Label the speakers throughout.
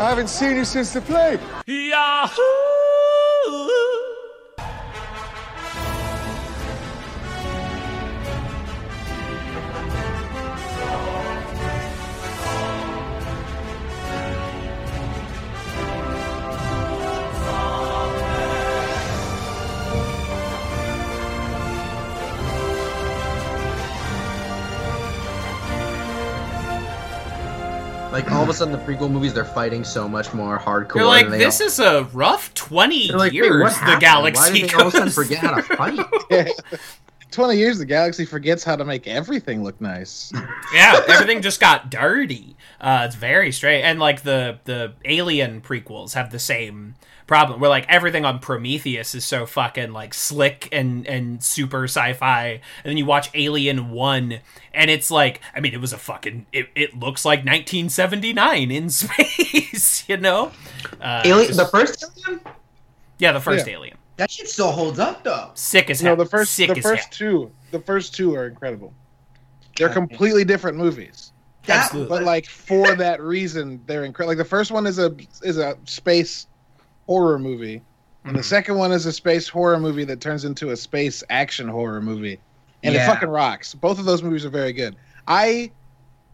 Speaker 1: I haven't seen you since the play.
Speaker 2: Yahoo!
Speaker 3: Of a sudden, the prequel movies they're fighting so much more hardcore.
Speaker 2: You're like,
Speaker 3: they
Speaker 2: this
Speaker 3: all-
Speaker 2: is a rough 20
Speaker 3: They're like, wait,
Speaker 2: years
Speaker 3: what
Speaker 2: the galaxy
Speaker 3: Why did they all of a sudden forget how to fight?
Speaker 4: Yeah. 20 years, the galaxy forgets how to make everything look nice.
Speaker 2: yeah, everything just got dirty. Uh, it's very strange, and like the the Alien prequels have the same problem, where like everything on Prometheus is so fucking like slick and and super sci-fi, and then you watch Alien One, and it's like, I mean, it was a fucking, it, it looks like 1979 in space, you know? Uh,
Speaker 3: Alien,
Speaker 2: just-
Speaker 3: the first Alien,
Speaker 2: yeah, the first
Speaker 4: Yeah.
Speaker 2: Alien,
Speaker 3: that shit still holds up though.
Speaker 2: sick as hell.
Speaker 4: No, the first
Speaker 2: sick
Speaker 4: the
Speaker 2: as
Speaker 4: first
Speaker 2: hell.
Speaker 4: two, the first two are incredible. They're completely different movies.
Speaker 3: That,
Speaker 2: Absolutely.
Speaker 4: But like for that reason, they're incredible. Like the first one is a is a space horror movie, and the
Speaker 2: Mhm.
Speaker 4: second one is a space horror movie that turns into a space action horror movie, and
Speaker 3: Yeah.
Speaker 4: it fucking rocks. Both of those movies are very good. I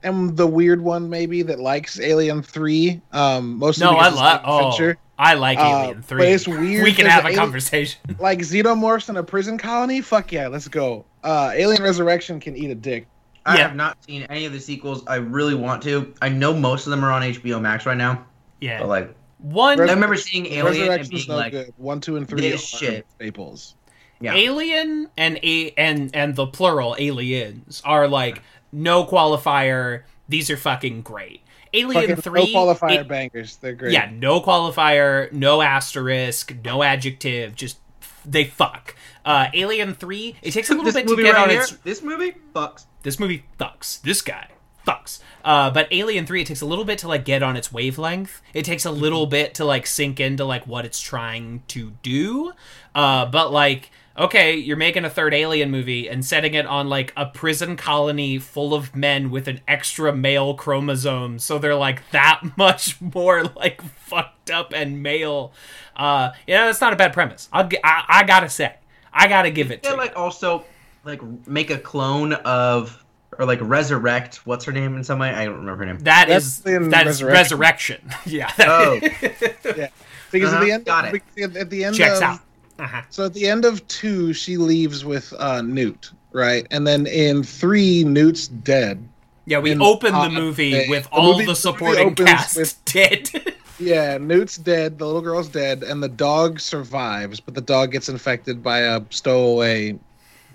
Speaker 4: am the weird one maybe that likes Alien Three. Um, mostly
Speaker 2: No, I
Speaker 4: because it's
Speaker 2: love. Oh,
Speaker 4: adventure.
Speaker 2: I like
Speaker 4: Uh,
Speaker 2: Alien
Speaker 4: but
Speaker 2: Three.
Speaker 4: it's weird
Speaker 2: We can have a
Speaker 4: Alien-
Speaker 2: conversation.
Speaker 4: like xenomorphs in a prison colony. Fuck yeah, let's go. Uh, Alien Resurrection can eat a dick.
Speaker 3: I
Speaker 2: Yeah.
Speaker 3: have not seen any of the sequels. I really want to. I know most of them are on HBO Max right now.
Speaker 2: Yeah,
Speaker 3: But like,
Speaker 2: one
Speaker 4: Res-
Speaker 3: I remember seeing Alien and being
Speaker 4: no
Speaker 3: like,
Speaker 4: good. One, two, and three
Speaker 3: this shit.
Speaker 4: staples.
Speaker 3: yeah.
Speaker 2: Alien and a and and the plural aliens are like no qualifier. These are fucking great. Alien
Speaker 4: Fucking
Speaker 2: three,
Speaker 4: no qualifier
Speaker 2: it-
Speaker 4: bangers. They're great.
Speaker 2: yeah, no qualifier, no asterisk, no adjective. Just they fuck. Uh, Alien three, it takes a little
Speaker 3: this
Speaker 2: bit to get
Speaker 3: right
Speaker 2: on
Speaker 3: here,
Speaker 2: its
Speaker 3: this movie fucks.
Speaker 2: this movie fucks. This guy fucks. Uh, but Alien Three, it takes a little bit to like get on its wavelength. It takes a little bit to like sink into like what it's trying to do. Uh, but like, okay, you're making a third Alien movie and setting it on like a prison colony full of men with an extra male chromosome, so they're like that much more like fucked up and male. Uh, yeah, that's not a bad premise. I'll, gi- I, I gotta say, I gotta give it to.
Speaker 3: Yeah,
Speaker 2: you.
Speaker 3: like also like make a clone of or like resurrect what's her name in some way. I don't remember her name.
Speaker 2: That
Speaker 4: That's
Speaker 2: is
Speaker 4: in
Speaker 2: that is
Speaker 4: Resurrection.
Speaker 2: resurrection. yeah. that-
Speaker 3: Oh.
Speaker 4: Because at
Speaker 3: Uh-huh,
Speaker 4: the end,
Speaker 3: got it.
Speaker 4: because At the end
Speaker 2: Checks
Speaker 4: of,
Speaker 2: out. Uh-huh.
Speaker 4: So at the end of two, she leaves with uh, Newt, right? And then in three, Newt's dead.
Speaker 2: Yeah, we
Speaker 4: And,
Speaker 2: open
Speaker 4: uh,
Speaker 2: the movie
Speaker 4: the-
Speaker 2: with
Speaker 4: the
Speaker 2: all
Speaker 4: movie-
Speaker 2: the
Speaker 4: the
Speaker 2: supporting
Speaker 4: opens
Speaker 2: cast
Speaker 4: with-
Speaker 2: dead.
Speaker 4: Yeah, Newt's dead. The little girl's dead, and the dog survives, but the dog gets infected by a stowaway.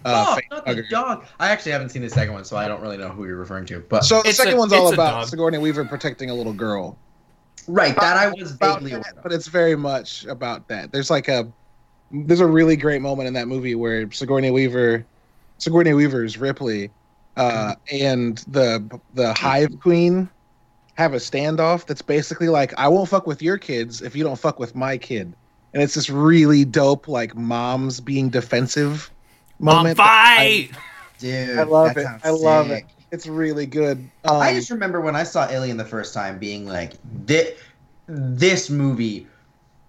Speaker 4: Uh,
Speaker 3: oh, not the dog. I actually haven't seen the second one, so I don't really know who you're referring to. But
Speaker 4: So the
Speaker 2: It's
Speaker 4: second
Speaker 2: a-
Speaker 4: one's all about
Speaker 2: dog.
Speaker 4: Sigourney Weaver protecting a little girl.
Speaker 3: right, that I was vaguely aware of.
Speaker 4: but it's very much about that. There's like a there's a really great moment in that movie where Sigourney Weaver, Sigourney Weaver's Ripley, uh, and the the Hive Queen have a standoff that's basically like, I won't fuck with your kids if you don't fuck with my kid, and it's this really dope like moms being defensive moment.
Speaker 2: Mom
Speaker 4: moment.
Speaker 2: fight.
Speaker 3: Dude,
Speaker 4: I love
Speaker 3: that
Speaker 4: it.
Speaker 3: sounds
Speaker 4: I love
Speaker 3: sick.
Speaker 4: it. It's really good. Um,
Speaker 3: I just remember when I saw Alien the first time, being like, "This, this movie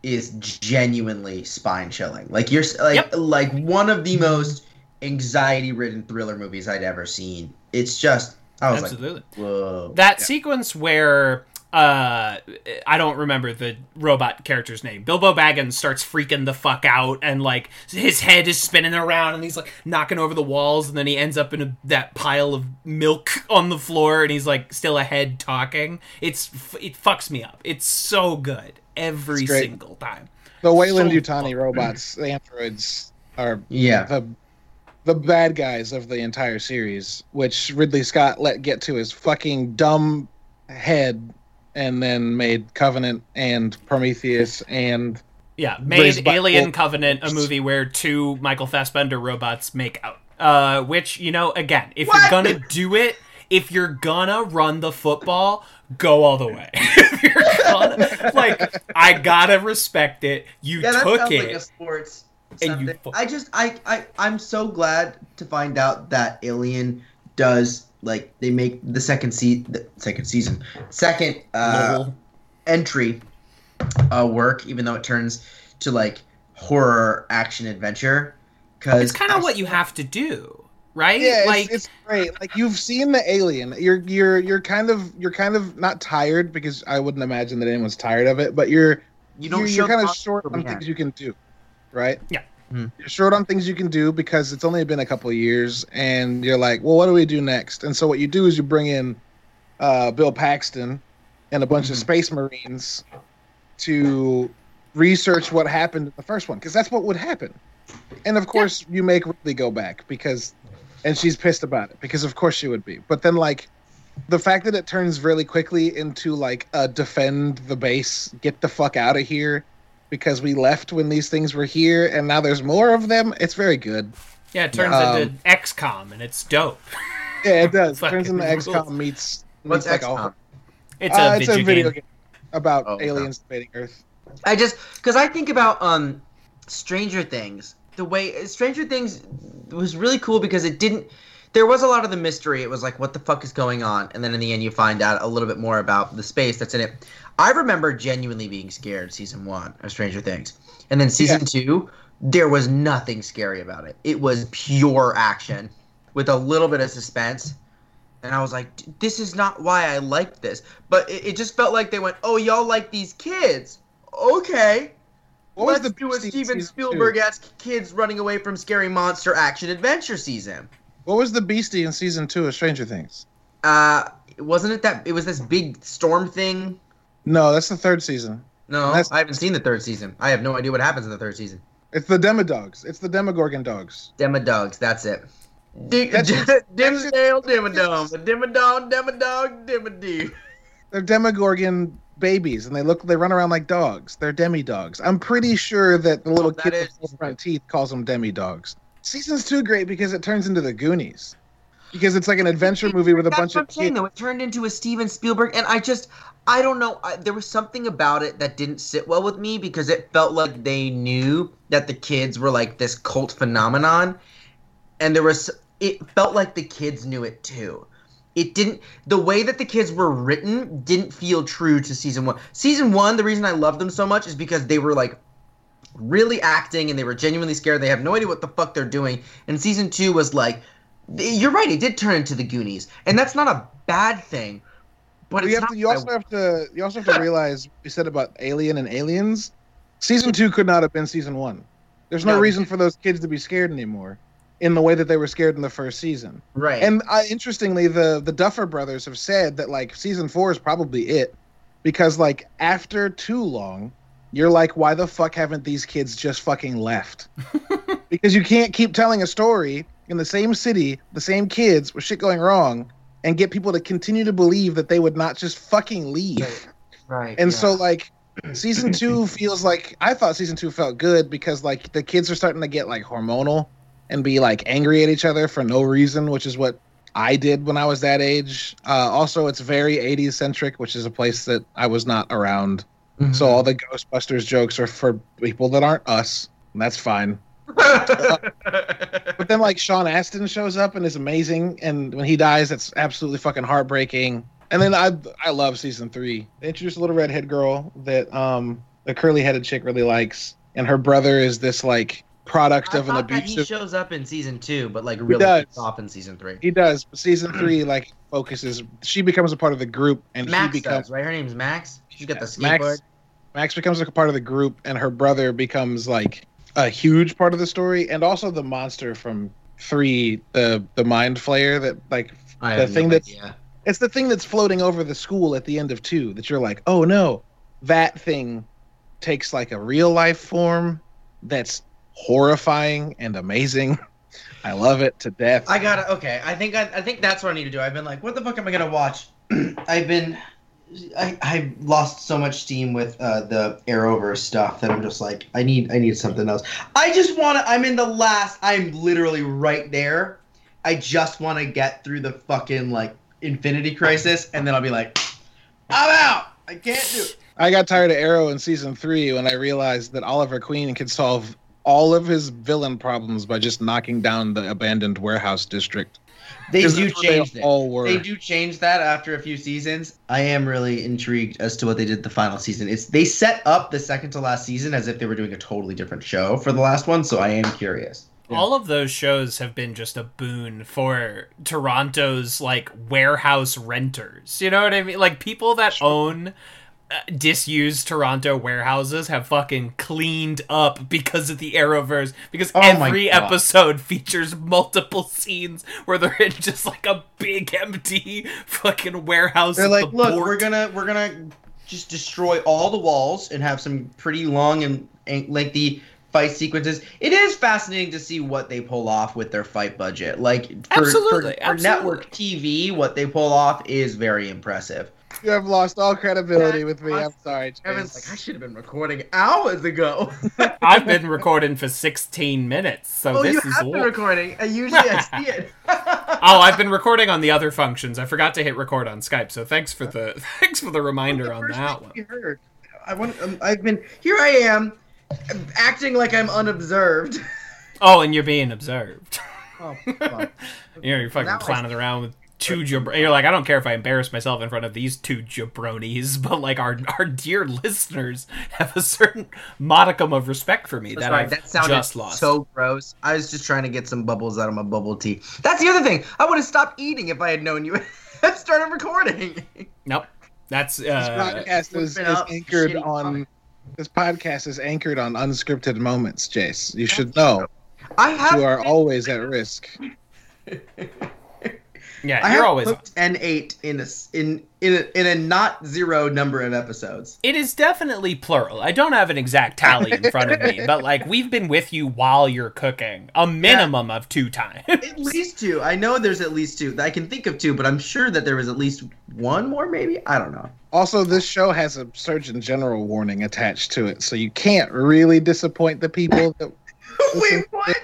Speaker 3: is genuinely spine chilling. Like you're like
Speaker 2: Yep.
Speaker 3: like one of the most anxiety ridden thriller movies I'd ever seen. It's just I was
Speaker 2: Absolutely.
Speaker 3: like, whoa.
Speaker 2: that sequence where uh I don't remember the robot character's name. Bilbo Baggins starts freaking the fuck out and like his head is spinning around and he's like knocking over the walls and then he ends up in a, that pile of milk on the floor and he's like still ahead talking. It's it fucks me up. It's so good every single time.
Speaker 4: the Weyland
Speaker 2: so
Speaker 4: Yutani robots, the androids, are
Speaker 3: Yeah.
Speaker 4: the the bad guys of the entire series, which Ridley Scott let get to his fucking dumb head, and then made Covenant and Prometheus and
Speaker 2: Yeah, made Alien
Speaker 4: wolves.
Speaker 2: Covenant a movie where two Michael Fassbender robots make out. Uh, which you know, again, if
Speaker 3: What?
Speaker 2: you're gonna do it, if you're gonna run the football, go all the way. gonna, like, I gotta respect it. You
Speaker 3: yeah, that
Speaker 2: took it.
Speaker 3: like a sports.
Speaker 2: And you
Speaker 3: I just I I I'm so glad to find out that Alien does like they make the second se- the second season second uh entry uh, work, even though it turns to like horror action adventure. Because
Speaker 2: It's kind of what you have to do, right?
Speaker 4: Yeah,
Speaker 2: like
Speaker 4: it's, it's great. Like you've seen the Alien. You're you're you're kind of you're kind of not tired because I wouldn't imagine that anyone's tired of it, but you're
Speaker 3: you don't
Speaker 4: you're, you're kind of short on things you can do, right?
Speaker 2: Yeah.
Speaker 3: Mhm.
Speaker 4: You're short on things you can do because it's only been a couple of years, and you're like, well, what do we do next? And so what you do is you bring in uh, Bill Paxton and a bunch of
Speaker 3: Mhm.
Speaker 4: Space Marines to research what happened in the first one because that's what would happen. And of course, you make Ripley go back because, and she's pissed about it because of course she would be. But then like the fact that it turns really quickly into like a defend the base, get the fuck out of here because we left when these things were here and now there's more of them. It's very good.
Speaker 2: yeah, it turns
Speaker 4: Um,
Speaker 2: into XCOM and it's dope.
Speaker 4: Yeah, it does. It turns into
Speaker 2: rules.
Speaker 4: XCOM meets,
Speaker 3: What's
Speaker 4: like
Speaker 3: XCOM?
Speaker 4: a,
Speaker 2: It's
Speaker 4: uh,
Speaker 2: a,
Speaker 4: it's
Speaker 2: video,
Speaker 4: a video
Speaker 2: game.
Speaker 4: game about
Speaker 3: Oh, okay.
Speaker 4: aliens invading Earth.
Speaker 3: I just because I think about um Stranger Things. The way Stranger Things was really cool because it didn't. There was a lot of the mystery. It was like, what the fuck is going on? And then in the end, you find out a little bit more about the space that's in it. I remember genuinely being scared season one of Stranger Things, and then season two, there was nothing scary about it. It was pure action with a little bit of suspense. And I was like, this is not why I liked this. But it, it just felt like they went, oh, y'all like these kids. Okay.
Speaker 4: What
Speaker 3: Let's
Speaker 4: was the
Speaker 3: do a Steven? Spielberg esque kids running away from scary monster action adventure season.
Speaker 4: What was the beastie in season two of Stranger Things?
Speaker 3: Uh, wasn't it that it was this big storm thing?
Speaker 4: No, that's the third season.
Speaker 3: No, I haven't seen the third season. I have no idea what happens in the third season.
Speaker 4: It's the Demodogs. It's the Demogorgon dogs.
Speaker 3: Demodogs, that's it. D-
Speaker 4: That's-
Speaker 3: Dimmadale, Dimmadome, Dimmadome, Dimmadog, Dimmadee.
Speaker 4: They're Demogorgon babies, and they look they run around like dogs. They're demi dogs. I'm pretty sure that the little oh,
Speaker 3: that
Speaker 4: kid
Speaker 3: is-
Speaker 4: with front teeth calls them demi dogs. Season's too great because it turns into the Goonies. Because it's like an adventure movie with a
Speaker 3: That's
Speaker 4: bunch
Speaker 3: what
Speaker 4: of
Speaker 3: I'm saying,
Speaker 4: kids.
Speaker 3: though. It turned into a Steven Spielberg, and I just, I don't know. I, there was something about it that didn't sit well with me because it felt like they knew that the kids were like this cult phenomenon, and there was. It felt like the kids knew it too. It didn't. The way that the kids were written didn't feel true to season one. Season one, the reason I loved them so much is because they were like really acting and they were genuinely scared. They have no idea what the fuck they're doing. And season two was like, you're right. It did turn into the Goonies, and that's not a bad thing. But
Speaker 4: you have to, you
Speaker 3: what I-
Speaker 4: also have to you also have to realize we said about Alien and Aliens. Season two could not have been season one. There's no
Speaker 3: No.
Speaker 4: reason for those kids to be scared anymore, in the way that they were scared in the first season.
Speaker 3: right.
Speaker 4: And uh, interestingly, the the Duffer Brothers have said that like season four is probably it, because like after too long, you're like, why the fuck haven't these kids just fucking left? because you can't keep telling a story in the same city, the same kids with shit going wrong, and get people to continue to believe that they would not just fucking leave.
Speaker 3: right.
Speaker 4: And
Speaker 3: yeah.
Speaker 4: so like season two feels like I thought season two felt good because like the kids are starting to get like hormonal and be like angry at each other for no reason, which is what I did when I was that age. Uh, also, it's very 80s centric, which is a place that I was not around.
Speaker 3: Mm-hmm.
Speaker 4: So all the Ghostbusters jokes are for people that aren't us. And that's fine. But then like Sean Astin shows up and is amazing, and when he dies, that's absolutely fucking heartbreaking. And then I I love season three. They introduced a little redhead girl that um the curly headed chick really likes, and her brother is this like product
Speaker 3: I
Speaker 4: of an
Speaker 3: that he shows up in season two, but like really
Speaker 4: does.
Speaker 3: off in season three.
Speaker 4: He does. But season three like focuses. She becomes a part of the group, and
Speaker 3: Max
Speaker 4: he becomes
Speaker 3: does, right? Her name's Max. She's got the skateboard.
Speaker 4: Max. Max becomes a part of the group, and her brother becomes like a huge part of the story, and also the monster from three, the the mind flayer that like
Speaker 3: I
Speaker 4: the thing
Speaker 3: no idea.
Speaker 4: it's the thing that's floating over the school at the end of two that you're like, oh no, that thing takes like a real life form that's horrifying and amazing. I love it to death.
Speaker 3: I gotta okay. I think I, I think that's what I need to do. I've been like, what the fuck am I gonna watch? I've been I I lost so much steam with uh, the Arrowverse stuff that I'm just like, I need I need something else. I just want to. I'm in the last. I'm literally right there. I just want to get through the fucking like Infinity Crisis, and then I'll be like, I'm out. I can't do it.
Speaker 4: I got tired of Arrow in season three when I realized that Oliver Queen could solve all of his villain problems by just knocking down the abandoned warehouse district.
Speaker 3: They
Speaker 4: 'Cause
Speaker 3: do change
Speaker 4: they all were.
Speaker 3: They do change that after a few seasons. I am really intrigued as to what they did the final season. It's they set up the second to last season as if they were doing a totally different show for the last one, so I am curious.
Speaker 2: All of those shows have been just a boon for Toronto's like warehouse renters. You know what I mean? Like people that own uh, disused Toronto warehouses have fucking cleaned up because of the Arrowverse. Because
Speaker 3: Oh
Speaker 2: every episode features multiple scenes where they're in just like a big empty fucking warehouse.
Speaker 3: They're like,
Speaker 2: the
Speaker 3: look,
Speaker 2: port."
Speaker 3: we're gonna we're gonna just destroy all the walls and have some pretty long and, and lengthy fight sequences. It is fascinating to see what they pull off with their fight budget. Like for,
Speaker 2: Absolutely,
Speaker 3: for, for
Speaker 2: absolutely.
Speaker 3: network TV, what they pull off is very impressive.
Speaker 4: You have lost all credibility with me. I'm sorry.
Speaker 3: Kevin's like, I should have been recording hours ago.
Speaker 2: I've been recording for 16 minutes, so
Speaker 3: oh,
Speaker 2: this
Speaker 3: you
Speaker 2: is
Speaker 3: have been recording. I usually I see it.
Speaker 2: Oh, I've been recording on the other functions. I forgot to hit record on Skype, so thanks for the thanks for the reminder on that one.
Speaker 3: you heard. I want. Um, I've been here. I am, acting like I'm unobserved.
Speaker 2: Oh, and you're being observed.
Speaker 3: Oh, fuck.
Speaker 2: You know, you're fucking
Speaker 3: Now I-
Speaker 2: clowning around with two jabr- You're like, I don't care if I embarrass myself in front of these two jabronis, but like our our dear listeners have a certain modicum of respect for me that
Speaker 3: Sorry,
Speaker 2: I've
Speaker 3: that sounded
Speaker 2: just lost.
Speaker 3: so gross. I was just trying to get some bubbles out of my bubble tea. That's the other thing. I would have stopped eating if I had known you had started recording.
Speaker 2: nope. That's
Speaker 4: This
Speaker 2: uh,
Speaker 4: podcast is, is anchored
Speaker 3: shitty
Speaker 4: on. This podcast is anchored on unscripted moments, Jace. You should know
Speaker 3: I have.
Speaker 4: you are always at risk.
Speaker 2: Yeah.
Speaker 3: I
Speaker 2: You're
Speaker 3: have
Speaker 2: always.
Speaker 3: cooked an eight in a s- in in a, in a not zero number of episodes.
Speaker 2: It is definitely plural. I don't have an exact tally in front of me, but like we've been with you while you're cooking a minimum of two times.
Speaker 3: At least two. I know there's at least two. I can think of two, but I'm sure that there was at least one more. Maybe I don't know.
Speaker 4: Also, this show has a Surgeon General warning attached to it, so you can't really disappoint the people that
Speaker 3: Wait, what?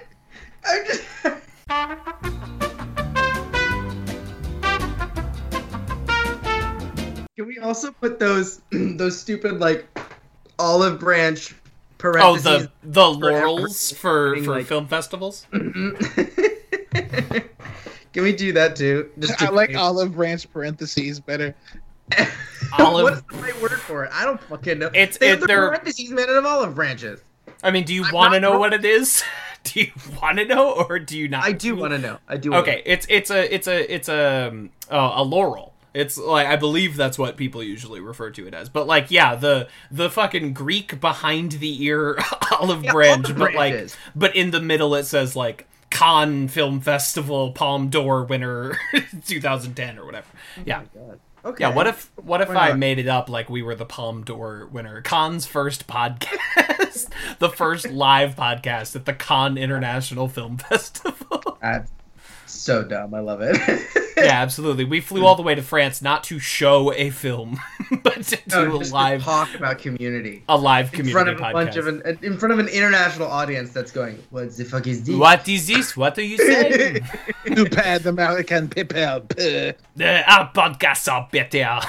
Speaker 3: I'm just. Can we also put those those stupid like olive branch
Speaker 2: Oh,
Speaker 3: parentheses?
Speaker 2: the the laurels for for
Speaker 3: like-
Speaker 2: film festivals.
Speaker 3: Can we do that too? Just
Speaker 4: I
Speaker 3: to-
Speaker 4: like olive branch parentheses better.
Speaker 2: Olive-
Speaker 3: what is the right word for it? I don't fucking know.
Speaker 2: It's-
Speaker 3: they
Speaker 2: it-
Speaker 3: have the
Speaker 2: they're-
Speaker 3: parentheses made out of olive branches.
Speaker 2: I mean, do you want to know
Speaker 3: wrong.
Speaker 2: what it is? do you want to know, or do you not?
Speaker 3: I do want to know. I do. Wanna
Speaker 2: Okay, it's it's a it's a it's a um, uh, a laurel. It's like I believe that's what people usually refer to it as. But like, yeah, the the fucking Greek behind the ear olive
Speaker 3: Yeah,
Speaker 2: branch, but like, but in the middle it says like Cannes Film Festival Palme d'Or winner 2010 or whatever. Yeah.
Speaker 3: God. Okay.
Speaker 2: Yeah, what if what if I made it up like we were the Palme d'Or winner? Cannes' first podcast, the first live podcast at the Cannes International Film Festival.
Speaker 3: That's so dumb. I love it.
Speaker 2: yeah, absolutely. We flew all the way to France not to show a film, but to
Speaker 3: No,
Speaker 2: do a
Speaker 3: just to
Speaker 2: live
Speaker 3: talk about community
Speaker 2: a live community in
Speaker 3: front of a bunch of an in front of an international audience that's going, "What the fuck is this?"
Speaker 2: what is this? What are you saying?
Speaker 4: Too bad American people.
Speaker 2: Our podcasts are better.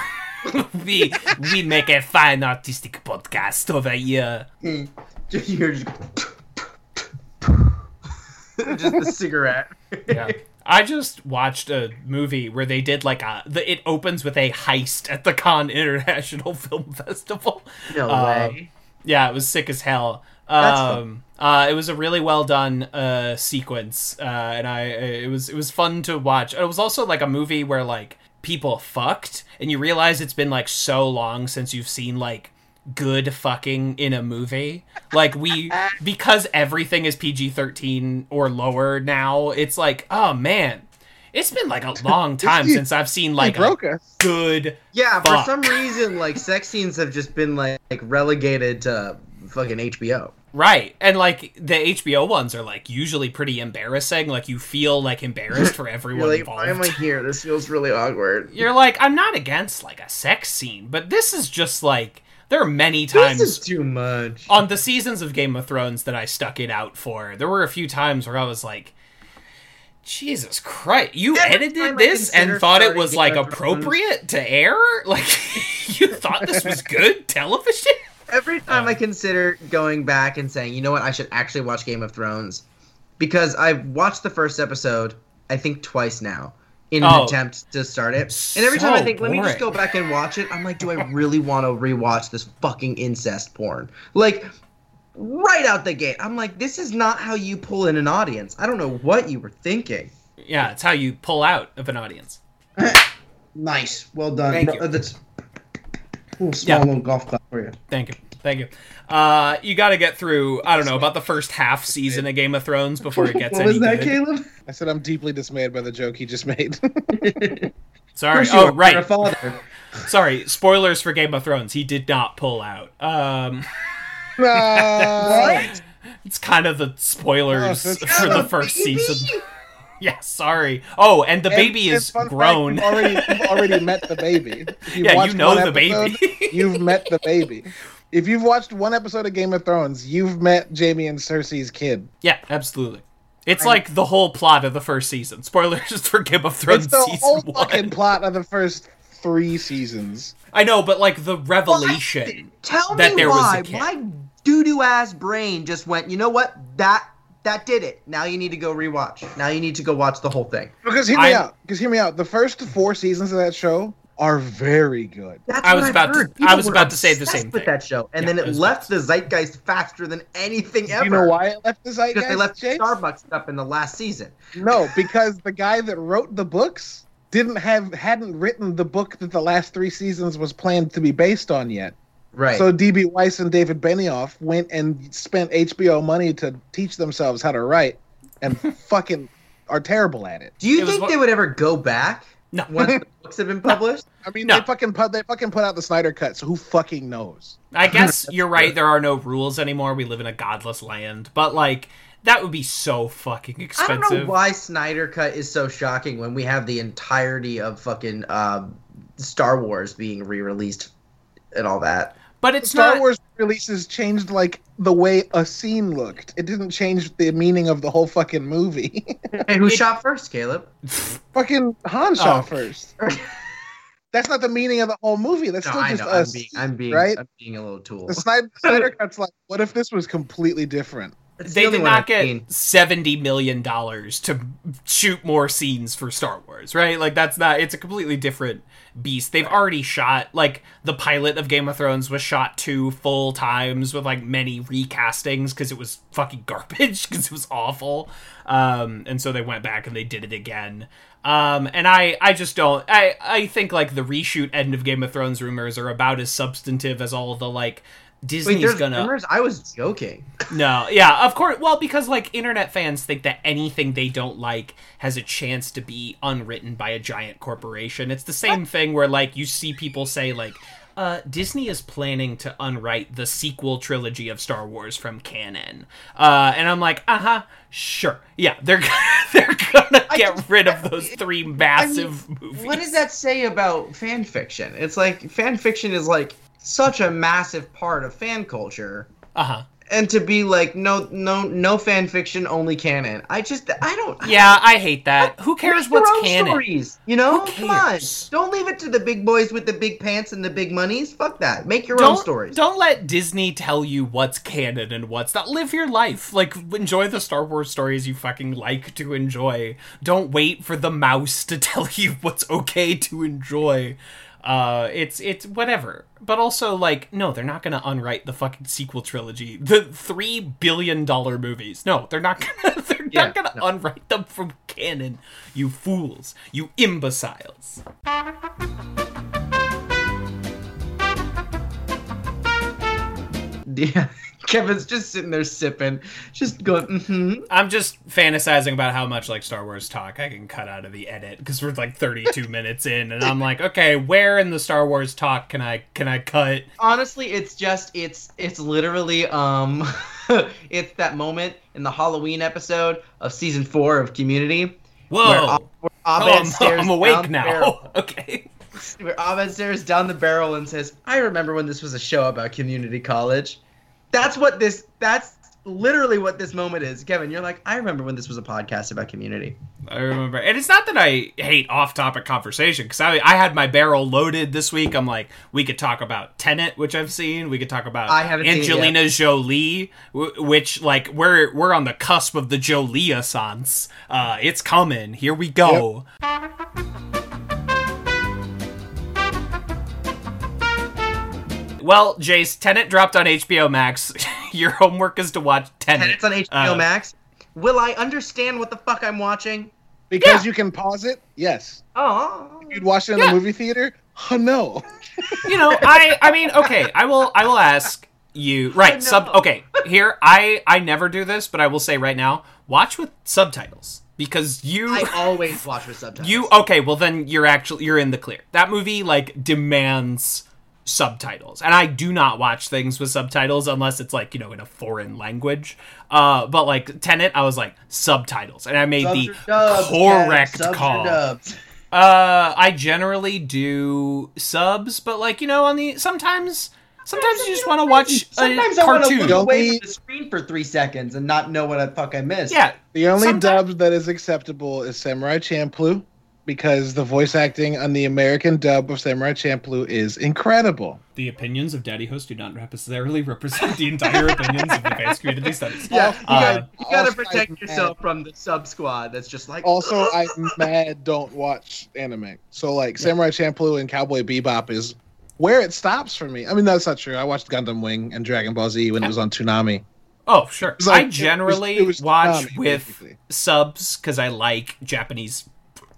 Speaker 2: we we make a fine artistic podcast over here.
Speaker 3: Just- You're just, just a cigarette.
Speaker 2: yeah. I just watched a movie where they did like a. The, it opens with a heist at the Cannes International Film Festival.
Speaker 3: No
Speaker 2: Uh,
Speaker 3: way.
Speaker 2: Yeah, it was sick as hell.
Speaker 3: That's
Speaker 2: Um, uh, it was a really well done uh, sequence, uh, and I it was it was fun to watch. It was also like a movie where like people fucked, and you realize it's been like so long since you've seen like good fucking in a movie. Like we because everything is PG thirteen or lower now. It's like oh man, it's been like a long time
Speaker 4: you-
Speaker 2: since I've seen
Speaker 4: They
Speaker 2: like a
Speaker 4: us.
Speaker 2: good
Speaker 3: Yeah, for some reason, like sex scenes have just been like, like relegated to fucking HBO.
Speaker 2: Right. And like the HBO ones are like usually pretty embarrassing. Like you feel like embarrassed for everyone
Speaker 3: You're like,
Speaker 2: involved.
Speaker 3: why am I here? This feels really awkward.
Speaker 2: You're like, I'm not against like a sex scene, but this is just like there are many times
Speaker 3: This is too much.
Speaker 2: on the seasons of Game of Thrones that I stuck it out for. There were a few times where I was like, Jesus Christ, you
Speaker 3: Every
Speaker 2: edited this and thought it was like appropriate to air? Like you thought this was good television?
Speaker 3: Every time
Speaker 2: Uh.
Speaker 3: I consider going back and saying, you know what, I should actually watch Game of Thrones, because I've watched the first episode I think twice now in
Speaker 2: Oh.
Speaker 3: an attempt to start it. And every time I
Speaker 2: So
Speaker 3: think, let me just go back and watch it, I'm like, do I really want to rewatch this fucking incest porn? Like, right out the gate, I'm like, this is not how you pull in an audience. I don't know what you were thinking.
Speaker 2: Yeah, it's how you pull out of an audience.
Speaker 3: Nice, well done.
Speaker 2: Thank
Speaker 3: Bro-
Speaker 2: you.
Speaker 3: uh, That's a small
Speaker 2: Yeah.
Speaker 3: little golf clap for you.
Speaker 2: Thank you. Thank you. Uh, you got to get through, I don't know, about the first half season of Game of Thrones before it gets
Speaker 3: what
Speaker 2: any
Speaker 3: was that,
Speaker 2: good.
Speaker 3: Caleb?
Speaker 4: I said I'm deeply dismayed by the joke he just made.
Speaker 2: Sorry.
Speaker 3: Of
Speaker 2: Oh,
Speaker 3: are. You're a
Speaker 2: right.
Speaker 3: father.
Speaker 2: Sorry. Spoilers for Game of Thrones. He did not pull out. Um,
Speaker 4: Uh,
Speaker 2: it's kind of the spoilers
Speaker 4: Oh,
Speaker 2: for the first
Speaker 3: baby?
Speaker 2: season. Yeah, sorry. Oh, and the
Speaker 4: and-
Speaker 2: baby is
Speaker 4: fun fact,
Speaker 2: grown.
Speaker 4: you've already, you've already met the baby. You've
Speaker 2: Yeah, you know
Speaker 4: one
Speaker 2: the baby.
Speaker 4: you've met the baby. If you've watched one episode of Game of Thrones, you've met Jaime and Cersei's kid.
Speaker 2: yeah, absolutely. It's like the whole plot of the first season. Spoilers for Game of Thrones
Speaker 4: It's the whole
Speaker 2: one.
Speaker 4: fucking plot of the first three seasons.
Speaker 2: I know, but like the revelation.
Speaker 3: Tell
Speaker 2: that
Speaker 3: me
Speaker 2: there was a
Speaker 3: why
Speaker 2: kid.
Speaker 3: my doo doo ass brain just went. You know what? That that did it. Now you need to go rewatch. Now you need to go watch the whole thing.
Speaker 4: Because hear me
Speaker 2: I'm-
Speaker 4: out. Because hear me out. The first four seasons of that show are very good.
Speaker 3: That's
Speaker 2: I was
Speaker 3: I've
Speaker 2: about to- I was about to say the
Speaker 3: obsessed
Speaker 2: same
Speaker 3: with
Speaker 2: thing.
Speaker 3: that show, and
Speaker 2: Yeah,
Speaker 3: then
Speaker 2: I
Speaker 3: it left the zeitgeist faster than anything ever.
Speaker 4: You know why it left the zeitgeist?
Speaker 3: Because they left
Speaker 4: James?
Speaker 3: Starbucks up in the last season.
Speaker 4: No, because the guy that wrote the books didn't have hadn't written the book that the last three seasons was planned to be based on yet.
Speaker 3: Right.
Speaker 4: So DB Weiss and David Benioff went and spent HBO money to teach themselves how to write, and fucking are terrible at it.
Speaker 3: Do you
Speaker 2: It
Speaker 3: think
Speaker 2: what-
Speaker 3: they would ever go back
Speaker 2: No.
Speaker 3: once the books have been published?
Speaker 4: I mean,
Speaker 2: No.
Speaker 4: they fucking put they fucking put out the Snyder cut. So who fucking knows?
Speaker 2: I guess you're right. There are no rules anymore. We live in a godless land. But like that would be so fucking expensive.
Speaker 3: I don't know why Snyder Cut is so shocking when we have the entirety of fucking um, Star Wars being re-released and all that.
Speaker 2: But it's
Speaker 4: Star
Speaker 2: not.
Speaker 4: Wars releases changed like the way a scene looked. It didn't change the meaning of the whole fucking movie.
Speaker 3: Hey, who
Speaker 2: It-
Speaker 3: shot first, Caleb?
Speaker 4: fucking Han shot
Speaker 2: Oh.
Speaker 4: first. That's not the meaning of the whole movie. That's
Speaker 3: No,
Speaker 4: still
Speaker 3: I
Speaker 4: just
Speaker 3: know.
Speaker 4: a
Speaker 3: I'm being, I'm being,
Speaker 4: right?
Speaker 3: I'm being a little tool.
Speaker 4: The Snyder, Snyder cut's like, what if this was completely different?
Speaker 3: The
Speaker 2: They
Speaker 3: only
Speaker 2: did not
Speaker 3: I've
Speaker 2: get
Speaker 3: seen.
Speaker 2: seventy million dollars to shoot more scenes for Star Wars, right? Like that's not. It's a completely different beast. They've already shot like the pilot of Game of Thrones was shot two full times with like many recastings because it was fucking garbage because it was awful. Um, and so they went back and they did it again. Um, and I, I just don't. I, I think like the reshoot end of Game of Thrones rumors are about as substantive as all the like Disney's
Speaker 3: Wait,
Speaker 2: gonna.
Speaker 3: rumors? I was joking.
Speaker 2: No, yeah, of course. Well, because like internet fans think that anything they don't like has a chance to be unwritten by a giant corporation. It's the same thing where like you see people say like uh, Disney is planning to unwrite the sequel trilogy of Star Wars from canon, uh, and I'm like, uh huh, sure, yeah, they're they're gonna get
Speaker 3: just-
Speaker 2: rid of those three massive movies.
Speaker 3: What does that say about fan fiction? It's like fan fiction is like such a massive part of fan culture.
Speaker 2: Uh huh.
Speaker 3: And to be like no no no fan fiction only canon. I just I don't
Speaker 2: Yeah, I hate that. Who cares what's
Speaker 3: own
Speaker 2: canon?
Speaker 3: stories, you know? Come on. Don't leave it to the big boys with the big pants and the big monies. Fuck that. Make your own
Speaker 2: don't,
Speaker 3: stories.
Speaker 2: Don't let Disney tell you what's canon and what's not. Live your life. Like enjoy the Star Wars stories you fucking like to enjoy. Don't wait for the mouse to tell you what's okay to enjoy. Uh it's it's whatever. But also like no, they're not going to unwrite the fucking sequel trilogy. The 3 billion dollar movies. No, they're not going to they're
Speaker 3: Yeah,
Speaker 2: not going to
Speaker 3: no.
Speaker 2: unwrite them from canon. You fools. You imbeciles.
Speaker 3: Yeah. Kevin's just sitting there sipping, just going, mm-hmm.
Speaker 2: I'm just fantasizing about how much like Star Wars talk I can cut out of the edit because we're like 32 minutes in, and I'm like, okay, where in the Star Wars talk can I can I cut?
Speaker 3: Honestly, it's just it's it's literally um it's that moment in the Halloween episode of season four of Community where,
Speaker 2: Whoa,
Speaker 3: Ab- where
Speaker 2: oh,
Speaker 3: Abed
Speaker 2: I'm, I'm awake now. okay,
Speaker 3: where Abed stares down the barrel and says, "I remember when this was a show about community college." That's what this. That's literally what this moment is, Kevin. You're like, I remember when this was a podcast about community.
Speaker 2: I remember, and it's not that I hate off-topic conversation because I I had my barrel loaded this week. I'm like, we could talk about Tenet, which I've seen. We could talk about
Speaker 3: I haven't seen
Speaker 2: Angelina Jolie, which like we're we're on the cusp of the Jolie assance. Uh, it's coming. Here we go. Well, Jace, Tenet dropped on HBO Max. Your homework is to watch Tenet.
Speaker 3: And it's on HBO
Speaker 2: Uh,
Speaker 3: Max. Will I understand what the fuck I'm watching?
Speaker 4: Because
Speaker 2: Yeah.
Speaker 4: you can pause it. Yes.
Speaker 3: Oh,
Speaker 4: You'd watch it in
Speaker 2: Yeah.
Speaker 4: a movie theater. Oh no.
Speaker 2: you know i i mean okay i will i will ask you right
Speaker 3: no.
Speaker 2: sub okay here i i never do this but i will say right now watch with subtitles because you
Speaker 3: I always watch with subtitles.
Speaker 2: you okay well then you're actually you're in the clear that movie like demands subtitles. And i do not watch things with subtitles unless it's like you know in a foreign language. Uh but like tenet i was like subtitles. And i made
Speaker 3: Subs
Speaker 2: the
Speaker 3: or dubs,
Speaker 2: correct
Speaker 3: Kev,
Speaker 2: call. Uh, I generally do subs, but like you know, on the sometimes, sometimes you just want to watch
Speaker 3: Sometimes
Speaker 2: a
Speaker 3: I want to
Speaker 2: cartoon.
Speaker 3: look away
Speaker 4: Only-
Speaker 3: from the screen for three seconds and not know what the fuck I missed.
Speaker 2: Yeah,
Speaker 4: The only
Speaker 2: Sometime-
Speaker 4: dub that is acceptable is Samurai Champloo because the voice acting on the American dub of Samurai Champloo is incredible.
Speaker 2: the opinions of Daddy Host do not necessarily represent the entire opinions of the advanced community studies.
Speaker 3: Yeah, you,
Speaker 2: Uh,
Speaker 3: gotta, you gotta protect
Speaker 4: I'm
Speaker 3: yourself from the sub squad that's just like.
Speaker 4: Also, I'm mad don't watch anime. So like Samurai Champloo and Cowboy Bebop is where it stops for me. I mean that's not true. I watched Gundam Wing and Dragon Ball Z when it was on Toonami.
Speaker 2: Oh, sure.
Speaker 4: like-
Speaker 2: I generally
Speaker 4: it was- it was
Speaker 2: watch
Speaker 4: Konami,
Speaker 2: with
Speaker 4: basically.
Speaker 2: subs because I like Japanese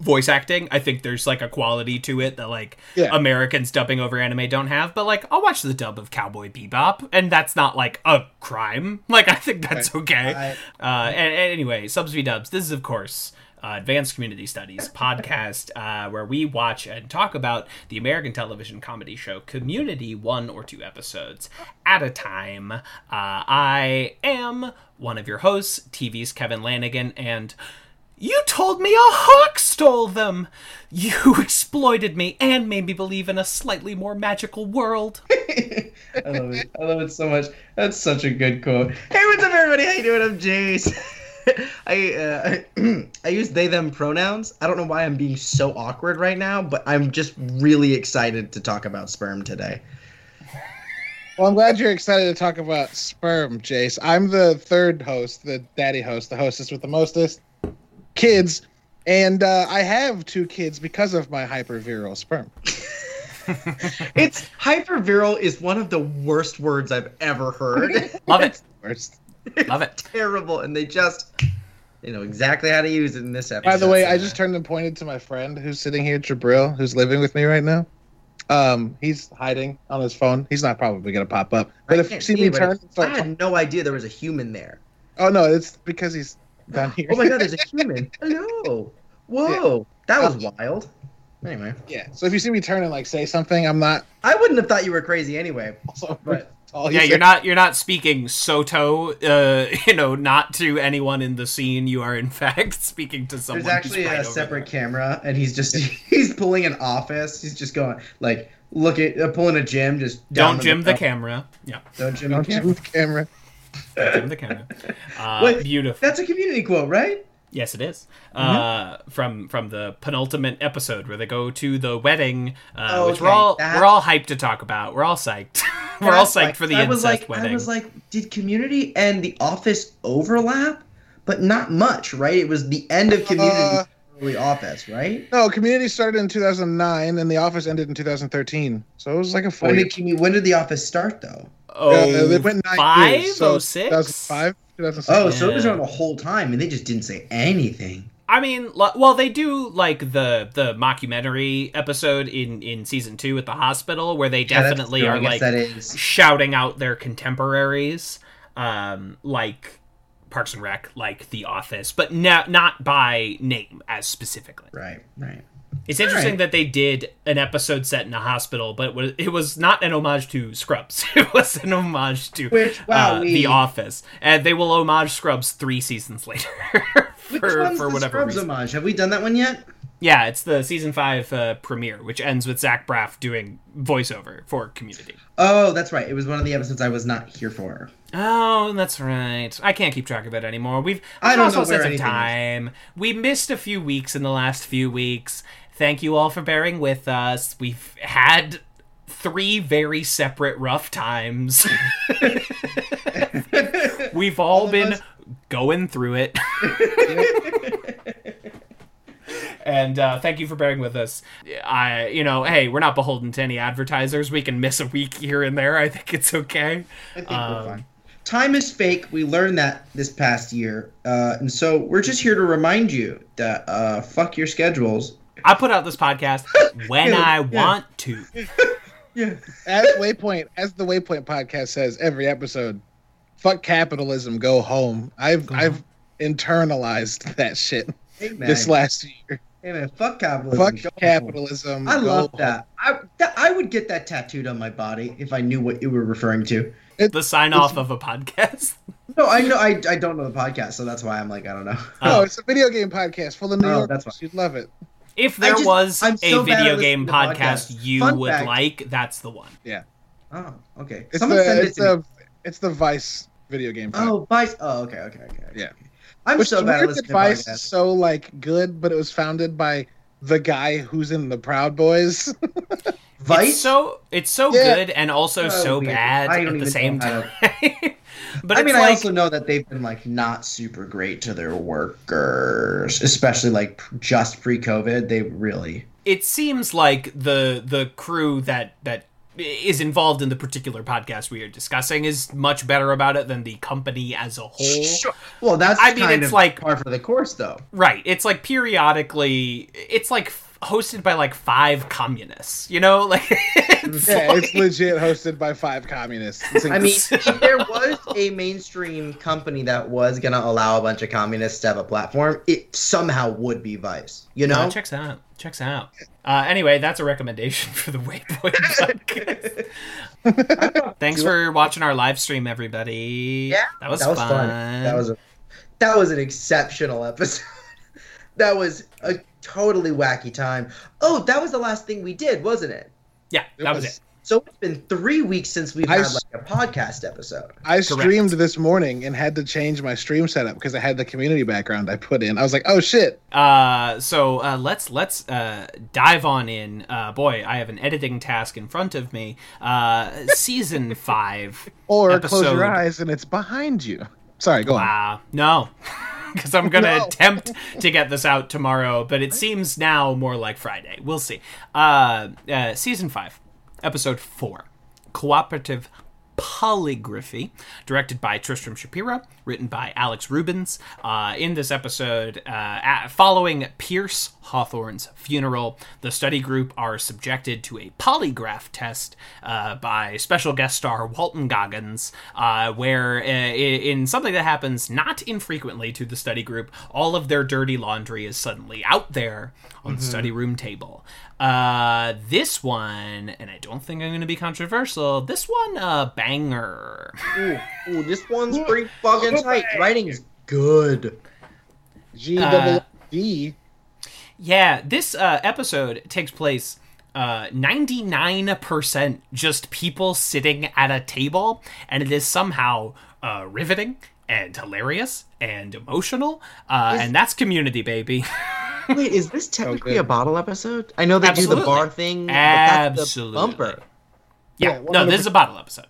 Speaker 2: voice acting. I think there's like a quality to it that like
Speaker 4: Yeah.
Speaker 2: Americans dubbing over anime don't have. But like, I'll watch the dub of Cowboy Bebop, and that's not like a crime. Like, I think that's okay. Uh, and, and anyway, subs v dubs. This is of course. Uh, Advanced Community Studies podcast, uh, where we watch and talk about the American television comedy show Community, one or two episodes at a time. Uh, I am one of your hosts, TV's Kevin Lanigan, and you told me a hawk stole them! You exploited me and made me believe in a slightly more magical world.
Speaker 3: I love it. I love it so much. That's such a good quote. Hey, what's up, everybody? How you doing? I'm Jace. I uh, I use they them pronouns. I don't know why I'm being so awkward right now, but I'm just really excited to talk about sperm today.
Speaker 4: Well, I'm glad you're excited to talk about sperm, Jace. I'm the third host, the daddy host, the hostess with the mostest kids, and uh, I have two kids because of my hyperviral sperm.
Speaker 3: It's hyperviral is one of the worst words I've ever heard.
Speaker 2: Love it.
Speaker 4: First.
Speaker 2: Love it.
Speaker 3: Terrible, and they just you know exactly how to use it in this episode.
Speaker 4: By the way, I just turned and pointed to my friend who's sitting here, Jabril, who's living with me right now. Um, he's hiding on his phone. He's not probably gonna pop up. But
Speaker 3: I
Speaker 4: if you see
Speaker 3: see
Speaker 4: me turn,
Speaker 3: it's-
Speaker 4: start
Speaker 3: I had no idea there was a human there.
Speaker 4: oh no, it's because he's down here.
Speaker 3: Oh my god, there's a human. Hello. Whoa. That was wild. Anyway.
Speaker 4: yeah. So if you see me turn and like say something, I'm not.
Speaker 3: I wouldn't have thought you were crazy anyway.
Speaker 4: Also,
Speaker 3: But
Speaker 4: all
Speaker 2: Yeah, you're not you're not speaking Soto, uh, you know, not to anyone in the scene. You are in fact speaking to someone.
Speaker 3: there's actually
Speaker 2: right
Speaker 3: a
Speaker 2: over
Speaker 3: separate camera, and he's just he's pulling an office. He's just going like look at uh, pulling a Jim. Just down
Speaker 2: Don't jim the
Speaker 3: middle.
Speaker 2: camera. Yeah,
Speaker 3: Don't jim
Speaker 4: Don't
Speaker 3: the
Speaker 4: you
Speaker 3: camera.
Speaker 4: the camera.
Speaker 2: Don't the camera. Uh,
Speaker 3: Wait,
Speaker 2: beautiful.
Speaker 3: That's a community quote, right?
Speaker 2: Yes, it is.
Speaker 3: Mm-hmm.
Speaker 2: Uh, from from the penultimate episode where they go to the wedding, uh,
Speaker 3: Oh,
Speaker 2: which we're all
Speaker 3: that-
Speaker 2: we're all hyped to talk about. We're all psyched. we're all psyched
Speaker 3: like-
Speaker 2: for the
Speaker 3: I
Speaker 2: incest
Speaker 3: was like,
Speaker 2: wedding.
Speaker 3: I was like, did Community and The Office overlap? But not much, right? It was the end of Community, Early Office, right?
Speaker 4: No, Community started in 2009, and The Office ended in 2013. So it was like a four.
Speaker 3: When
Speaker 4: year-
Speaker 3: did, commu- when did The Office start, though?
Speaker 2: oh,
Speaker 4: Uh, they went nine
Speaker 2: five,
Speaker 4: years, so
Speaker 2: oh, six?
Speaker 4: 2005, 2006.
Speaker 3: Oh, so it was
Speaker 2: Yeah.
Speaker 3: around the whole time, and they just didn't say anything.
Speaker 2: I mean, well, they do like the the mockumentary episode in in season two at the hospital where they definitely
Speaker 3: true. I
Speaker 2: are like
Speaker 3: that is.
Speaker 2: shouting out their contemporaries, um, like Parks and Rec, like The Office, but no, not by name as specifically.
Speaker 3: Right, right.
Speaker 2: It's interesting
Speaker 3: Alright.
Speaker 2: that they did an episode set in a hospital, but it was, it was not an homage to Scrubs. It was an homage to
Speaker 3: Which, wow,
Speaker 2: uh,
Speaker 3: we-
Speaker 2: The Office, and they will homage Scrubs three seasons later
Speaker 3: Which
Speaker 2: for
Speaker 3: one's
Speaker 2: for
Speaker 3: the
Speaker 2: whatever
Speaker 3: Scrubs
Speaker 2: reason.
Speaker 3: homage? Have we done that one yet?
Speaker 2: Yeah, it's the season five uh, premiere, which ends with Zach Braff doing voiceover for Community.
Speaker 3: Oh, that's right. It was one of the episodes I was not here for.
Speaker 2: Oh, that's right. I can't keep track of it anymore. We've
Speaker 3: I don't know where anything is.
Speaker 2: time. We missed a few weeks in the last few weeks. Thank you all for bearing with us. We've had three very separate rough times. We've all,
Speaker 3: of
Speaker 2: been
Speaker 3: us.
Speaker 2: going through it. and uh, thank you for bearing with us. I, you know, hey, we're not beholden to any advertisers. We can miss a week here and there. I think it's okay.
Speaker 3: I think
Speaker 2: Um,
Speaker 3: we're fine. Time is fake. We learned that this past year, uh, and so we're just here to remind you that uh, fuck your schedules.
Speaker 2: I put out this podcast when
Speaker 3: Yeah,
Speaker 2: I
Speaker 3: yeah.
Speaker 2: want to.
Speaker 3: Yeah.
Speaker 4: As Waypoint, as the Waypoint podcast says every episode, fuck capitalism, go home. I've
Speaker 2: Go
Speaker 4: I've internalized that shit
Speaker 3: Hey man.
Speaker 4: this last year.
Speaker 3: hey man. Fuck capitalism.
Speaker 4: Fuck
Speaker 3: Go home.
Speaker 4: capitalism.
Speaker 3: I
Speaker 4: go
Speaker 3: love
Speaker 4: home.
Speaker 3: that. I that, I would get that tattooed on my body if I knew what you were referring to.
Speaker 2: The sign off of a podcast.
Speaker 3: No, I know. I, I don't know the podcast, so that's why I'm like I don't know.
Speaker 4: Oh,
Speaker 2: Oh.
Speaker 4: it's a video game podcast full of New
Speaker 3: Oh,
Speaker 4: York.
Speaker 3: that's why.
Speaker 4: You'd love it.
Speaker 2: If there
Speaker 3: just-
Speaker 2: was
Speaker 3: I'm
Speaker 2: a
Speaker 3: so bad at
Speaker 2: video game
Speaker 3: to
Speaker 2: podcast you
Speaker 3: Fun
Speaker 2: would
Speaker 3: fact.
Speaker 2: like, that's the one. Yeah.
Speaker 3: Oh, okay.
Speaker 4: It's
Speaker 3: Someone
Speaker 4: the
Speaker 3: send it
Speaker 4: it's
Speaker 3: to me.
Speaker 4: the it's the Vice video game. Podcast.
Speaker 3: Oh, Vice. Oh, okay, okay, okay. okay.
Speaker 4: Yeah.
Speaker 3: I'm
Speaker 4: Which
Speaker 3: so bad at
Speaker 4: weird
Speaker 3: listening
Speaker 4: that
Speaker 3: to
Speaker 4: Vice is so like good, but it was founded by the guy who's in the Proud Boys.
Speaker 3: Vice.
Speaker 2: It's so it's so
Speaker 4: Yeah.
Speaker 2: good and also
Speaker 3: Oh,
Speaker 2: so bad at the same time. but
Speaker 3: I mean,
Speaker 2: like
Speaker 3: I also know that they've been like not super great to their workers, especially like just pre-COVID. They really.
Speaker 2: it seems like the the crew that that is involved in the particular podcast we are discussing is much better about it than the company as a whole.
Speaker 3: Sure. Well, that's
Speaker 2: I mean, it's
Speaker 3: of
Speaker 2: like-
Speaker 3: par for the course, though.
Speaker 2: Right. It's like periodically it's like hosted by like five communists, you know? Like it's
Speaker 4: yeah,
Speaker 2: like-
Speaker 4: it's legit hosted by five communists.
Speaker 3: I mean,
Speaker 4: incredible.
Speaker 3: if there was a mainstream company that was gonna allow a bunch of communists to have a platform, it somehow would be Vice. You know?
Speaker 2: Checks out. Checks out. Uh, anyway, that's a recommendation for the Waypoint podcast. Thanks for watching our live stream, everybody.
Speaker 3: Yeah,
Speaker 2: that was,
Speaker 3: that was
Speaker 2: fun.
Speaker 3: fun. That was a that was an exceptional episode. that was a totally wacky time. Oh, that was the last thing we did, wasn't it?
Speaker 2: yeah,
Speaker 4: It
Speaker 2: that was,
Speaker 4: was-
Speaker 2: it.
Speaker 3: So it's been three weeks since we've
Speaker 4: I
Speaker 3: had like a podcast episode.
Speaker 4: I streamed this morning and had to change my stream setup because I had the community background I put in. I was like, oh shit.
Speaker 2: Uh, so uh, let's let's uh, dive on in. Uh, boy, I have an editing task in front of me. Uh, season five.
Speaker 4: Or close your eyes and it's behind you. Sorry, go on.
Speaker 2: Wow, no, because I'm gonna
Speaker 4: No.
Speaker 2: attempt to get this out tomorrow, but it seems now more like Friday. We'll see. Uh, uh, season five, episode four, cooperative polygraphy directed by tristram shapiro written by alex rubens. Uh, in this episode uh, a- following pierce hawthorne's funeral the study group are subjected to a polygraph test uh, by special guest star walton goggins uh, where uh, in something that happens not infrequently to the study group all of their dirty laundry is suddenly out there on the study room table uh, this one, and I don't think I'm going to be controversial. This one, uh, banger.
Speaker 3: Ooh, ooh, this one's pretty fucking tight. Writing's good.
Speaker 4: G
Speaker 2: Uh,
Speaker 4: double D.
Speaker 2: Yeah, this uh, episode takes place uh, 99% just people sitting at a table, and it is somehow uh, riveting and hilarious and emotional. Uh,
Speaker 3: Is-
Speaker 2: and that's community, baby.
Speaker 3: Wait, is this technically
Speaker 4: good.
Speaker 3: a bottle episode? I know they do the bar thing. but the
Speaker 2: Absolutely.
Speaker 3: bumper.
Speaker 2: yeah,
Speaker 4: Yeah,
Speaker 2: no, this is a bottle episode.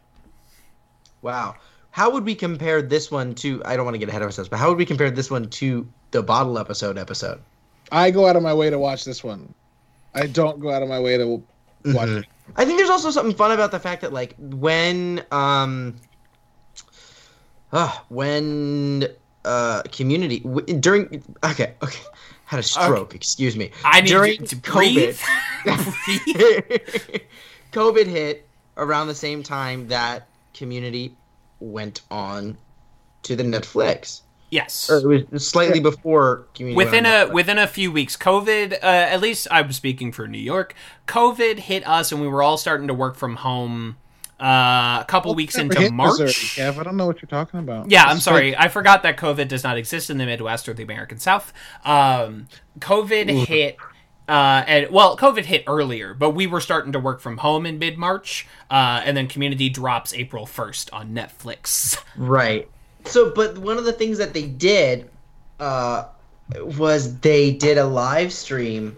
Speaker 3: Wow. How would we compare this one to? I don't want to get ahead of ourselves, but how would we compare this one to the bottle episode episode?
Speaker 4: I go out of my way to watch this one. I don't go out of my way to watch
Speaker 3: Mhm.
Speaker 4: it.
Speaker 3: I think there's also something fun about the fact that like when um uh, when uh community w- during okay okay. Had a stroke excuse me.
Speaker 2: I need
Speaker 3: during
Speaker 2: to
Speaker 3: COVID.
Speaker 2: breathe.
Speaker 3: COVID hit around the same time that community went on to the Netflix.
Speaker 2: Yes.
Speaker 3: or it was slightly before community
Speaker 2: within a
Speaker 3: Netflix.
Speaker 2: within a few weeks. Covid uh, at least i'm speaking for new york. Covid hit us and we were all starting to work from home uh, a couple weeks into march
Speaker 4: Missouri, Kev. I don't know what you're talking about.
Speaker 2: yeah i'm sorry i forgot that covid does not exist in the midwest or the american south um, covid hit Uh, and well, COVID hit earlier, but we were starting to work from home in mid March, uh, and then Community drops April first on Netflix.
Speaker 3: Right. So, but one of the things that they did uh, was they did a live stream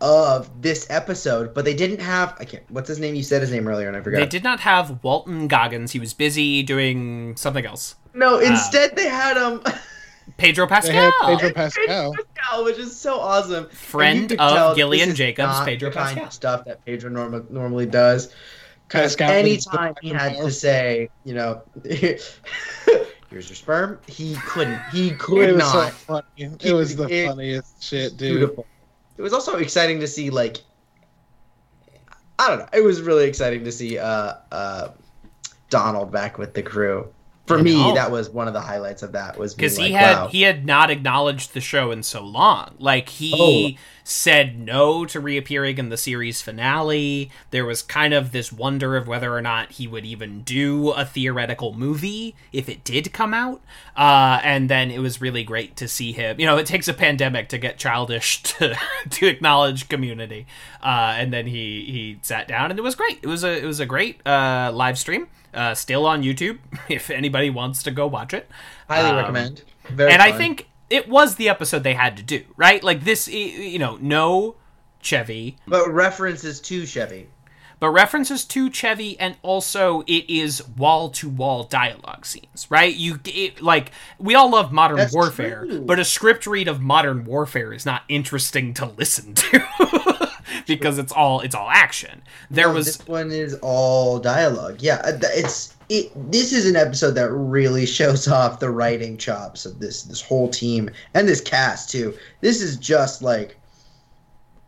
Speaker 3: of this episode, but they didn't have. I can't. What's his name? You said his name earlier, and I forgot.
Speaker 2: They did not have Walton Goggins; he was busy doing something else.
Speaker 3: No, instead they had um
Speaker 2: Pedro
Speaker 4: They
Speaker 2: Pascal,
Speaker 4: had Pedro Pascal.
Speaker 3: Pascal, which is so awesome.
Speaker 2: Friend of
Speaker 3: tell
Speaker 2: Gillian Jacobs, Pedro
Speaker 3: the kind
Speaker 2: Pascal.
Speaker 3: of stuff that Pedro norm- normally does. Because
Speaker 4: Pascal
Speaker 3: anytime he had to say, you know, here's your sperm, he couldn't. He
Speaker 4: It
Speaker 3: could
Speaker 4: was so
Speaker 3: not.
Speaker 4: funny. It was the
Speaker 3: It-
Speaker 4: funniest shit, dude.
Speaker 3: Beautiful. It was also exciting to see, like, I don't know. It was really exciting to see uh, uh, Donald back with the crew. For
Speaker 2: I
Speaker 3: me,
Speaker 2: know.
Speaker 3: that was one of the highlights of that. Was
Speaker 2: because
Speaker 3: like,
Speaker 2: he had
Speaker 3: wow.
Speaker 2: he had not acknowledged the show in so long. Like he
Speaker 3: Oh.
Speaker 2: Said no to reappearing in the series finale. There was kind of this wonder of whether or not he would even do a theoretical movie if it did come out. Uh, and then it was really great to see him. You know, it takes a pandemic to get childish to to acknowledge community. Uh, and then he he sat down and it was great. It was a it was a great uh, live stream. Uh, still on YouTube if anybody wants to go watch it.
Speaker 3: highly
Speaker 2: um,
Speaker 3: recommend. Very
Speaker 2: and I think it was the episode they had to do, right? Like this, you know, no Chevy,
Speaker 3: but references to Chevy.
Speaker 2: but references to Chevy, and also it is wall to wall dialogue scenes, right? You it, like we all love Modern
Speaker 3: That's
Speaker 2: Warfare,
Speaker 3: true.
Speaker 2: but a script read of Modern Warfare is not interesting to listen to because it's all it's all action. There
Speaker 3: No,
Speaker 2: was
Speaker 3: this one is all dialogue. Yeah, uh, it's it. This is an episode that really shows off the writing chops of this this whole team and this cast too. This is just like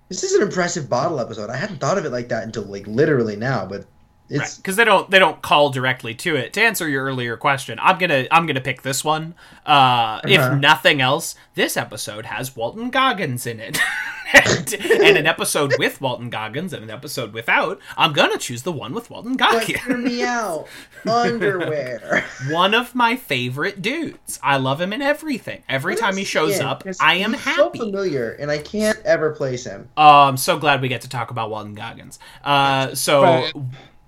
Speaker 3: this is an impressive bottle episode. I hadn't thought of it like that until like literally now, but it's
Speaker 2: because they don't they don't call directly to it. To answer your earlier question, I'm gonna I'm gonna pick this one. Uh, If
Speaker 3: Uh-huh.
Speaker 2: nothing else, this episode has Walton Goggins in it, and, and an episode with Walton Goggins and an episode without. I'm gonna choose the one with Walton
Speaker 3: but hear
Speaker 2: Goggins.
Speaker 3: me out. Underwear.
Speaker 2: one of my favorite dudes. I love him in everything. Every time he shows
Speaker 3: Yeah,
Speaker 2: up,
Speaker 3: 'cause
Speaker 2: I am
Speaker 3: he's So familiar, and I can't ever place him.
Speaker 2: Oh, I'm so glad we get to talk about Walton Goggins. Uh, so
Speaker 4: Right.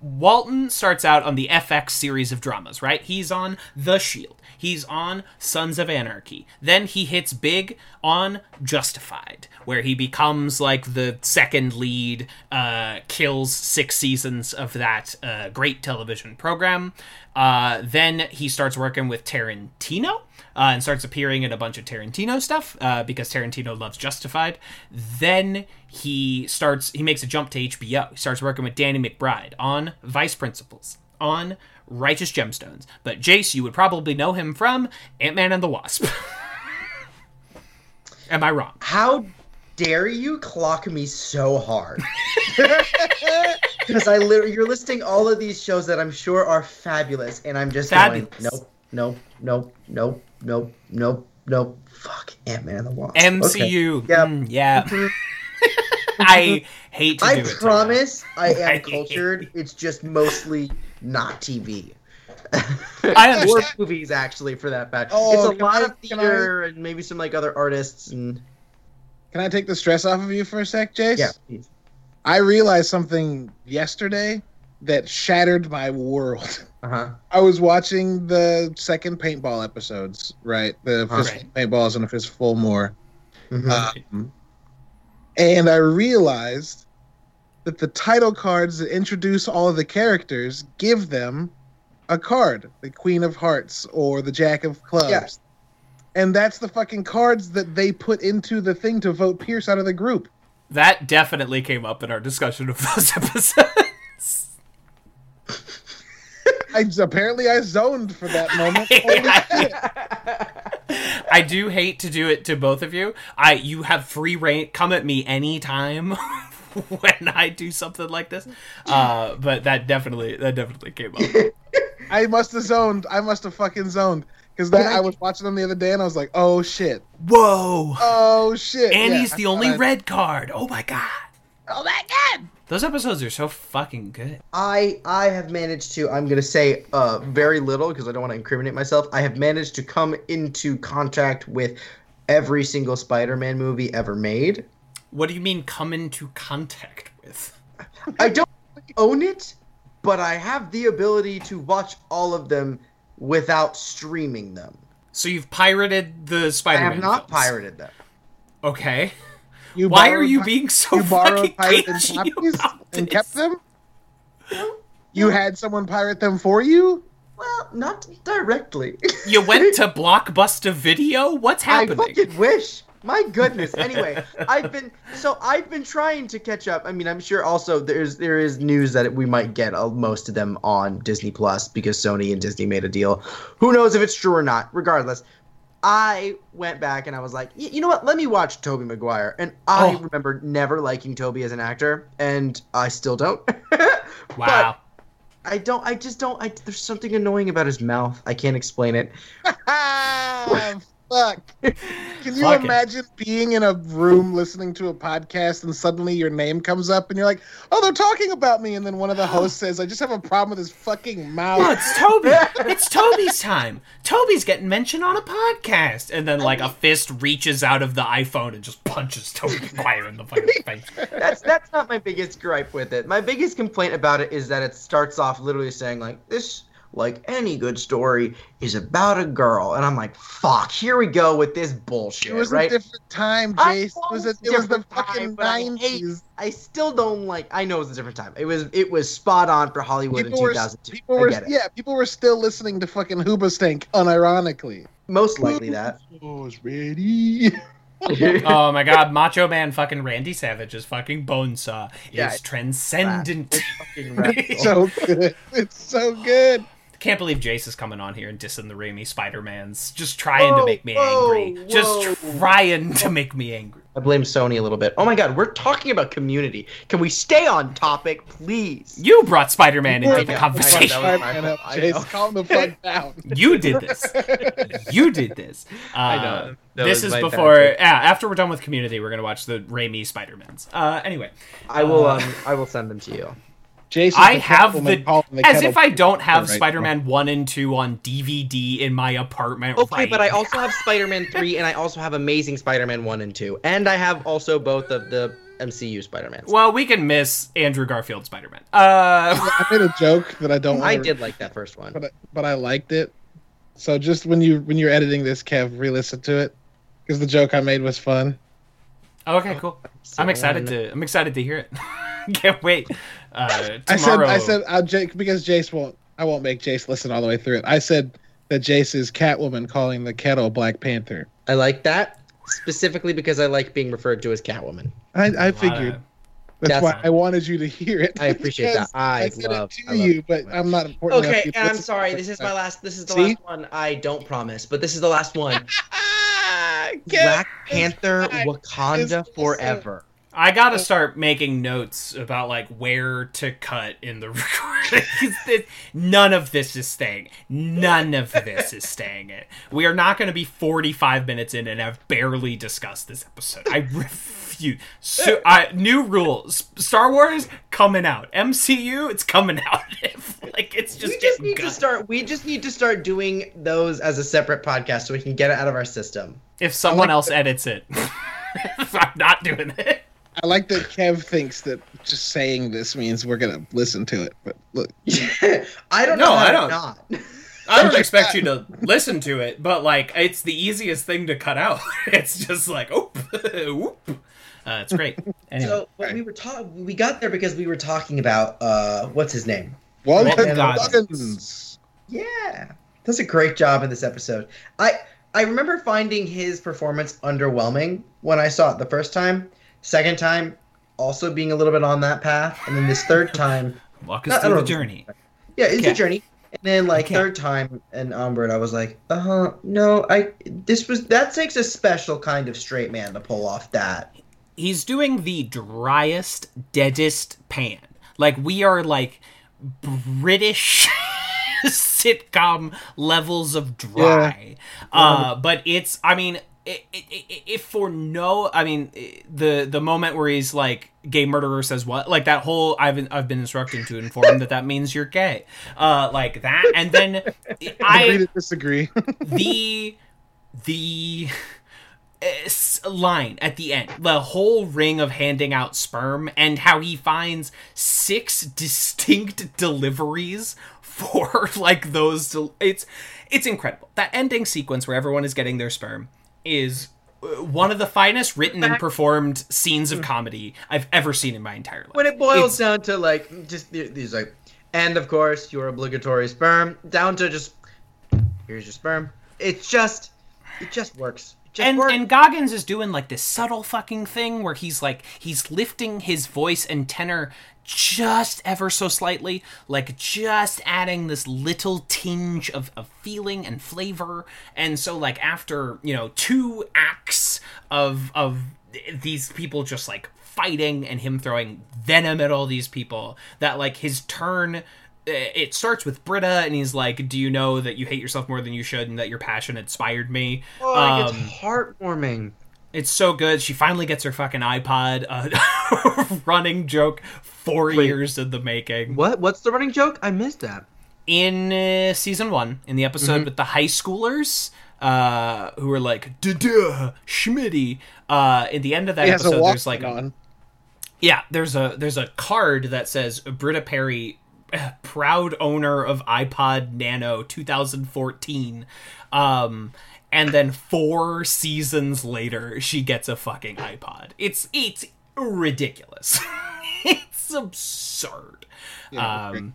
Speaker 2: Walton starts out on the FX series of dramas, right? He's on The Shield. He's on Sons of Anarchy. Then he hits big on Justified, where he becomes like the second lead, uh, kills six seasons of that uh, great television program. Uh, then he starts working with Tarantino uh, and starts appearing in a bunch of Tarantino stuff uh, because Tarantino loves Justified. Then he starts he makes a jump to HBO. He starts working with Danny McBride on Vice Principals, on Righteous Gemstones. But Jace, you would probably know him from Ant Man and the Wasp. Am I wrong?
Speaker 3: How dare you clock me so hard? Because I literally, you're listing all of these shows that I'm sure are fabulous, and I'm just
Speaker 2: Fabulous.
Speaker 3: going, nope, nope, nope, nope, nope, nope, nope. Fuck Ant Man and the Wasp.
Speaker 2: MCU.
Speaker 3: Okay. Yep.
Speaker 2: Mm, yeah. I hate to
Speaker 3: I
Speaker 2: do it. to
Speaker 3: promise I am
Speaker 2: Right.
Speaker 3: cultured. It's just mostly not TV.
Speaker 2: I understand.
Speaker 3: or movies, actually, for that fact.
Speaker 4: Oh,
Speaker 3: it's a
Speaker 4: can
Speaker 3: lot of
Speaker 4: can I-
Speaker 3: theater and maybe some like other artists and
Speaker 4: Can I take the stress off of you for a sec, Jace?
Speaker 3: yeah. please.
Speaker 4: I realized something yesterday that shattered my world.
Speaker 3: Uh huh.
Speaker 4: I was watching the second paintball episodes, right? The
Speaker 3: Huh.
Speaker 4: fist paintballs and a fistful more.
Speaker 3: Mhm.
Speaker 4: Um, and I realized that the title cards that introduce all of the characters give them a card, the Queen of Hearts or the Jack of Clubs.
Speaker 3: Yeah.
Speaker 4: And that's the fucking cards that they put into the thing to vote Pierce out of the group.
Speaker 2: That definitely came up in our discussion of those episodes.
Speaker 4: I apparently I zoned for that moment.
Speaker 2: I do hate to do it to both of you. I you have free reign. Come at me anytime when I do something like this. Uh, but that definitely that definitely came up.
Speaker 4: I must have zoned. I must have fucking zoned. Because that
Speaker 3: I-
Speaker 4: I was watching them the other day and I was like, oh shit.
Speaker 2: Whoa!
Speaker 4: Oh shit.
Speaker 2: And
Speaker 4: Yeah,
Speaker 2: he's the only
Speaker 4: I-
Speaker 2: red card. Oh my god!
Speaker 4: Oh my god.
Speaker 2: Those episodes are so fucking good.
Speaker 3: I I have managed to I'm gonna say uh very little because I don't want to incriminate myself. I have managed to come into contact with every single Spider-Man movie ever made.
Speaker 2: What do you mean come into contact with?
Speaker 3: I don't own it, but I have the ability to watch all of them without streaming them.
Speaker 2: So you've pirated the Spider-Man.
Speaker 3: I have not
Speaker 2: films.
Speaker 3: pirated them.
Speaker 2: Okay.
Speaker 4: You
Speaker 2: Why are you
Speaker 4: pi-
Speaker 2: being so
Speaker 4: you borrowed
Speaker 2: fucking
Speaker 4: pirated
Speaker 2: cagey
Speaker 4: copies
Speaker 2: about
Speaker 4: and
Speaker 2: this?
Speaker 4: kept them? You had someone pirate them for you?
Speaker 3: Well, not directly.
Speaker 2: You went to Blockbuster Video? What's
Speaker 3: I
Speaker 2: happening?
Speaker 3: fucking wish. My goodness. Anyway, I've been so I've been trying to catch up. I mean, I'm sure also there's there is news that we might get uh, most of them on Disney Plus because Sony and Disney made a deal. Who knows if it's true or not? Regardless, I went back and I was like, "Y- you know what? Let me watch Tobey Maguire. And I
Speaker 2: Oh.
Speaker 3: remember never liking Tobey as an actor, and I still don't.
Speaker 2: Wow.
Speaker 3: I don't. I just don't. I, there's something annoying about his mouth. I can't explain it.
Speaker 4: Fuck. Can you
Speaker 2: Fuck it.
Speaker 4: imagine being in a room listening to a podcast and suddenly your name comes up and you're like, oh, they're talking about me. And then one of the hosts says, I just have a problem with his fucking
Speaker 2: Oh,
Speaker 4: mouth.
Speaker 2: it's Tobey. It's Tobey's time. Tobey's getting mentioned on a podcast. And then, like, a fist reaches out of the iPhone and just punches Tobey Maguire in the fucking face.
Speaker 3: that's that's not my biggest gripe with it. My biggest complaint about it is that it starts off literally saying like this like any good story is about a girl and I'm like fuck here we go with this bullshit
Speaker 4: It was
Speaker 3: right
Speaker 4: a different time,
Speaker 3: I
Speaker 4: Jace. It was, a, it was the
Speaker 3: different time,
Speaker 4: fucking
Speaker 3: but I
Speaker 4: 90s.
Speaker 3: I still don't like I know it was a different time it was it was spot on for Hollywood
Speaker 4: People
Speaker 3: in
Speaker 4: were,
Speaker 3: 2002
Speaker 4: people
Speaker 3: I
Speaker 4: were,
Speaker 3: get it
Speaker 4: yeah, people were still listening to fucking Hoobastank unironically.
Speaker 3: most likely that
Speaker 4: Was ready.
Speaker 2: Oh my god, Macho Man fucking Randy Savage's fucking Bonesaw
Speaker 3: Yeah,
Speaker 2: is
Speaker 3: it's
Speaker 2: transcendent.
Speaker 3: Fucking right.
Speaker 4: so good. It's so good.
Speaker 2: Can't believe Jace is coming on here and dissing the Raimi Spider-Mans. Just trying to make me
Speaker 3: whoa,
Speaker 2: angry. Just
Speaker 3: whoa.
Speaker 2: trying to make me angry.
Speaker 3: I blame Sony a little bit oh my god we're talking about community can we stay on topic please
Speaker 2: You brought Spider-Man into the conversation.
Speaker 3: that was my
Speaker 4: Man up, Jace.
Speaker 3: know.
Speaker 4: Calm the fuck down.
Speaker 2: You did this. You did this. Uh,
Speaker 3: I know. That
Speaker 2: this is before.
Speaker 3: joke.
Speaker 2: Yeah, after we're done with Community, we're gonna watch the Raimi Spider-Mans. Uh, anyway,
Speaker 3: I will
Speaker 2: Uh,
Speaker 3: um I will send them to you
Speaker 4: Jace is
Speaker 2: I have the,
Speaker 4: the
Speaker 2: as
Speaker 4: kettle
Speaker 2: if I don't have
Speaker 4: right
Speaker 2: Spider-Man one and two on DVD in my apartment.
Speaker 3: Okay,
Speaker 2: right
Speaker 3: but I also have Spider-Man 3 and I also have Amazing Spider-Man 1 and 2. And I have also both of the MCU Spider-Man.
Speaker 2: Well, we can miss Andrew Garfield Spider-Man. Uh,
Speaker 4: I made a joke that I don't.
Speaker 3: I
Speaker 4: wanna-
Speaker 3: did like that first one.
Speaker 4: but I, but I liked it. So just when you when you're editing this, Kev, re-listen to it because the joke I made was fun.
Speaker 2: okay, cool. I'm excited to. I'm excited to hear it. Can't wait. Uh,
Speaker 4: I said. I said I'll Jake because Jace won't. I won't make Jace listen all the way through it. I said that Jace is Catwoman calling the kettle Black Panther.
Speaker 3: I like that specifically because I like being referred to as Catwoman.
Speaker 4: I, I
Speaker 2: Uh,
Speaker 4: figured that's,
Speaker 3: That's
Speaker 4: why. I wanted you to hear it.
Speaker 3: I appreciate that.
Speaker 4: because
Speaker 3: I
Speaker 4: said
Speaker 3: love-
Speaker 4: it
Speaker 3: I love
Speaker 4: you, but I'm not important.
Speaker 3: Okay,
Speaker 4: to
Speaker 3: and I'm sorry. This is my last. This is the
Speaker 4: See?
Speaker 3: last one. I don't promise, but this is the last one. Black Panther. Wakanda
Speaker 4: It's awesome.
Speaker 3: forever.
Speaker 2: I gotta start making notes about like where to cut in the recording. None of this is staying. None of this is staying. It. We are not going to be 45 minutes in and have barely discussed this episode. I refuse. So, I, new rules. Star Wars coming out. MCU, it's coming out. like it's just
Speaker 3: we just need to start. We just need to start doing those as a separate podcast so we can get it out of our system.
Speaker 2: If someone
Speaker 4: like
Speaker 2: else edits it, I'm not doing it.
Speaker 4: I like that Kev thinks that just saying this means we're gonna listen to it. But look,
Speaker 3: I don't
Speaker 2: No,
Speaker 3: know. How
Speaker 2: I don't.
Speaker 3: Not.
Speaker 2: I don't expect you to listen to it, but like it's the easiest thing to cut out. It's just like oop, oop. Uh, it's great. Anyway,
Speaker 3: So, but we were talking. We got there because we were talking about uh, what's his name?
Speaker 4: Walton
Speaker 2: Walton
Speaker 4: Goggins.
Speaker 3: Yeah, does a great job in this episode. I I remember finding his performance underwhelming when I saw it the first time. Second time, also being a little bit on that path, and then this third time,
Speaker 2: walk us
Speaker 3: I
Speaker 2: through the journey.
Speaker 3: yeah, it's
Speaker 2: Okay.
Speaker 3: a journey. And then like
Speaker 2: Okay.
Speaker 3: third time and onward, I was like, uh huh, no, I this was that takes a special kind of straight man to pull off that.
Speaker 2: He's doing the driest, deadest pan. Like we are like British sitcom levels of dry. Uh, but it's, I mean, if for no, I mean, the the moment where he's like, "Gay murderer says what?" Like that whole, I've been, I've been instructing to inform that that means you're gay. Uh, like that, and then
Speaker 4: Agree
Speaker 2: I
Speaker 4: to disagree.
Speaker 2: the the s- line at the end the whole ring of handing out sperm and how he finds six distinct deliveries for like those del- it's it's incredible that ending sequence where everyone is getting their sperm is uh, one of the finest written and performed scenes of comedy I've ever seen in my entire life.
Speaker 3: when it boils
Speaker 2: It's-
Speaker 3: down to like just these like, and of course your obligatory sperm down to just here's your sperm. It's just it just works. Just
Speaker 2: and
Speaker 3: works.
Speaker 2: and Goggins is doing like this subtle fucking thing where he's like he's lifting his voice and tenor just ever so slightly, like just adding this little tinge of, of feeling and flavor. And so like after, you know, two acts of of these people just like fighting and him throwing venom at all these people, that like his turn it starts with Britta, and he's like, "Do you know that you hate yourself more than you should, and that your passion inspired me?"
Speaker 3: Oh, like,
Speaker 2: Um,
Speaker 3: it's heartwarming.
Speaker 2: it's so good. She finally gets her fucking iPod. Uh, running joke, four
Speaker 3: Wait.
Speaker 2: years in the making.
Speaker 3: What? What's the running joke? I missed that.
Speaker 2: In uh, season one, in the episode
Speaker 3: Mm-hmm.
Speaker 2: with the high schoolers, uh, who are like, "Duh, Schmitty." Uh, at the end of that episode, there's like, a,
Speaker 4: on.
Speaker 2: yeah, there's a there's a card that says Britta Perry, proud owner of iPod Nano 2014. Um, and then four seasons later, she gets a fucking iPod. It's it's ridiculous. it's absurd.
Speaker 4: Yeah,
Speaker 2: um,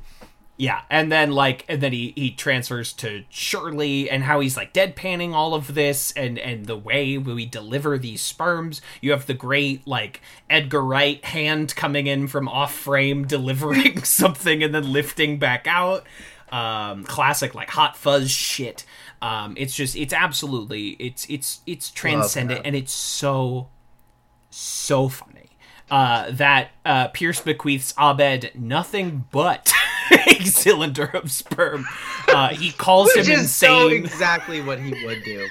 Speaker 2: yeah, and then like, and then he he transfers to Shirley, and how he's like deadpanning all of this, and and the way we deliver these sperms. You have the great like Edgar Wright hand coming in from off frame, delivering something, and then lifting back out. Um, classic like hot fuzz shit. Um, it's just it's absolutely it's it's it's transcendent, and it's so so funny uh, that uh, Pierce bequeaths Abed nothing but a cylinder of sperm. Uh, he calls
Speaker 3: Which
Speaker 2: him
Speaker 3: is so
Speaker 2: insane.
Speaker 3: exactly what he would do.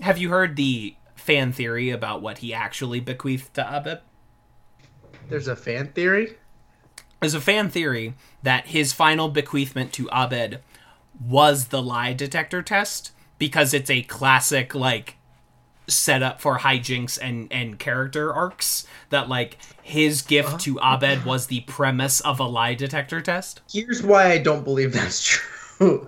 Speaker 2: Have you heard the fan theory about what he actually bequeathed to Abed?
Speaker 3: There's a fan theory.
Speaker 2: There's a fan theory that his final bequeathment to Abed was the lie detector test because it's a classic like setup for hijinks and and character arcs that like his gift to uh-huh. Abed was the premise of a lie detector test.
Speaker 3: Here's why I don't believe that's true.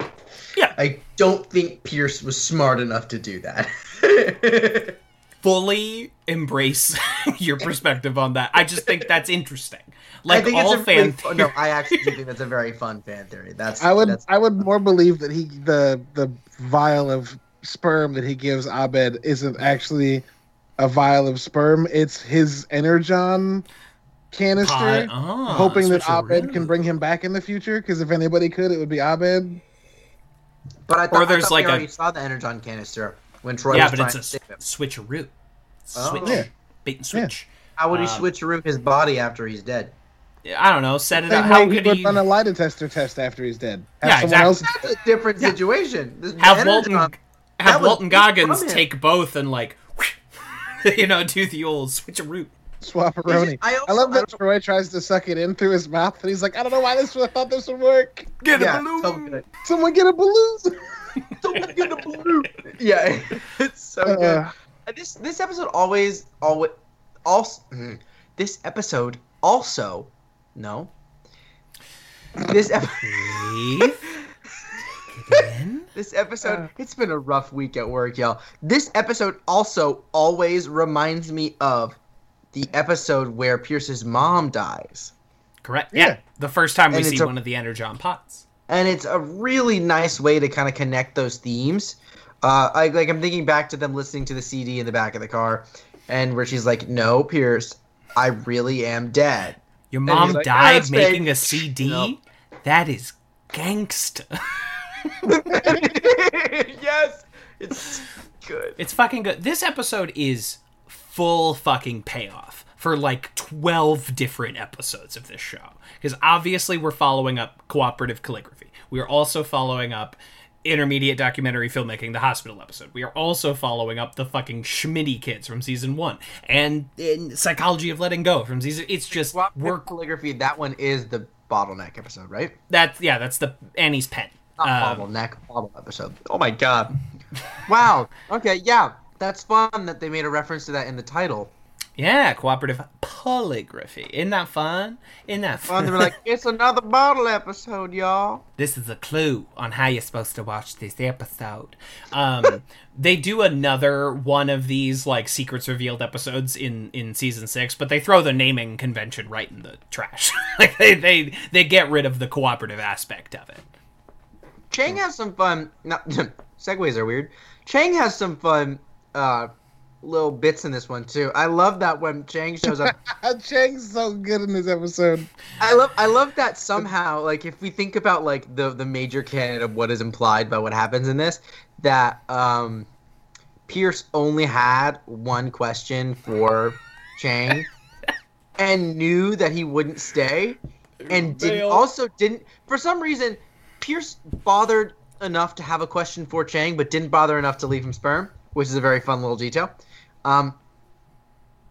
Speaker 2: Yeah.
Speaker 3: I don't think Pierce was smart enough to do that.
Speaker 2: Fully embrace your perspective on that. I just think that's interesting.
Speaker 3: like I
Speaker 2: Like
Speaker 3: think
Speaker 2: all
Speaker 3: it's a
Speaker 2: fan
Speaker 3: really fun, no, I actually do think that's a very fun fan theory. That's
Speaker 4: I would
Speaker 3: That's,
Speaker 4: I would more believe that he the the vial of sperm that he gives Abed isn't actually a vial of sperm. It's his energon canister,
Speaker 2: pod- oh,
Speaker 4: hoping that
Speaker 2: switcheroo.
Speaker 4: Abed can bring him back in the future. Because if anybody could, it would be Abed.
Speaker 3: but I thought,
Speaker 2: Or there's
Speaker 3: I thought
Speaker 2: like
Speaker 3: we
Speaker 2: a-
Speaker 3: already saw the energon canister when Troy
Speaker 2: yeah,
Speaker 3: was
Speaker 2: but
Speaker 3: trying
Speaker 2: it's a
Speaker 3: to save him.
Speaker 2: s-
Speaker 3: Oh.
Speaker 2: Switch.
Speaker 4: Yeah.
Speaker 2: Bait and switch.
Speaker 3: How would he
Speaker 2: um,
Speaker 3: switcheroo his body after he's dead?
Speaker 2: I don't know. Set it
Speaker 4: Same
Speaker 2: up. How
Speaker 4: way he
Speaker 2: could
Speaker 4: would
Speaker 2: he
Speaker 4: run a lie detector test after he's dead. Have
Speaker 2: Yeah,
Speaker 4: someone else.
Speaker 2: exactly.
Speaker 3: That's a different situation. This- the
Speaker 2: have Walton
Speaker 3: energon-
Speaker 2: have
Speaker 3: that was
Speaker 2: Walton Goggins take both and like you know do the old switcheroo.
Speaker 4: Swapperoni.
Speaker 3: I
Speaker 4: I,
Speaker 3: also-
Speaker 4: love
Speaker 3: I
Speaker 4: that
Speaker 3: don't-
Speaker 4: Troy tries to suck it in through his mouth, and he's like, "I don't know why this. I thought this would work.
Speaker 2: Get
Speaker 3: yeah,
Speaker 2: a balloon.
Speaker 3: so.
Speaker 4: Someone get a balloon."
Speaker 3: Someone get a balloon. Yeah, it's so good.
Speaker 4: Uh,
Speaker 3: And This this episode always always also mm, this episode also no. This ep-
Speaker 2: Breathe. Take it in.
Speaker 3: this episode
Speaker 4: Uh.
Speaker 3: it's been a rough week at work, y'all. This episode also always reminds me of the episode where Pierce's mom dies.
Speaker 2: Correct. Yeah.
Speaker 4: Yeah.
Speaker 2: The first time we
Speaker 3: And
Speaker 2: see
Speaker 3: a-
Speaker 2: one of the energon pots.
Speaker 3: and it's a really nice way to kind of connect those themes. Uh, I, like I'm thinking back to them listening to the CD in the back of the car, and where she's like, "No, Pierce, I really am dead."
Speaker 2: Your mom
Speaker 3: like,
Speaker 2: died
Speaker 3: "Yes, babe."
Speaker 2: making a CD.
Speaker 3: No.
Speaker 2: That is gangsta.
Speaker 3: yes, it's good.
Speaker 2: It's fucking good. This episode is full fucking payoff for like 12 different episodes of this show. Because obviously we're following up cooperative calligraphy. We are also following up intermediate documentary filmmaking, the hospital episode. We are also following up the fucking Schmitty kids from season one and, and psychology of letting go from season. It's just work
Speaker 3: calligraphy. That one is the bottleneck episode, right?
Speaker 2: that's yeah that's the Annie's pen.
Speaker 3: Not
Speaker 2: Um,
Speaker 3: bottleneck, bottle episode. Oh my god! wow. Okay, yeah. That's fun that they made a reference to that in the title.
Speaker 2: Yeah, cooperative polygraphy. Isn't that fun? Isn't that fun?
Speaker 3: Fun. They were like, "It's another bottle episode, y'all."
Speaker 2: this is a clue on how you're supposed to watch this episode. Um, they do another one of these like secrets revealed episodes in in season six, but they throw the naming convention right in the trash. like they they they get rid of the cooperative aspect of it.
Speaker 3: Chang has some fun. No, segues are weird. Chang has some fun uh, little bits in this one too. I love that when Chang shows up.
Speaker 4: Chang's so good in this episode.
Speaker 3: I love I love that somehow like if we think about like the the major canon of what is implied by what happens in this that um Pierce only had one question for Chang and knew that he wouldn't stay and didn't also didn't for some reason Pierce bothered enough to have a question for Chang but didn't bother enough to leave him sperm which is a very fun little detail um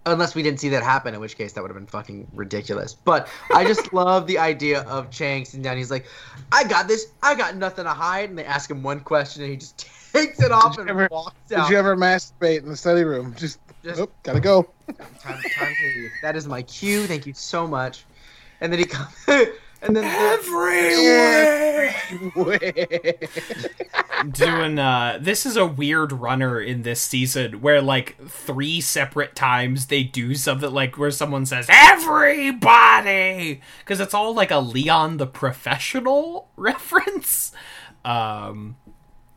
Speaker 3: unless we didn't see that happen in which case that would have been fucking ridiculous but I just love the idea of Chang sitting down he's like I got this I got nothing to hide and they ask him one question and he just takes it off and
Speaker 4: ever-
Speaker 3: walks out.
Speaker 4: Did you ever masturbate in the study room? Just,
Speaker 3: Just-
Speaker 4: oh, gotta go.
Speaker 3: time, time. That is my cue. Thank you so much. And then he comes, and then the,
Speaker 2: Everywhere. doing uh this is a weird runner in this season where like three separate times they do something like where someone says everybody because it's all like a leon the professional reference um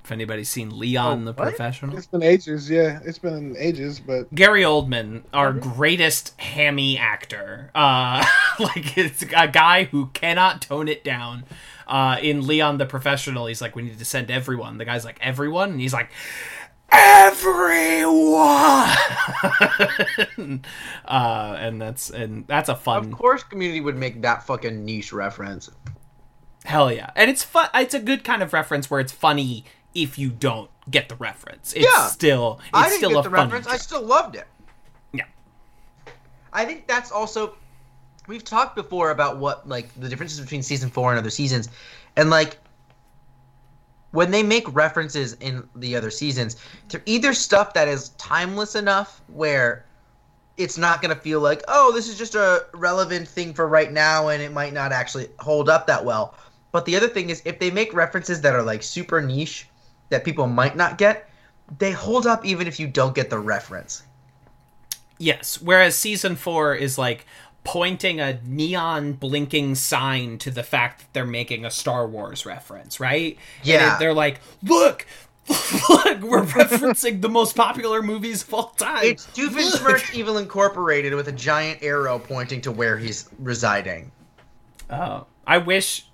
Speaker 2: if anybody's seen leon the
Speaker 3: Oh, what?
Speaker 2: professional
Speaker 4: It's been ages, yeah. It's been ages, but
Speaker 2: Gary Oldman, our greatest hammy actor, uh, like it's a guy who cannot tone it down. Uh, in Leon the Professional, he's like, "We need to send everyone." The guy's like, "Everyone," and he's like, "Everyone." uh, and that's and that's a fun.
Speaker 3: of
Speaker 2: fun
Speaker 3: course, Community would make that fucking niche reference.
Speaker 2: hell yeah, and it's fun. It's a good kind of reference where it's funny if you don't get the reference. It's
Speaker 3: Yeah.
Speaker 2: still it's
Speaker 3: I didn't
Speaker 2: still
Speaker 3: get
Speaker 2: a
Speaker 3: the reference. I still loved it.
Speaker 2: Yeah.
Speaker 3: I think that's also we've talked before about what like the differences between season four and other seasons, and like when they make references in the other seasons, they're either stuff that is timeless enough where it's not going to feel like oh this is just a relevant thing for right now and it might not actually hold up that well. But the other thing is if they make references that are like super niche that people might not get, they hold up even if you don't get the reference.
Speaker 2: Yes, whereas season four is like pointing a neon blinking sign to the fact that they're making a Star Wars reference, right?
Speaker 3: Yeah.
Speaker 2: it- they're like, look, look, we're referencing the most popular movies of all time.
Speaker 3: It's
Speaker 2: Look."
Speaker 3: Doofenshmirtz Evil Incorporated with a giant arrow pointing to where he's residing.
Speaker 2: Oh, I wish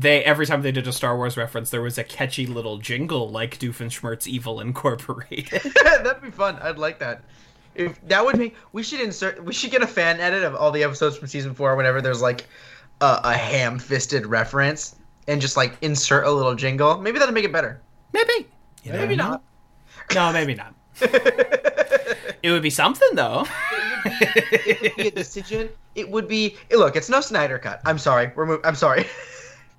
Speaker 2: they every time they did a Star Wars reference, there was a catchy little jingle like Doofenshmirtz Evil Incorporated.
Speaker 3: That'd be fun. I'd like that. If that would make, we should insert. We should get a fan edit of all the episodes from season four. Whenever there's like a, a ham-fisted reference, and just like insert a little jingle. Maybe that'd make it better.
Speaker 2: maybe, You
Speaker 3: Maybe
Speaker 2: never
Speaker 3: not.
Speaker 2: No, maybe not. it would be something though.
Speaker 3: it would be a decision. It would be. Look, it's no Snyder cut. I'm sorry. We're. Mo- I'm sorry.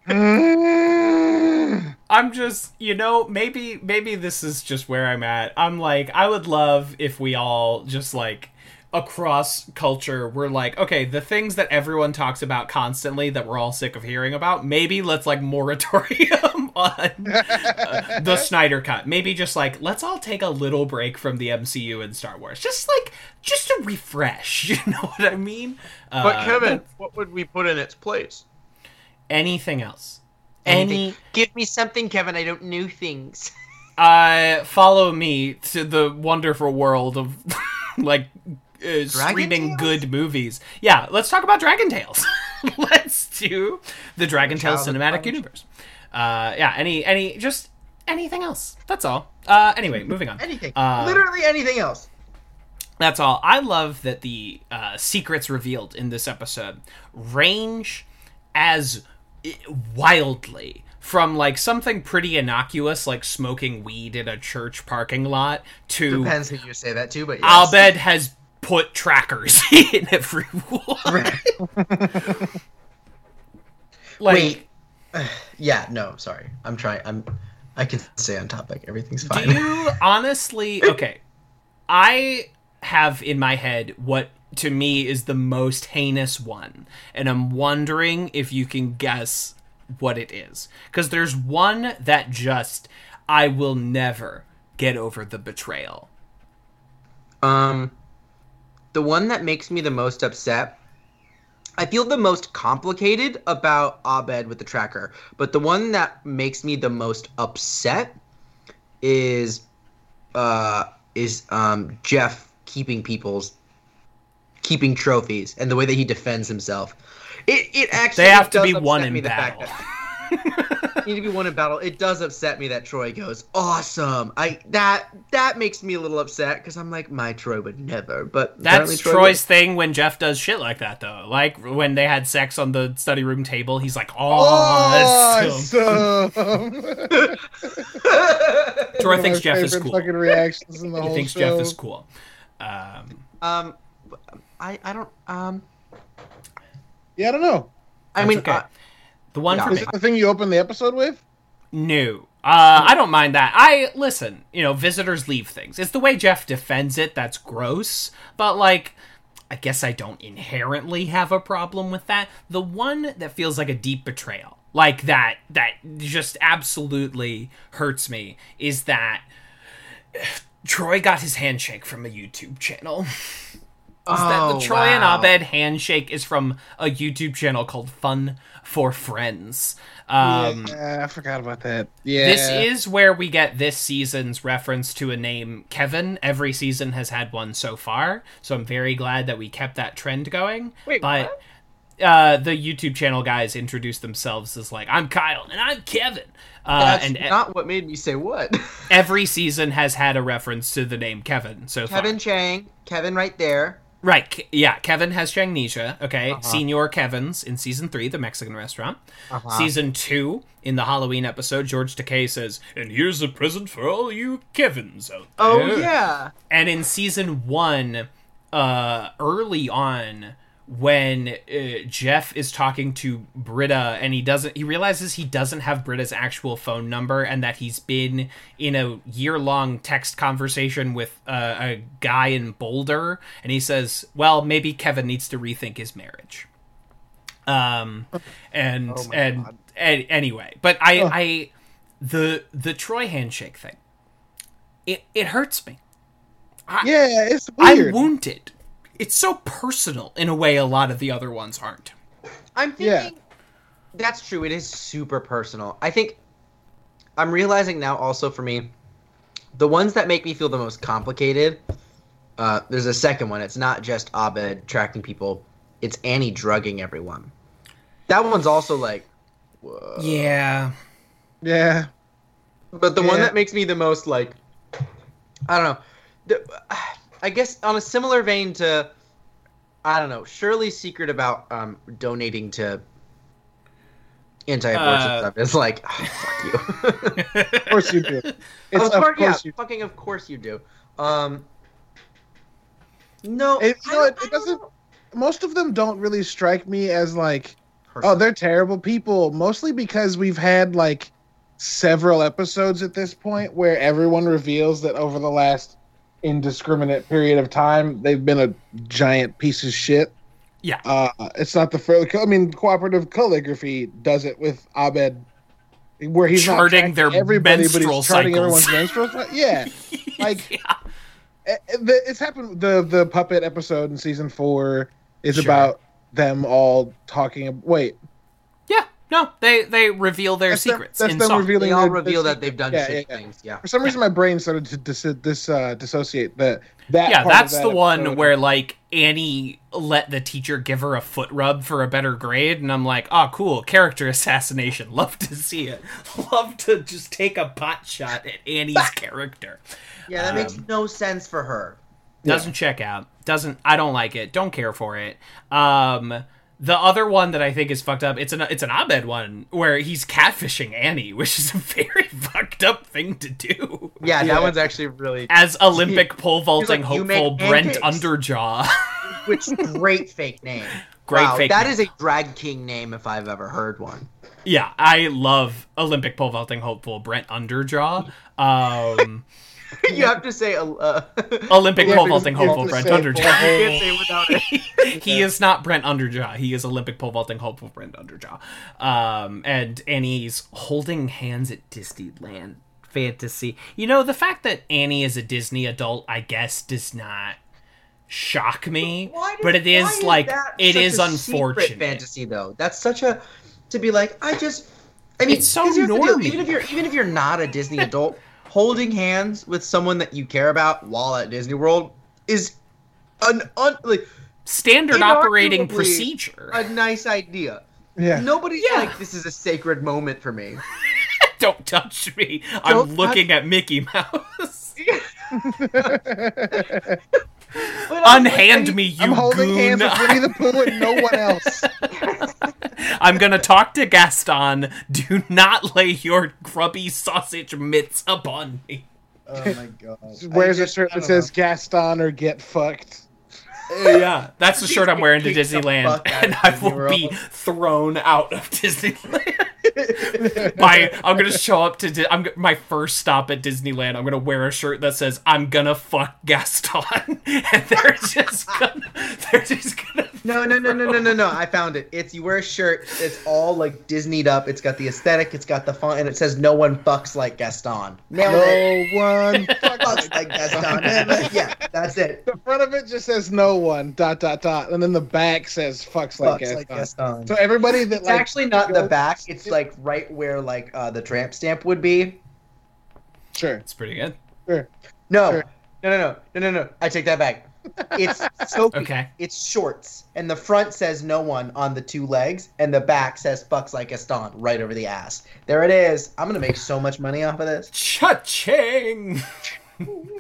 Speaker 2: I'm just, you know, maybe maybe this is just where I'm at. I'm like, I would love if we all just like across culture we're like, okay, the things that everyone talks about constantly that we're all sick of hearing about, maybe let's like moratorium on uh, the Snyder cut. Maybe just like let's all take a little break from the MCU and Star Wars. Just like just to refresh, you know what I mean? But uh, kevin
Speaker 3: what would we put in its place?
Speaker 2: Anything else?
Speaker 3: Anything.
Speaker 2: Any
Speaker 3: Give me something, Kevin. I don't know things.
Speaker 2: uh follow me to the wonderful world of like uh, streaming
Speaker 3: Tales?
Speaker 2: good movies yeah let's talk about dragon tales let's do the dragon tales cinematic
Speaker 3: punishment.
Speaker 2: universe uh yeah any any just anything else that's all uh anyway moving on
Speaker 3: Anything.
Speaker 2: Uh,
Speaker 3: Literally anything else.
Speaker 2: that's all. I love that the uh, secrets revealed in this episode range as wildly from like something pretty innocuous like smoking weed in a church parking lot to
Speaker 3: Depends who you say that to, but yes.
Speaker 2: Abed has put trackers in every wall. like,
Speaker 3: Wait. yeah, no, sorry. I'm trying. I'm. I can stay on topic. Everything's fine.
Speaker 2: do you honestly? Okay, I have in my head what to me is the most heinous one, and I'm wondering if you can guess what it is. Because there's one that just I will never get over the betrayal.
Speaker 3: Um, the one that makes me the most upset. I feel the most complicated about Abed with the tracker, but the one that makes me the most upset is uh is um Jeff keeping people's keeping trophies and the way that he defends himself. It it actually
Speaker 2: They have to be
Speaker 3: one
Speaker 2: in
Speaker 3: the fact
Speaker 2: battle.
Speaker 3: that- need to be one in battle. It does upset me that Troy goes awesome. I that that makes me a little upset because I'm like my Troy would never. But
Speaker 2: That's
Speaker 3: Troy
Speaker 2: Troy's thing when Jeff does shit like that, though. Like when they had sex on the study room table, he's like, "Oh, awesome."
Speaker 4: Awesome.
Speaker 2: Troy thinks Jeff is cool.
Speaker 4: Fucking reactions in the
Speaker 2: He
Speaker 4: whole
Speaker 2: thinks
Speaker 4: show.
Speaker 2: Jeff is cool. Um,
Speaker 3: Um, I I don't um.
Speaker 4: Yeah, I don't know.
Speaker 3: I mean,
Speaker 2: okay.
Speaker 3: uh,
Speaker 2: the one
Speaker 3: Yeah.
Speaker 2: for
Speaker 4: Is
Speaker 2: me.
Speaker 4: it the thing you opened the episode with?
Speaker 2: No. Uh, I don't mind that. I listen. You know, visitors leave things. It's the way Jeff defends it that's gross. But like, I guess I don't inherently have a problem with that. The one that feels like a deep betrayal, like that, that just absolutely hurts me, is that Troy got his handshake from a YouTube channel. Is that the
Speaker 3: Oh,
Speaker 2: Troy and. Abed handshake is from a YouTube channel called Fun for Friends. Um,
Speaker 4: yeah, I forgot about that. Yeah,
Speaker 2: this is where we get this season's reference to a name Kevin. Every season has had one so far, so I'm very glad that we kept that trend going.
Speaker 3: Wait,
Speaker 2: but uh, the YouTube channel guys introduced themselves as like, "I'm Kyle and I'm Kevin," uh,
Speaker 3: that's
Speaker 2: and
Speaker 3: not what made me say what.
Speaker 2: every season has had a reference to the name Kevin. So far.
Speaker 3: Kevin Chang, Kevin right there.
Speaker 2: Right. Yeah. Kevin has Changnesia. Okay.
Speaker 3: Uh-huh.
Speaker 2: Senior Kevin's in season three, the Mexican restaurant.
Speaker 3: Uh-huh.
Speaker 2: Season two, in the Halloween episode, George Takei says, "And here's a present for all you Kevins out there."
Speaker 3: Oh yeah.
Speaker 2: And in season one, uh, early on, when uh, Jeff is talking to Britta and he doesn't, he realizes he doesn't have Britta's actual phone number and that he's been in a year long text conversation with uh, a guy in Boulder. And he says, well, maybe Kevin needs to rethink his marriage. Um, and,
Speaker 4: Oh
Speaker 2: and,
Speaker 4: God.
Speaker 2: and anyway, but I,
Speaker 4: Oh.
Speaker 2: I, the, the Troy handshake thing, it, it hurts me.
Speaker 4: yeah, it's
Speaker 2: I'm
Speaker 4: weird.
Speaker 2: wounded. It's so personal in a way a lot of the other ones aren't.
Speaker 3: I'm thinking
Speaker 4: Yeah.
Speaker 3: that's true. It is super personal. I think I'm realizing now also for me, the ones that make me feel the most complicated. Uh, there's a second one. It's not just Abed tracking people. It's Annie drugging everyone. That one's also like, whoa.
Speaker 2: Yeah.
Speaker 4: yeah,
Speaker 3: But the one that makes me the most like, I don't know. The, I guess on a similar vein to, I don't know, Shirley's secret about um, donating to anti-abortion
Speaker 2: Uh,
Speaker 3: stuff is like, oh, fuck you.
Speaker 4: of course you do. It's
Speaker 3: of course, yeah,
Speaker 4: you.
Speaker 3: fucking of course you do. Um, no,
Speaker 4: It- you
Speaker 3: I
Speaker 4: know, it- it doesn't-
Speaker 3: know.
Speaker 4: Most of them don't really strike me as like, oh, they're terrible people. Mostly because we've had like several episodes at this point where everyone reveals that over the last indiscriminate period of time they've been a giant piece of shit.
Speaker 2: Yeah.
Speaker 4: Uh, it's not the first. I mean, cooperative calligraphy does it with Abed, where he's
Speaker 2: Charting their
Speaker 4: everybody, but he's charting
Speaker 2: cycles.
Speaker 4: everyone's menstrual. Yeah, Like-
Speaker 2: yeah.
Speaker 4: Eh, eh, it's happened. The the puppet episode in season four is
Speaker 2: Sure.
Speaker 4: about them all talking. Wait,
Speaker 2: Yeah. No, they they reveal their
Speaker 4: That's them-
Speaker 2: secrets
Speaker 4: that's
Speaker 2: in
Speaker 4: them
Speaker 2: song.
Speaker 4: revealing
Speaker 3: They all
Speaker 4: their-
Speaker 3: reveal that they've done
Speaker 4: Yeah,
Speaker 3: shit
Speaker 4: yeah, yeah.
Speaker 3: things. Yeah.
Speaker 4: For some reason, my brain started to dis, dis uh, dissociate that. That
Speaker 2: yeah,
Speaker 4: part of
Speaker 2: that's
Speaker 4: that
Speaker 2: the one where like Annie let the teacher give her a foot rub for a better grade, and I'm like, oh, cool, character assassination. Love to see it. Love to just take a pot shot at Annie's character.
Speaker 3: Yeah, that makes
Speaker 2: Um,
Speaker 3: no sense for her.
Speaker 2: Doesn't check out. Doesn't. I don't like it. Don't care for it. Um, the other one that I think is fucked up. It's an it's an Abed one where he's catfishing Annie, which is a very fucked up thing to do.
Speaker 3: Yeah,
Speaker 4: Yeah.
Speaker 3: that one's actually really.
Speaker 2: As Olympic pole vaulting
Speaker 3: like,
Speaker 2: hopeful Brent
Speaker 3: pancakes."
Speaker 2: Underjaw.
Speaker 3: Which great fake name.
Speaker 2: Great
Speaker 3: wow,
Speaker 2: fake.
Speaker 3: that
Speaker 2: name.
Speaker 3: is a drag king name if I've ever heard one.
Speaker 2: Yeah, I love Olympic pole vaulting hopeful Brent Underjaw. Um,
Speaker 3: you have to say uh,
Speaker 2: Olympic pole vaulting hopeful Brent Underjaw.
Speaker 4: pole-
Speaker 3: can't say without it.
Speaker 2: he is not Brent Underjaw. He is Olympic pole vaulting hopeful Brent Underjaw. Um, and Annie's holding hands at Disneyland fantasy. You know, the fact that Annie is a Disney adult, I guess, does not shock me.
Speaker 3: Why does-
Speaker 2: but it is
Speaker 3: why
Speaker 2: like it is unfortunate.
Speaker 3: fantasy though. That's such a to be like I just. I mean,
Speaker 2: It's so
Speaker 3: here's the deal,
Speaker 2: normie.
Speaker 3: Even if you're even if you're not a Disney adult, holding hands with someone that you care about while at Disney World is an un, like
Speaker 2: Standard operating procedure.
Speaker 3: a nice idea.
Speaker 4: Yeah.
Speaker 3: Nobody's
Speaker 2: Yeah.
Speaker 3: like this is a sacred moment for me.
Speaker 2: Don't touch me. I'm
Speaker 3: Don't
Speaker 2: looking at Mickey Mouse.
Speaker 3: But I'm like,
Speaker 2: Unhand me, you
Speaker 4: I'm holding
Speaker 2: goon.
Speaker 4: hands with Winnie the Pooh and no one else.
Speaker 2: I'm gonna talk to Gaston. Do not lay your grubby sausage mitts upon me.
Speaker 3: Oh my god.
Speaker 4: Wears
Speaker 3: I
Speaker 4: a
Speaker 3: just-
Speaker 4: shirt that
Speaker 3: don't
Speaker 4: says Gaston or get fucked.
Speaker 2: Uh, yeah, that's the shirt I'm wearing to Disneyland, and I will be thrown out of Disneyland. My, I'm gonna show up to Di- I'm my first stop at Disneyland. I'm gonna wear a shirt that says "I'm gonna fuck Gaston," and they're just gonna, they're just gonna.
Speaker 3: No, no, no, no, no, no, no. I found it. It's you wear a shirt. It's all like Disneyed up. It's got the aesthetic. It's got the font, and it says "No one fucks like Gaston." Nailed it.
Speaker 4: No one.
Speaker 3: Fucks like Gaston. yeah, that's it.
Speaker 4: The front of it just says no one dot dot dot, and then the back says fucks like Gaston.
Speaker 3: like Gaston.
Speaker 4: So everybody that
Speaker 3: It's
Speaker 4: like
Speaker 3: actually not the back. It's like right where like uh, the tramp stamp would be.
Speaker 4: sure,
Speaker 2: It's pretty good.
Speaker 4: sure.
Speaker 3: No,
Speaker 4: Sure.
Speaker 3: no, no, no, no, no, no. I take that back. It's Sophie.
Speaker 2: Okay.
Speaker 3: It's shorts, and the front says no one on the two legs, and the back says fucks like a Gaston right over the ass. There it is. I'm gonna make so much money off of this.
Speaker 2: Cha-ching!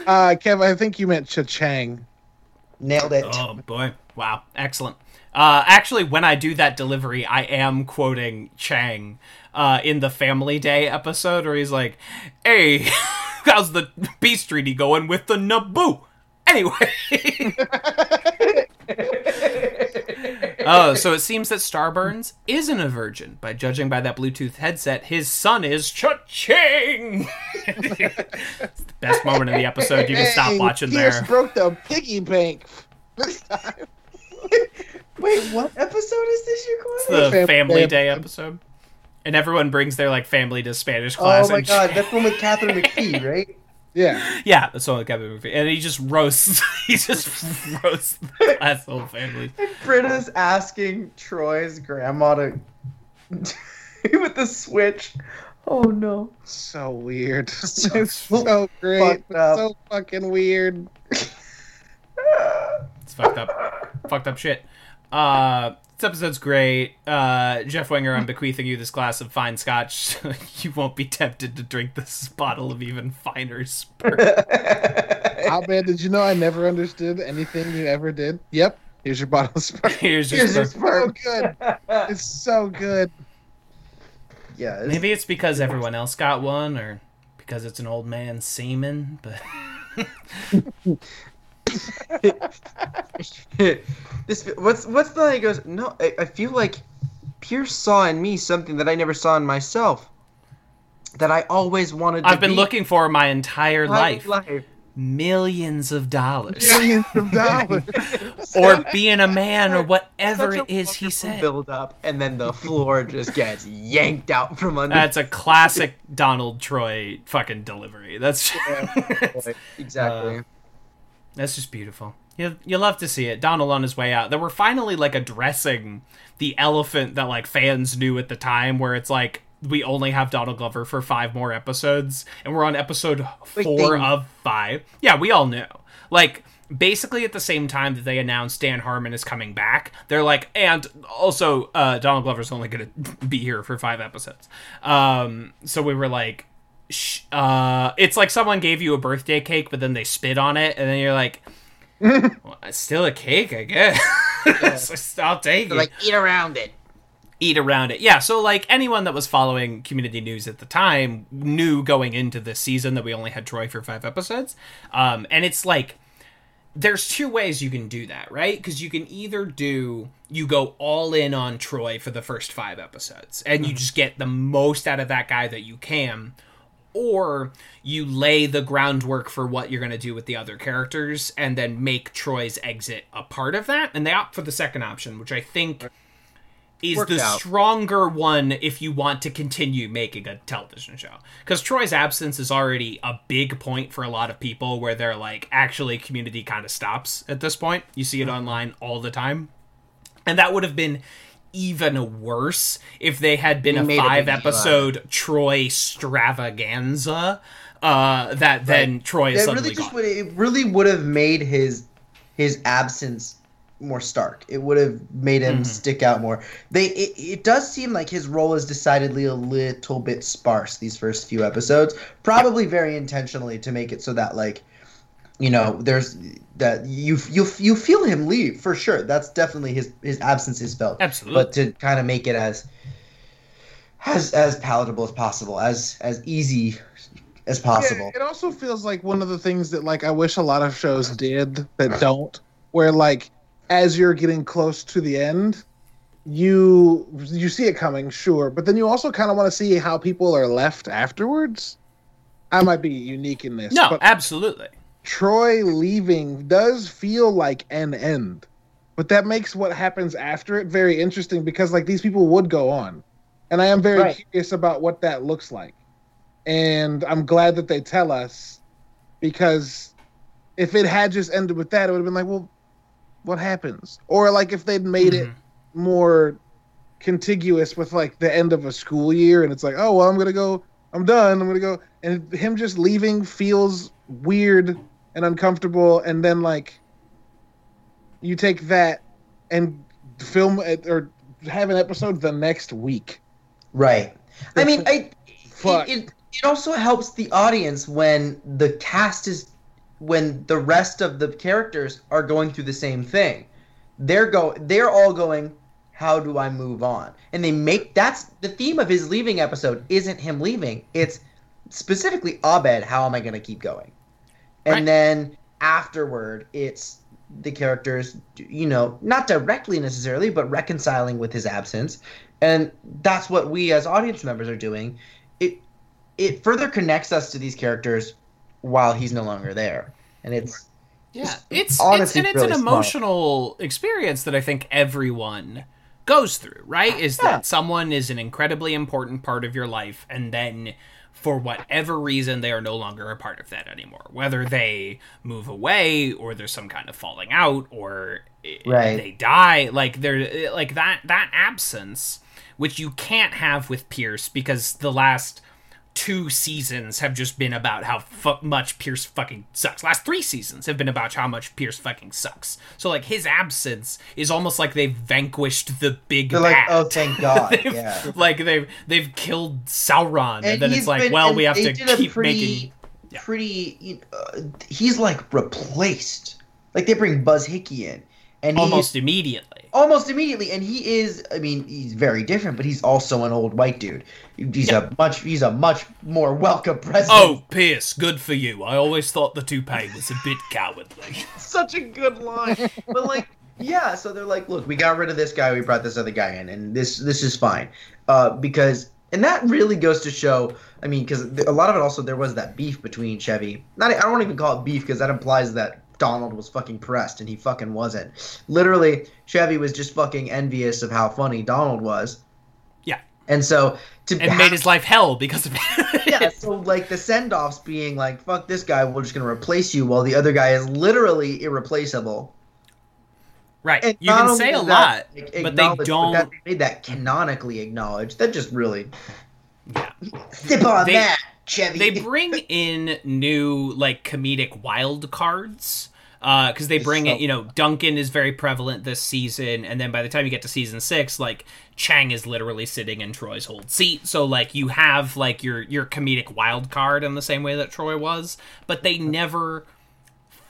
Speaker 4: Uh, Kev, I think you meant cha-chang.
Speaker 3: Nailed it.
Speaker 2: Oh boy! Wow, excellent. Uh, actually, when I do that delivery, I am quoting Chang uh, in the Family Day episode, where he's like, "Hey, how's the beast treaty going with the Naboo?" Anyway. oh, so it seems that Starburns isn't a virgin. By judging by that Bluetooth headset, his son is cha-ching. it's the best moment in the episode. You can stop watching
Speaker 4: Pierce
Speaker 2: there.
Speaker 4: broke the piggy bank. This time.
Speaker 3: Wait, what episode is this you're
Speaker 2: It's the
Speaker 4: Family
Speaker 2: Family
Speaker 4: Day
Speaker 2: Day
Speaker 4: episode.
Speaker 2: episode. And everyone brings their like family to Spanish oh class.
Speaker 3: Oh my
Speaker 2: and
Speaker 3: god, that's one with Catherine McPhee, right?
Speaker 4: Yeah.
Speaker 2: yeah, that's all Kevin movie. And he just roasts he just roasts the class whole family.
Speaker 3: Britta's asking Troy's grandma to with the switch. Oh no.
Speaker 4: So weird.
Speaker 3: So
Speaker 4: it's so great.
Speaker 3: up.
Speaker 4: So fucking weird.
Speaker 2: It's fucked up. fucked up shit. Uh this episode's great. Uh Jeff Winger, I'm bequeathing you this glass of fine scotch so you won't be tempted to drink this bottle of even finer spirit.
Speaker 4: How bad did you know I never understood anything you ever did? Yep. Here's your bottle of Sprite.
Speaker 2: Here's your
Speaker 3: Here's your
Speaker 2: spirit.
Speaker 4: So good. It's so good.
Speaker 3: yeah. it's-
Speaker 2: Maybe it's because everyone else got one or because it's an old man's semen, but
Speaker 3: this what's what's the he goes no I, I feel like pierce saw in me something that i never saw in myself that i always wanted to
Speaker 2: I've been
Speaker 3: be
Speaker 2: looking for my entire
Speaker 3: my
Speaker 2: life.
Speaker 3: life.
Speaker 2: Millions of dollars.
Speaker 4: Millions of dollars.
Speaker 2: or being a man or whatever
Speaker 3: Such
Speaker 2: it
Speaker 3: a
Speaker 2: is he said.
Speaker 3: build up and then the floor just gets yanked out from under
Speaker 2: That's a classic Donald Troy fucking delivery. That's
Speaker 3: exactly
Speaker 2: Uh, that's just beautiful. You you love to see it. Donald on his way out. That we're finally like addressing the elephant that like fans knew at the time, where it's like we only have Donald Glover for five more episodes, and we're on episode four
Speaker 3: they-
Speaker 2: of five. Yeah, we all knew. Like basically at the same time that they announced Dan Harmon is coming back, they're like, and also uh, Donald Glover's only going to be here for five episodes. Um, so we were like, uh, it's like someone gave you a birthday cake, but then they spit on it, and then you're like, well, it's still a cake, I guess. So I'll take it.
Speaker 3: like eat around it
Speaker 2: Eat around it. Yeah, so like anyone that was following community news at the time knew going into this season that we only had Troy for five episodes. Um, and it's like there's two ways you can do that, right? Because you can either do you go all in on Troy for the first five episodes, and you just get the most out of that guy that you can, or you lay the groundwork for what you're going to do with the other characters, and then make Troy's exit a part of that. And they opt for the second option, which I think is
Speaker 3: Worked
Speaker 2: the
Speaker 3: out.
Speaker 2: stronger one if you want to continue making a television show. Because Troy's absence is already a big point for a lot of people where they're like, actually, community kind of stops at this point. You see it hmm. online all the time. And that would have been even worse if they had been a
Speaker 3: made a big
Speaker 2: five-episode Troy stravaganza. Uh, that then Troy is suddenly
Speaker 3: really just
Speaker 2: gone.
Speaker 3: would it really would have made his his absence more stark. It would have made him
Speaker 2: Mm-hmm.
Speaker 3: stick out more. They it, it does seem like his role is decidedly a little bit sparse these first few episodes, probably very intentionally to make it so that like you know there's that you you you feel him leave for sure. That's definitely his his absence is felt.
Speaker 2: Absolutely.
Speaker 3: But to kind of make it as as as palatable as possible, as as easy as possible.
Speaker 4: Yeah, it also feels like one of the things that like I wish a lot of shows did that don't, where like as you're getting close to the end, you you see it coming, sure, but then you also kind of want to see how people are left afterwards. I might be unique in this,
Speaker 2: no,
Speaker 4: but
Speaker 2: absolutely.
Speaker 4: Troy leaving does feel like an end. But that makes what happens after it very interesting because like these people would go on. And I am very
Speaker 3: Right.
Speaker 4: curious about what that looks like. And I'm glad that they tell us because if it had just ended with that, it would have been like, well, what happens? Or like if they'd made it mm-hmm. more contiguous with like the end of a school year and it's like, oh well I'm gonna go I'm done, I'm gonna go and him just leaving feels weird and uncomfortable and then like you take that and film it or have an episode the next week.
Speaker 3: Right. I mean, I
Speaker 4: Fuck.
Speaker 3: it, it it also helps the audience when the cast is when the rest of the characters are going through the same thing. They're go they're all going how do I move on? And they make that's the theme of his leaving episode isn't him leaving. It's specifically Abed how am I going to keep going? And
Speaker 2: Right.
Speaker 3: then afterward it's the characters you know not directly necessarily but reconciling with his absence and that's what we as audience members are doing it it further connects us to these characters while he's no longer there and it's
Speaker 2: Yeah,
Speaker 3: Just
Speaker 2: it's
Speaker 3: honestly
Speaker 2: it's and it's
Speaker 3: really
Speaker 2: an
Speaker 3: smart.
Speaker 2: emotional experience that I think everyone goes through, right? Is
Speaker 3: Yeah.
Speaker 2: that someone is an incredibly important part of your life and then for whatever reason they are no longer a part of that anymore. Whether they move away or there's some kind of falling out or
Speaker 3: Right.
Speaker 2: they die, like there like that that absence which you can't have with Pierce because the last two seasons have just been about how fu- much Pierce fucking sucks. Last three seasons have been about how much Pierce fucking sucks. So like his absence is almost like they've vanquished the big
Speaker 3: they're like oh thank god yeah
Speaker 2: Like they've they've killed Sauron, and, then it's like,
Speaker 3: been-
Speaker 2: well, we have to keep
Speaker 3: pretty,
Speaker 2: making. Yeah.
Speaker 3: pretty you know, uh, he's like replaced like they bring buzz hickey in and
Speaker 2: almost immediately.
Speaker 3: Almost immediately and he is i mean he's very different but he's also an old white dude. He's a much he's a much more welcome president.
Speaker 2: Oh, Pierce, good for you. I always thought the toupee was a bit cowardly.
Speaker 3: such a good line. But like yeah so they're like look we got rid of this guy we brought this other guy in and this this is fine. Uh because and that really goes to show i mean because a lot of it also there was that beef between chevy. Not i don't even call it beef because that implies that donald was fucking pressed and he fucking wasn't literally chevy was just fucking envious of how funny donald was
Speaker 2: Yeah.
Speaker 3: and so to
Speaker 2: And made his life hell because of it.
Speaker 3: yeah, so like the send offs being like, fuck this guy, we're just gonna replace you, while the other guy is literally irreplaceable.
Speaker 2: Right.
Speaker 3: And
Speaker 2: You can say a
Speaker 3: that,
Speaker 2: lot,
Speaker 3: like,
Speaker 2: but they don't.
Speaker 3: that they made that canonically acknowledged. That just really
Speaker 2: Yeah.
Speaker 3: sip on
Speaker 2: They-
Speaker 3: that, Chevy.
Speaker 2: they bring in new like comedic wild cards Uh, because they bring
Speaker 3: so-
Speaker 2: it you know duncan is very prevalent this season and then by the time you get to season six like chang is literally sitting in troy's old seat so like you have like your your comedic wild card in the same way that troy was but they never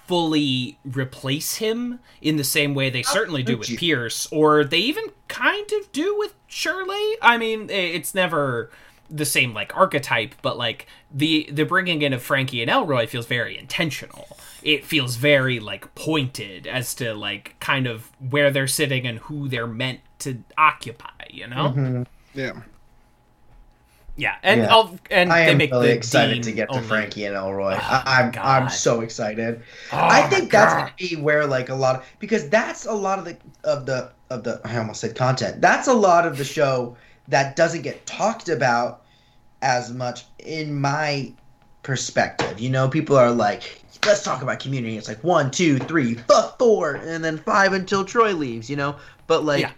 Speaker 2: fully replace him in the same way they certainly do with? Pierce, or they even kind of do with Shirley. I mean, it's never the same like archetype, but like the the bringing in of Frankie and Elroy feels very intentional it feels very like pointed as to like kind of where they're sitting and who they're meant to occupy. You know? Mm-hmm.
Speaker 4: Yeah.
Speaker 2: Yeah, and
Speaker 3: Yeah.
Speaker 2: I'll, and
Speaker 3: I
Speaker 2: they
Speaker 3: am
Speaker 2: make
Speaker 3: really
Speaker 2: the
Speaker 3: excited to get to
Speaker 2: only-
Speaker 3: Frankie and Elroy.
Speaker 2: Oh,
Speaker 3: I, I'm
Speaker 2: God.
Speaker 3: I'm so excited.
Speaker 2: Oh,
Speaker 3: I think that's
Speaker 2: God.
Speaker 3: gonna be where like a lot of because that's a lot of the of the of the I almost said content. That's a lot of the show that doesn't get talked about as much in my perspective. You know, people are like, let's talk about community. It's like one, two, three, fuck four, and then five until Troy leaves. You know, but like,
Speaker 2: Yeah.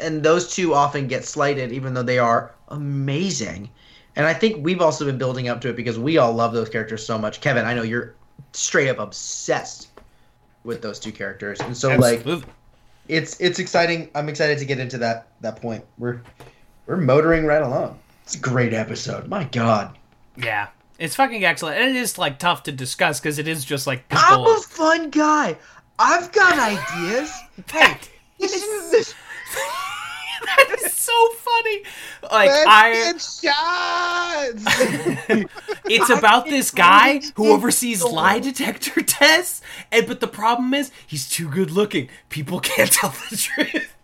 Speaker 3: and those two often get slighted, even though they are amazing. And I think we've also been building up to it because we all love those characters so much. Kevin, I know you're straight up obsessed with those two characters, and so like it's it's exciting. I'm excited to get into that that point. We're we're motoring right along. It's a great episode. My God,
Speaker 2: Yeah, it's fucking excellent, and it is like tough to discuss because it is just like people...
Speaker 3: I'm a fun guy. I've got ideas. hey, this is this.
Speaker 2: that is so funny. Like
Speaker 4: Let's
Speaker 2: I, it's about this guy who oversees lie detector tests, and but the problem is he's too good looking. People can't tell the truth.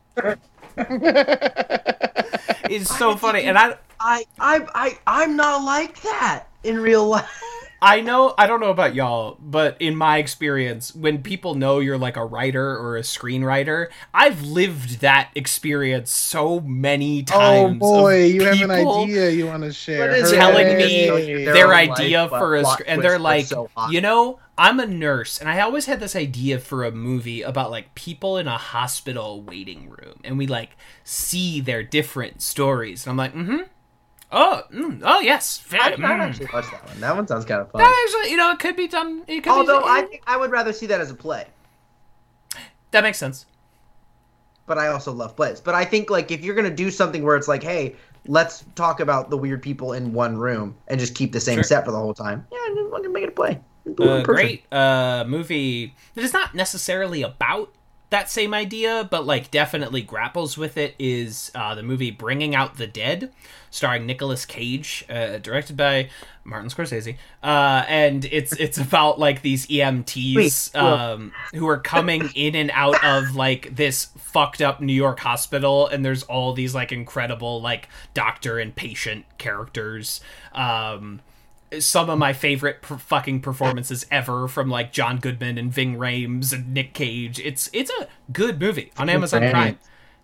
Speaker 2: it's so funny, and I.
Speaker 3: I I I I'm not like that in real life.
Speaker 2: I know I don't know about y'all, but in my experience, when people know you're like a writer or a screenwriter, I've lived that experience so many times.
Speaker 4: oh
Speaker 2: times.
Speaker 4: boy, you have an idea you want to share.
Speaker 2: Telling me
Speaker 3: Their
Speaker 2: their idea
Speaker 3: life,
Speaker 2: for a sc- and they're like,
Speaker 3: so
Speaker 2: you know, I'm a nurse and I always had this idea for a movie about like people in a hospital waiting room and we like see their different stories and I'm like, mm-hmm. Oh, mm, oh yes, fair,
Speaker 3: I've
Speaker 2: mm.
Speaker 3: actually watched that one. That one sounds kind of fun.
Speaker 2: That actually, you know, it could be done. It could
Speaker 3: Although
Speaker 2: be,
Speaker 3: I think I would rather see that as a play.
Speaker 2: that makes sense.
Speaker 3: But I also love plays. But I think like if you're gonna do something where it's like, hey, let's talk about the weird people in one room and just keep the same
Speaker 2: Sure.
Speaker 3: set for the whole time. Yeah, I'm gonna make it a play.
Speaker 2: A
Speaker 3: in
Speaker 2: great uh, movie that is not necessarily about that same idea, but like definitely grapples with it. Is uh, the movie Bringing Out the Dead, starring Nicolas Cage, uh, directed by Martin Scorsese, uh, and it's it's about like these EMTs um, who are coming in and out of like this fucked up New York hospital, and there's all these like incredible like doctor and patient characters. Um, some of my favorite per- fucking performances ever from like John Goodman and Ving Rhames and Nick Cage. It's it's a good movie on Amazon. Prime.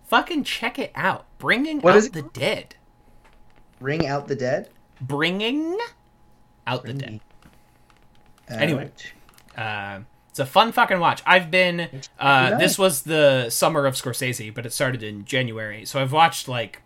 Speaker 2: Fucking check it out. Bringing
Speaker 3: What
Speaker 2: out the dead.
Speaker 3: Ring out the dead.
Speaker 2: Bringing out the dead. Anyway. Uh, it's a fun fucking watch. I've been. Uh. This was the summer of Scorsese, but it started in January, so I've watched like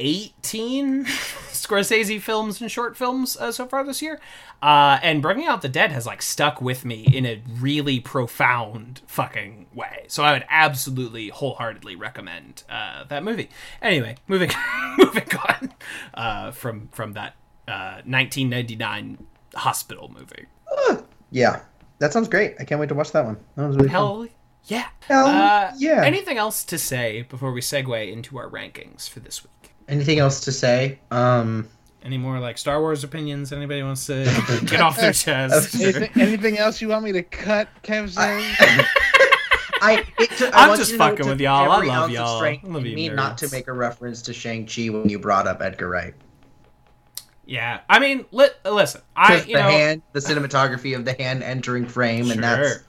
Speaker 2: eighteen Scorsese films and short films uh, so far this year. Uh, and Bringing Out the Dead has like stuck with me in a really profound fucking way. So I would absolutely wholeheartedly recommend uh, that movie. Anyway, moving moving on uh, from from that uh, 1999 hospital movie.
Speaker 3: yeah, that sounds great. I can't wait to watch that one. That was really fun.
Speaker 2: Hell yeah.
Speaker 3: Hell
Speaker 2: uh,
Speaker 3: yeah.
Speaker 2: Anything else to say before we segue into our rankings for this week?
Speaker 3: Anything else to say? Um,
Speaker 2: Any more like Star Wars opinions? Anybody wants to get off their chest?
Speaker 4: anything, anything else you want me to cut, Kevin?
Speaker 3: I, it took,
Speaker 2: I'm
Speaker 3: want
Speaker 2: just
Speaker 3: to
Speaker 2: fucking with y'all. I love y'all. I love you
Speaker 3: me not to make a reference to Shang Chi when you brought up Edgar Wright.
Speaker 2: yeah, I mean, li- listen, I you
Speaker 3: the
Speaker 2: know,
Speaker 3: hand, the cinematography of the hand entering frame, and that's
Speaker 2: Sure.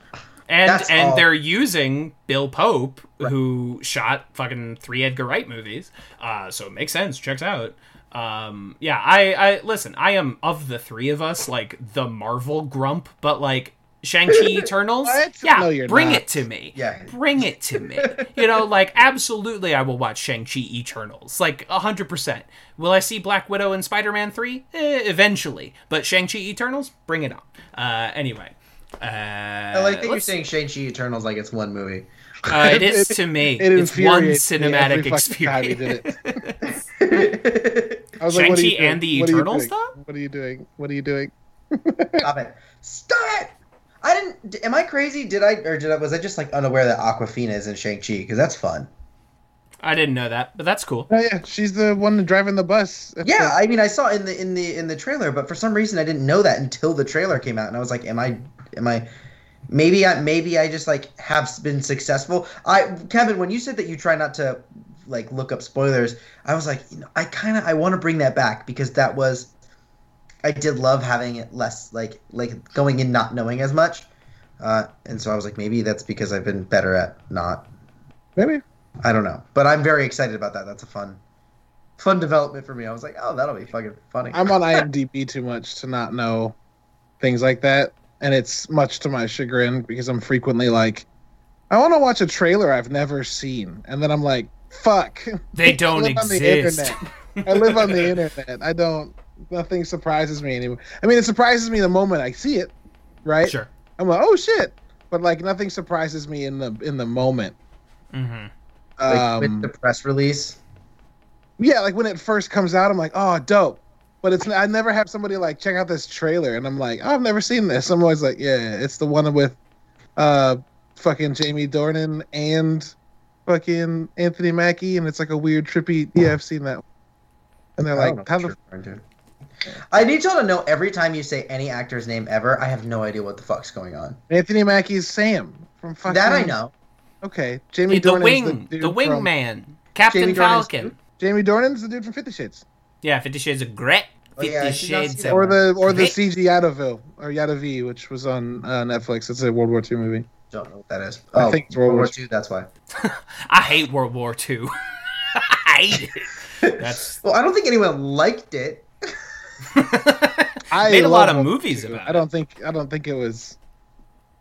Speaker 2: And
Speaker 3: that's
Speaker 2: and
Speaker 3: all.
Speaker 2: they're using Bill Pope, who shot fucking three Edgar Wright movies, uh, so it makes sense. Checks out. Um, yeah, I, I listen. I am of the three of us like the Marvel grump, but like Shang Chi Eternals,
Speaker 4: What?
Speaker 2: yeah,
Speaker 4: No, you're
Speaker 2: bring
Speaker 4: not.
Speaker 2: it to me.
Speaker 3: Yeah.
Speaker 2: bring it to me. you know, like absolutely, I will watch Shang Chi Eternals, like hundred percent. Will I see Black Widow and Spider Man three? Eh, eventually, but Shang Chi Eternals, bring it on. Uh, anyway. Uh,
Speaker 3: I like that you're saying Shang Chi Eternals like it's one movie.
Speaker 2: uh, it is to me.
Speaker 4: It
Speaker 2: it's one cinematic
Speaker 4: every fucking time he
Speaker 2: experience.
Speaker 4: it. I was like, what are you
Speaker 2: Shang-Chi and the
Speaker 4: What are you
Speaker 2: Eternals,
Speaker 4: doing?
Speaker 2: though?
Speaker 4: What are you doing? What are you doing?
Speaker 3: Stop it! Stop it! I didn't. Am I crazy? Did I or did I was I just like unaware that Awkwafina is in Shang Chi? Because that's fun.
Speaker 2: I didn't know that, but that's cool.
Speaker 4: Oh yeah, she's the one driving the bus.
Speaker 3: Yeah,
Speaker 4: the-
Speaker 3: I mean, I saw in the in the in the trailer, but for some reason I didn't know that until the trailer came out, and I was like, "Am I? Am I? Maybe I maybe I just like have been successful." I Kevin, when you said that you try not to like look up spoilers, I was like, you know, I kind of I want to bring that back because that was I did love having it less like like going in not knowing as much, uh, and so I was like, maybe that's because I've been better at not.
Speaker 4: maybe.
Speaker 3: I don't know, but I'm very excited about that. That's a fun, fun development for me. I was like, oh, that'll be fucking funny.
Speaker 4: I'm on IMDb too much to not know things like that, and it's much to my chagrin because I'm frequently like, I want to watch a trailer I've never seen, and then I'm like, fuck.
Speaker 2: They don't
Speaker 4: live on the
Speaker 2: exist.
Speaker 4: internet. I live on the internet. I don't. Nothing surprises me anymore. I mean, it surprises me the moment I see it, right?
Speaker 2: Sure.
Speaker 4: I'm like, oh shit, but like nothing surprises me in the in the moment.
Speaker 2: hmm
Speaker 3: like,
Speaker 4: Um,
Speaker 3: with the press release.
Speaker 4: yeah, like when it first comes out, I'm like, oh, dope. But it's I never have somebody like check out this trailer, and I'm like, oh, I've never seen this. I'm always like, yeah, it's the one with, uh, fucking Jamie Dornan and fucking Anthony Mackie, and it's like a weird trippy. Yeah, I've seen that. And they're
Speaker 3: I
Speaker 4: like, how the.
Speaker 3: I need y'all to know every time you say any actor's name ever, I have no idea what the fuck's going on.
Speaker 4: Anthony Mackie's Sam from fucking
Speaker 3: that I know.
Speaker 4: Okay, Jamie
Speaker 2: The
Speaker 4: Dornan's
Speaker 2: wing,
Speaker 4: the,
Speaker 2: the,
Speaker 4: dude
Speaker 2: wingman, Captain
Speaker 3: Jamie Dornan's
Speaker 2: Falcon.
Speaker 3: who?
Speaker 4: Jamie Dornan's the dude from Fifty Shades,
Speaker 2: Yeah, Fifty Shades of Grey.
Speaker 3: Oh,
Speaker 2: Fifty
Speaker 3: yeah, I did not see
Speaker 2: Shades of
Speaker 4: or the or the
Speaker 2: Grey.
Speaker 4: CG Jadotville or Yadavi, which was on uh, Netflix. It's a World War II movie.
Speaker 3: Don't know what that is.
Speaker 4: I
Speaker 3: Oh,
Speaker 4: think it's
Speaker 3: World
Speaker 4: World
Speaker 3: War
Speaker 4: War
Speaker 3: II. That's why.
Speaker 2: I hate World War II. I hate it. That's
Speaker 3: Well, I don't think anyone liked it.
Speaker 4: I
Speaker 2: made a lot of movies
Speaker 4: II.
Speaker 2: about
Speaker 4: I don't think I don't think it was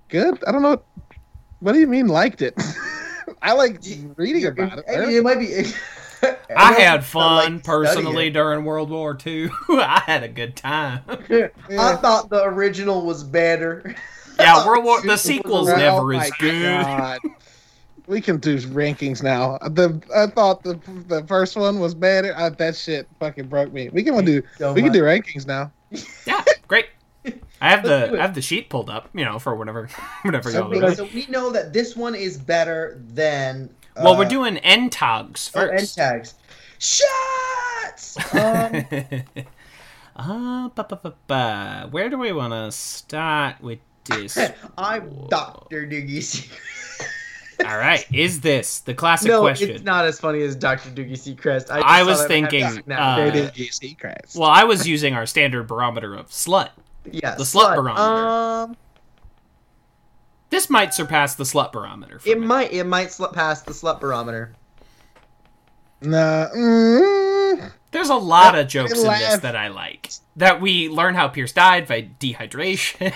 Speaker 4: good. I don't know. What, what do you mean liked it? I like reading about it.
Speaker 3: I mean, it might be.
Speaker 2: I had fun
Speaker 3: like
Speaker 2: personally during World War II. I had a good time.
Speaker 3: I thought the original was better.
Speaker 2: Yeah, World War the sequel's
Speaker 3: Bowl.
Speaker 2: never
Speaker 4: Oh
Speaker 2: as good.
Speaker 4: God. We can do rankings now. The I thought the the first one was better. Uh, that shit fucking broke me. We can do
Speaker 3: So
Speaker 4: we can do rankings now.
Speaker 2: Yeah, great. I have
Speaker 3: Let's
Speaker 2: the. I have the sheet pulled up, you know, for whatever whatever
Speaker 4: So
Speaker 2: y'all
Speaker 4: we-
Speaker 3: Okay, so we know that this one is better than. Uh,
Speaker 2: Well, we're doing end tags
Speaker 3: oh, end tags. Shots. Um,
Speaker 2: uh, ba, ba, ba, ba. Where do we want to start with this?
Speaker 3: I'm Doctor Doogie Secret.
Speaker 2: All right, is this the classic
Speaker 3: No,
Speaker 2: question?
Speaker 3: it's not as funny as Doctor Doogie Seacrest. I,
Speaker 2: I was thinking,
Speaker 3: haven't seen that.
Speaker 2: uh,
Speaker 4: There it is, GC Christ.
Speaker 2: Well, I was using our standard barometer of slut.
Speaker 3: Yeah,
Speaker 2: the slut barometer.
Speaker 3: Um,
Speaker 2: This might surpass the slut barometer. For
Speaker 3: it
Speaker 2: me.
Speaker 3: might it might slip past the slut barometer.
Speaker 4: Nah. Mm,
Speaker 2: There's a lot
Speaker 4: I
Speaker 2: of jokes in this that I like. That we learn how Pierce died by dehydration.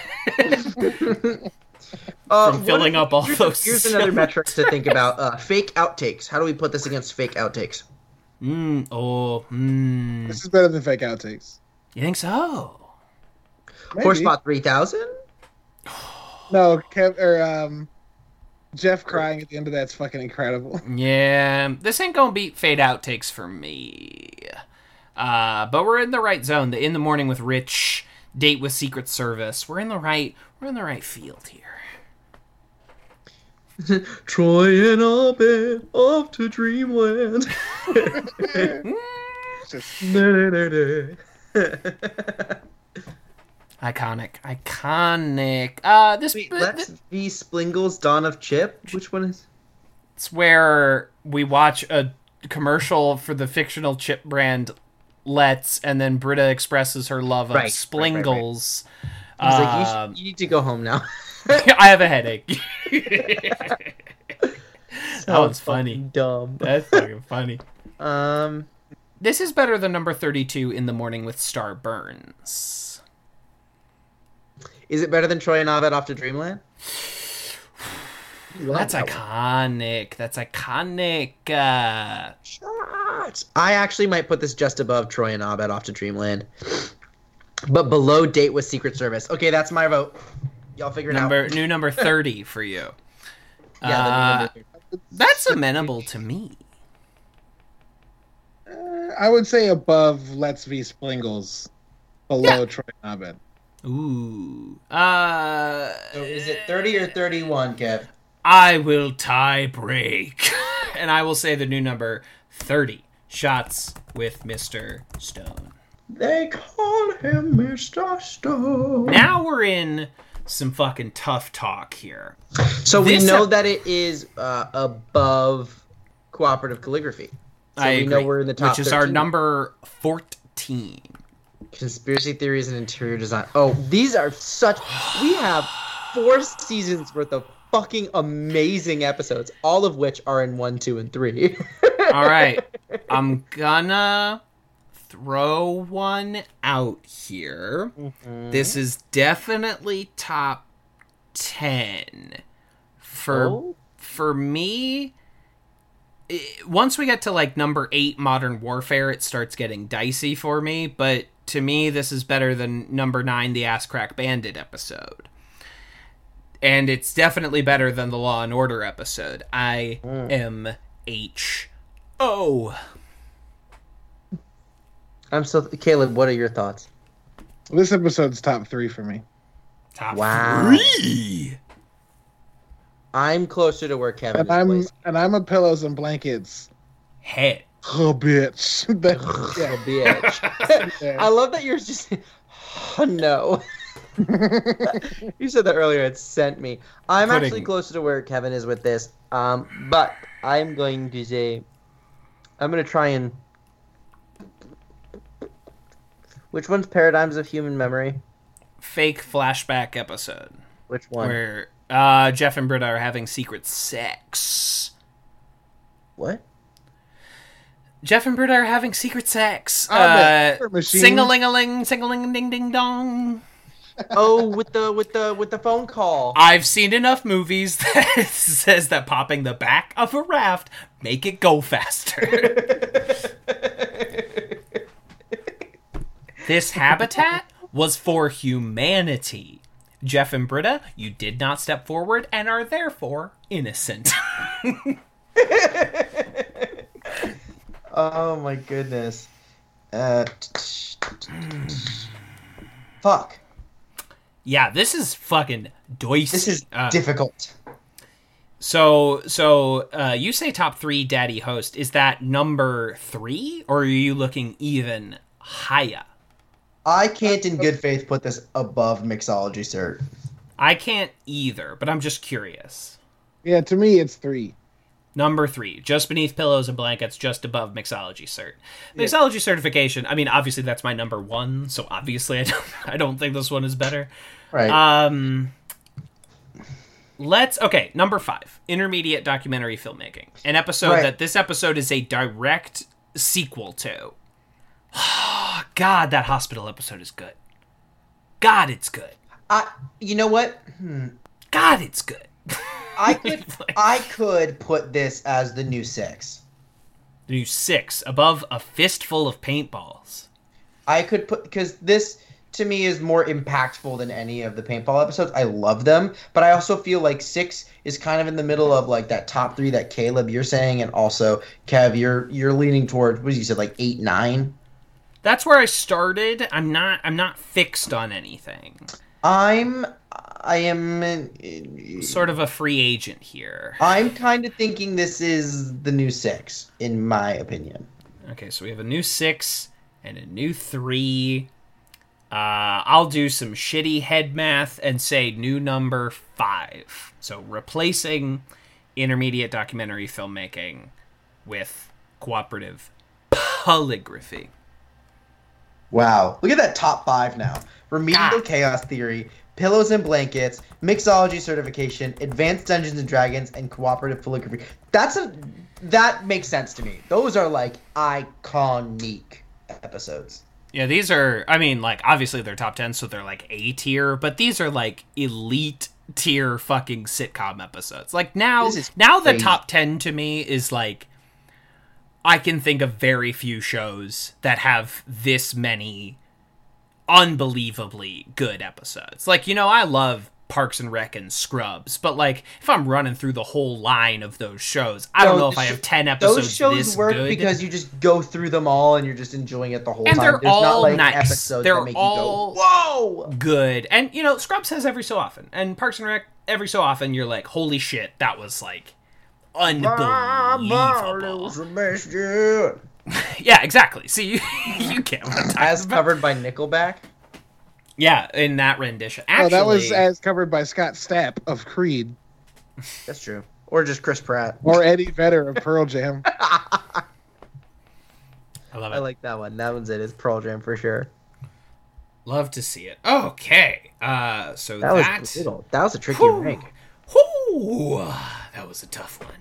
Speaker 3: Uh,
Speaker 2: From
Speaker 3: what
Speaker 2: filling
Speaker 3: if-
Speaker 2: up all
Speaker 3: here's,
Speaker 2: those-
Speaker 3: Here's another metric to think about: uh, fake outtakes. How do we put this against fake outtakes?
Speaker 2: mm, oh, mm.
Speaker 4: this is better than fake outtakes.
Speaker 2: You think so?
Speaker 4: Maybe.
Speaker 3: Horsepot three thousand.
Speaker 4: No, Kev or um, Jeff crying at the end of that's fucking incredible.
Speaker 2: Yeah, this ain't gonna beat fade outtakes for me. Uh, but we're in the right zone. The in the morning with Rich, date with Secret Service. We're in the right. We're in the right field here.
Speaker 3: Troy and Abed off to dreamland.
Speaker 4: Just-
Speaker 2: Iconic, iconic. Uh, this
Speaker 3: Wait, let's be Splingles Dawn of Chip. Which one is?
Speaker 2: It's where we watch a commercial for the fictional chip brand Let's, and then Britta expresses her love of
Speaker 3: Right, right, right, right.
Speaker 2: Splingles.
Speaker 3: He's like, you,
Speaker 2: Um,
Speaker 3: you need to go home now.
Speaker 2: I have a headache. that one's funny.
Speaker 3: Dumb.
Speaker 2: That's fucking funny.
Speaker 3: Um,
Speaker 2: This is better than number 32 in the morning with Star Burns.
Speaker 3: Is it better than Troy and Abed off to Dreamland?
Speaker 2: That's iconic. That's iconic. Uh,
Speaker 3: Shots. I actually might put this just above Troy and Abed off to Dreamland, but below Date with Secret Service. Okay, that's my vote. Y'all figure it
Speaker 2: number
Speaker 3: out.
Speaker 2: new number 30 for you.
Speaker 3: Yeah,
Speaker 2: Uh,
Speaker 3: number.
Speaker 2: that's amenable to me.
Speaker 4: Uh, I would say above Let's Be Splingles, below Troy and Abed.
Speaker 2: Ooh. Uh
Speaker 3: So is it thirty or thirty-one, Kev?
Speaker 2: I will tie break and I will say the new number 30 shots with Mr. Stone.
Speaker 3: They call him Mr. Stone.
Speaker 2: Now we're in some fucking tough talk here.
Speaker 3: So we know
Speaker 2: ep-
Speaker 3: that it is uh, above cooperative calligraphy. So
Speaker 2: I
Speaker 3: we
Speaker 2: agree,
Speaker 3: know we're in the top
Speaker 2: which is our number 14.
Speaker 3: Conspiracy theories and interior design. Oh, these are such. We have four seasons worth of fucking amazing episodes, all of which are in one, two, and three.
Speaker 2: All right. I'm gonna throw one out here. Mm-hmm. This is definitely top 10 for
Speaker 3: Oh.
Speaker 2: for me i- once we get to like number 8 modern warfare it starts getting dicey for me but to me this is better than number 9 the ass crack bandit episode and it's definitely better than the law and order episode i mm. am h o
Speaker 3: I'm so Caleb. What are your thoughts?
Speaker 4: This episode's top three for me.
Speaker 2: top
Speaker 3: Wow.
Speaker 2: 3
Speaker 3: I'm closer to where Kevin
Speaker 4: And
Speaker 3: is
Speaker 4: I'm
Speaker 3: placed.
Speaker 4: and I'm a pillows and blankets.
Speaker 2: head
Speaker 4: bitch. That- yeah.
Speaker 3: bitch.
Speaker 4: Yeah.
Speaker 3: I love that you're just. Oh, no. you said that earlier. It sent me. I'm
Speaker 2: Pudding.
Speaker 3: actually closer to where Kevin is with this. Um, but I'm going to say, I'm going to try and. Which one's Paradigms of Human Memory?
Speaker 2: fake flashback episode
Speaker 3: Which one?
Speaker 2: where uh, Jeff and Britta are having secret sex.
Speaker 3: What?
Speaker 2: Jeff and Britta are having secret sex.
Speaker 4: The
Speaker 2: Uh,
Speaker 4: Super
Speaker 2: sing a ling a ling, sing a ling ding ding dong.
Speaker 3: Oh, with the with the with the phone call.
Speaker 2: I've seen enough movies that says that popping the back of a raft make it go faster. this habitat was for humanity. Jeff and Britta, you did not step forward and are therefore innocent.
Speaker 3: Oh my goodness. Uh, fuck.
Speaker 2: yeah, this is fucking dicey.
Speaker 3: This is
Speaker 2: Uh,
Speaker 3: difficult.
Speaker 2: So, so uh, you say top three daddy host. Is that number three, or are you looking even higher?
Speaker 3: I can't, in good faith, put this above mixology cert.
Speaker 2: I can't either, but I'm just curious.
Speaker 4: yeah, to me it's three.
Speaker 2: Number three, just beneath pillows and blankets, just above mixology cert. Mixology certification. I mean, obviously that's my number one, so obviously I don't, I don't think this one is better.
Speaker 3: Right.
Speaker 2: Um, let's okay. Number five, intermediate documentary filmmaking, an episode
Speaker 3: Right.
Speaker 2: that this episode is a direct sequel to. God, that hospital episode is good. God, it's good.
Speaker 3: I, you know what?
Speaker 2: God, it's good.
Speaker 3: I could, I could put this as the new six.
Speaker 2: The new six above a fistful of paintballs.
Speaker 3: I could put because this to me is more impactful than any of the paintball episodes. I love them, but I also feel like six is kind of in the middle of like that top three that Caleb you're saying, and also Kev you're you're leaning toward what did you said like eight nine.
Speaker 2: That's where I started. I'm not. I'm not fixed on anything.
Speaker 3: I'm I am uh,
Speaker 2: Sort of a free agent here.
Speaker 3: I'm kind of thinking this is the new six in my opinion.
Speaker 2: Okay, so we have a new six and a new three. Uh, I'll do some shitty head math and say new number five. So replacing intermediate documentary filmmaking with cooperative polygraphy.
Speaker 3: Wow. Look at that top five now. Remedial
Speaker 2: God.
Speaker 3: Chaos Theory, Pillows and Blankets, Mixology Certification, Advanced Dungeons and Dragons, and Cooperative Calligraphy. That's a that makes sense to me. Those are like iconic episodes.
Speaker 2: Yeah, these are. I mean, like obviously they're top ten, so they're like A tier, but these are like elite tier fucking sitcom episodes. Like now, now the top ten to me is like. I can think of very few shows that have this many unbelievably good episodes. Like, you know, I love Parks and Rec and Scrubs, but like if I'm running through the whole line of those shows, I don't
Speaker 3: No,
Speaker 2: know if I have 10 episodes
Speaker 3: Those shows
Speaker 2: this
Speaker 3: work
Speaker 2: good.
Speaker 3: because you just go through them all and you're just enjoying it the whole
Speaker 2: And
Speaker 3: time.
Speaker 2: they're
Speaker 3: There's not
Speaker 2: all
Speaker 3: like
Speaker 2: nice.
Speaker 3: episodes
Speaker 2: They're
Speaker 3: that make
Speaker 2: all-
Speaker 3: you go, "Whoa!"
Speaker 2: good. And you know, Scrubs has every so often. And Parks and Rec every so often you're like, "Holy shit, that was like unbelievable.
Speaker 3: The best dude.
Speaker 2: Yeah, exactly. See, you, you get what I'm
Speaker 3: As
Speaker 2: about.
Speaker 3: covered by Nickelback.
Speaker 2: Yeah, in that rendition. Actually,
Speaker 4: oh, that was as covered by Scott Stapp of Creed
Speaker 3: That's true. Or just Chris Pratt.
Speaker 4: or Eddie Vedder of Pearl Jam.
Speaker 2: I love it.
Speaker 3: I like that one. That one's it. It's Pearl Jam for sure.
Speaker 2: love to see it. Okay, uh, so
Speaker 3: That
Speaker 2: that,
Speaker 3: was brutal. That was a tricky
Speaker 2: Whew.
Speaker 3: rank.
Speaker 2: Whew, that was a tough one.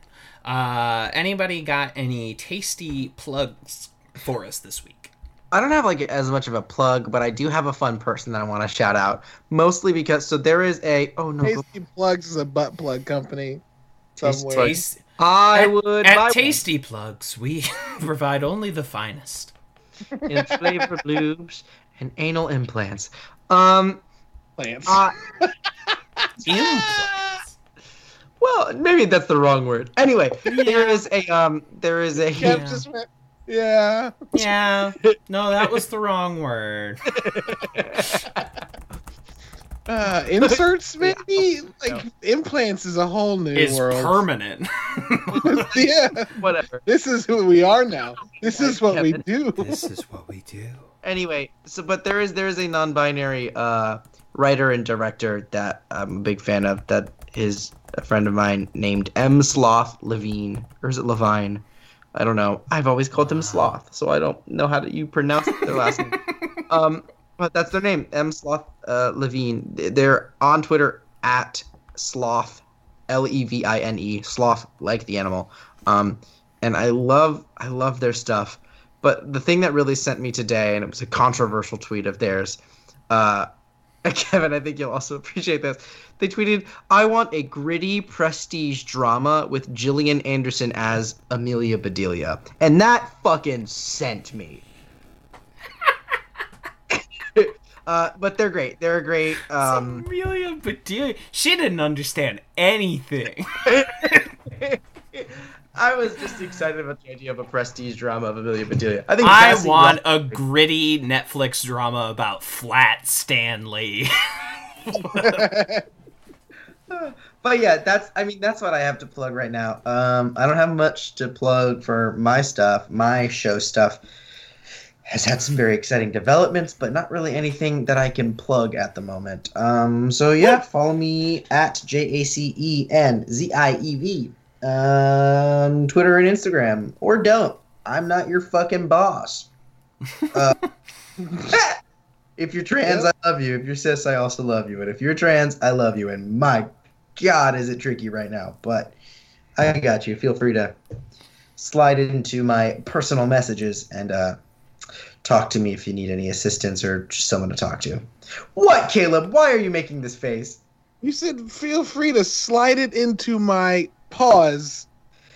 Speaker 2: Uh, anybody got any tasty plugs for us this week?
Speaker 3: I don't have like as much of a plug, but I do have a fun person that I want to shout out. Mostly because so there is a oh no,
Speaker 4: Tasty Plugs is a butt plug company. Somewhere.
Speaker 2: Taste-
Speaker 3: I
Speaker 2: at,
Speaker 3: would
Speaker 2: at
Speaker 3: buy one.
Speaker 2: Tasty Plugs, we provide only the finest.
Speaker 3: in flavored lubes and anal implants. Um,
Speaker 4: Plants.
Speaker 3: uh,
Speaker 2: Implants.
Speaker 3: Well, maybe that's the wrong word. Anyway, there is a um, there is a
Speaker 2: yeah.
Speaker 4: just went, yeah.
Speaker 2: Yeah, no, that was the wrong word.
Speaker 4: Uh, inserts, maybe? Like, implants is a whole new
Speaker 2: Is
Speaker 4: world.
Speaker 2: permanent.
Speaker 4: yeah.
Speaker 3: whatever.
Speaker 4: This is who we are now. This is what we do.
Speaker 2: this is what we do.
Speaker 3: Anyway, so but there is there is a non-binary uh writer and director that I'm a big fan of. That is a friend of mine named M. Sloth Levine, or is it Levine? I don't know. I've always called him Sloth, so I don't know how to you pronounce their last name. Um, but that's their name, M. Sloth uh, Levine. They're on Twitter at Sloth, L E V I N E, Sloth like the animal. Um, and I love I love their stuff. But the thing that really sent me today, and it was a controversial tweet of theirs, uh, Kevin, I think you'll also appreciate this. They tweeted, "I want a gritty prestige drama with Gillian Anderson as Amelia Bedelia," and that fucking sent me. uh, but they're great. They're a great. Um,
Speaker 2: Amelia Bedelia. She didn't understand anything.
Speaker 3: I was just excited about the idea of a prestige drama of Amelia Bedelia. I think
Speaker 2: I want
Speaker 3: Ro-
Speaker 2: a gritty Netflix drama about Flat Stanley.
Speaker 3: But yeah, that's I mean that's what I have to plug right now. Um, I don't have much to plug for my stuff. My show stuff has had some very exciting developments, but not really anything that I can plug at the moment. Um, so yeah, follow me at J A C E N Z I E V on Twitter and Instagram, or don't. I'm not your fucking boss. Uh, if you're trans, I love you. If you're cis, I also love you. And if you're trans, I love you. And my God, is it tricky right now? But I got you. Feel free to slide into my personal messages and uh, talk to me if you need any assistance or just someone to talk to. What, Caleb? Why are you making this face?
Speaker 4: You said feel free to slide it into my pause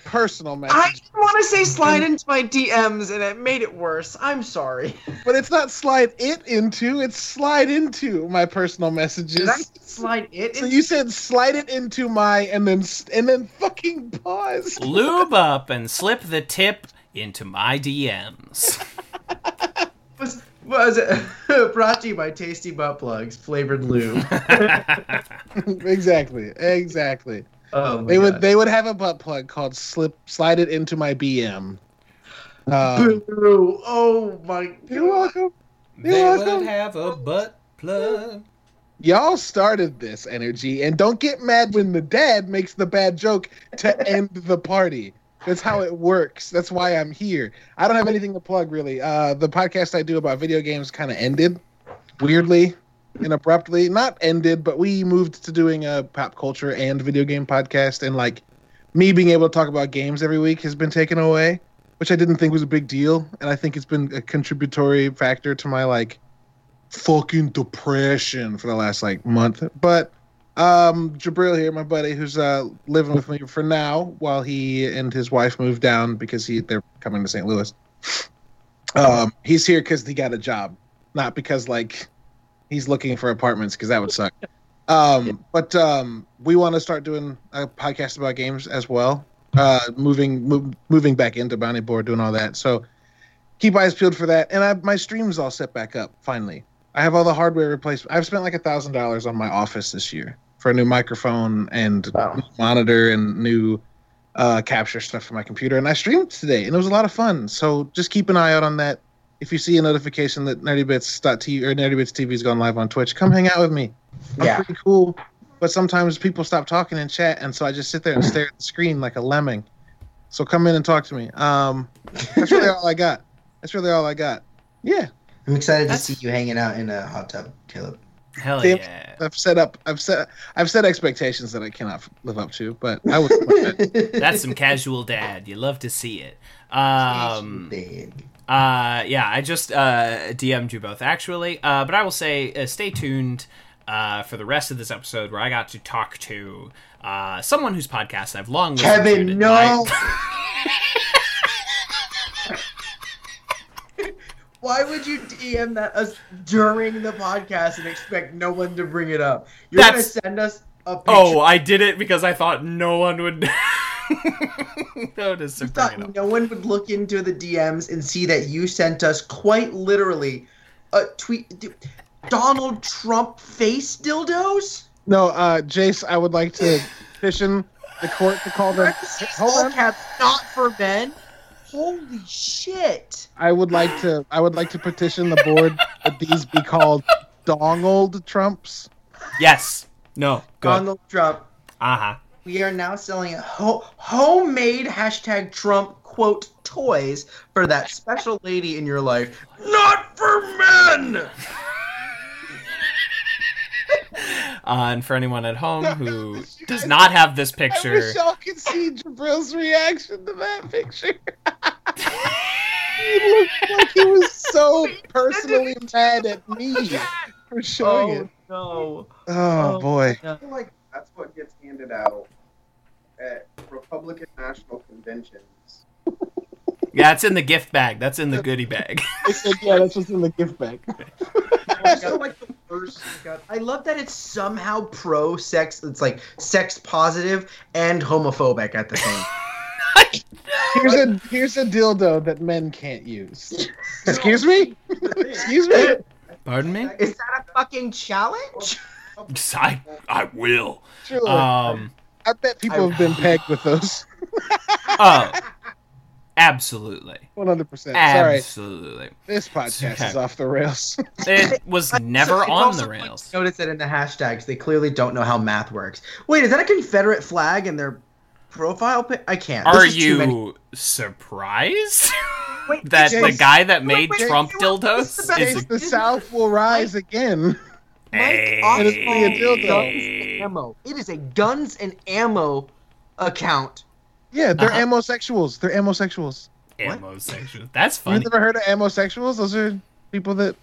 Speaker 4: personal message.
Speaker 3: I didn't want to say slide into my DMs and it made it worse. I'm sorry.
Speaker 4: But it's not slide it into, it's slide into my personal messages.
Speaker 3: Did I slide it?
Speaker 4: So
Speaker 3: in-
Speaker 4: you said slide it into my and then and then fucking pause.
Speaker 2: Lube up and slip the tip into my DMs.
Speaker 3: was was it brought to you by Tasty Butt Plugs flavored lube.
Speaker 4: exactly. Exactly.
Speaker 3: Oh my
Speaker 4: They would
Speaker 3: God.
Speaker 4: they would have a butt plug called slip slide it into my BM. Um,
Speaker 3: Boo. Oh my
Speaker 4: you're welcome. You're
Speaker 2: they
Speaker 4: welcome.
Speaker 2: would have a butt plug.
Speaker 4: Y'all started this energy, and don't get mad when the dad makes the bad joke to end the party. That's how it works. That's why I'm here. I don't have anything to plug really. Uh, the podcast I do about video games kind of ended weirdly and abruptly. Not ended, but we moved to doing a pop culture and video game podcast, and like me being able to talk about games every week has been taken away, which I didn't think was a big deal, and I think it's been a contributory factor to my like fucking depression for the last like month. But um Jabril here, my buddy, who's uh living with me for now while he and his wife move down because he they're coming to St. Louis. Um he's here because he got a job, not because like he's looking for apartments because that would suck. Um but um we want to start doing a podcast about games as well. Uh moving move, moving back into Bounty Board, doing all that. So keep eyes peeled for that. And I, my stream's all set back up finally. I have all the hardware replaced. I've spent like a thousand dollars on my office this year for a new microphone and
Speaker 3: Wow.
Speaker 4: monitor and new uh, capture stuff for my computer, and I streamed today, and it was a lot of fun. So just keep an eye out on that. If you see a notification that nerdybits.tv or nerdybits TV is going live on Twitch, come hang out with me. I'm
Speaker 3: Yeah.
Speaker 4: pretty cool, but sometimes people stop talking in chat, and so I just sit there and stare at the screen like a lemming. So come in and talk to me. Um, that's really all I got. That's really all I got. Yeah,
Speaker 3: I'm excited
Speaker 2: That's-
Speaker 3: to see you hanging out in a hot tub, Caleb.
Speaker 2: Hell
Speaker 4: Damn.
Speaker 2: yeah.
Speaker 4: I've set up. I've set. I've set expectations that I cannot live up to, but I was.
Speaker 2: That's some casual dad. You love to see it. Um,
Speaker 3: Big.
Speaker 2: Uh, yeah, I just uh, DM'd you both actually, uh, but I will say uh, stay tuned uh, for the rest of this episode where I got to talk to uh, someone whose podcast I've long listened.
Speaker 3: Kevin,
Speaker 2: and
Speaker 3: no. Why would you DM that us during the podcast and expect no one to bring it up? You're
Speaker 2: That's-
Speaker 3: gonna send us a picture.
Speaker 2: oh, I did it because I thought no one would notice or
Speaker 3: You thought no one would look into the DMs and see that you sent us quite literally a tweet. Donald Trump face dildos?
Speaker 4: no, uh, Jace, I would like to petition the court to call them. Hold
Speaker 3: All
Speaker 4: on.
Speaker 3: caps, not for men. Holy shit!
Speaker 4: I would like to. I would like to petition the board that these be called dongled Trumps.
Speaker 2: Yes. No. Good.
Speaker 3: Donald Trump.
Speaker 2: Uh huh.
Speaker 3: We are now selling ho- homemade hashtag Trump quote toys for that special lady in your life. Not for men.
Speaker 2: Uh, and for anyone at home who does not have this picture,
Speaker 4: I
Speaker 2: picture,
Speaker 4: wish y'all could see Jabril's reaction to that picture. he looked like he was so personally mad at me for showing it.
Speaker 3: no!
Speaker 4: Oh,
Speaker 3: Oh.
Speaker 4: boy.
Speaker 5: I feel like that's what gets handed out at Republican National Conventions.
Speaker 2: yeah, it's in the gift bag. That's in the goodie bag.
Speaker 4: I said, yeah, that's what's in the gift bag.
Speaker 5: It's like the worst.
Speaker 3: I love that it's somehow pro sex. It's like sex positive and homophobic at the same.
Speaker 4: Here's a here's a dildo that men can't use. Excuse me? Excuse me?
Speaker 2: Pardon me?
Speaker 3: Is that a fucking challenge?
Speaker 2: I, I will.
Speaker 4: Sure.
Speaker 2: Um.
Speaker 4: I bet people have been pegged with those.
Speaker 2: Oh. Absolutely.
Speaker 4: 100%. Sorry,
Speaker 2: Absolutely.
Speaker 4: this podcast
Speaker 2: Okay.
Speaker 4: is off the rails.
Speaker 2: It was never
Speaker 3: It's
Speaker 2: on the
Speaker 3: funny to
Speaker 2: rails.
Speaker 3: Notice that in the hashtags, they clearly don't know how math works. Wait, is that a Confederate flag in their profile pic? I can't.
Speaker 2: Are
Speaker 3: This is too many-
Speaker 2: you surprised
Speaker 3: Wait,
Speaker 2: that
Speaker 4: Jace-
Speaker 2: the guy that made
Speaker 3: wait, wait,
Speaker 2: Trump
Speaker 3: wait, wait, this is
Speaker 2: dildos is
Speaker 4: Jace, the South will rise again.
Speaker 3: Mike
Speaker 2: Hey.
Speaker 4: It is a.
Speaker 3: Guns and ammo. It is a guns and ammo account.
Speaker 4: Yeah, they're
Speaker 2: Uh-huh.
Speaker 4: homosexuals. They're homosexuals.
Speaker 2: homosexual. That's funny.
Speaker 4: You've never heard of homosexuals? Those are people that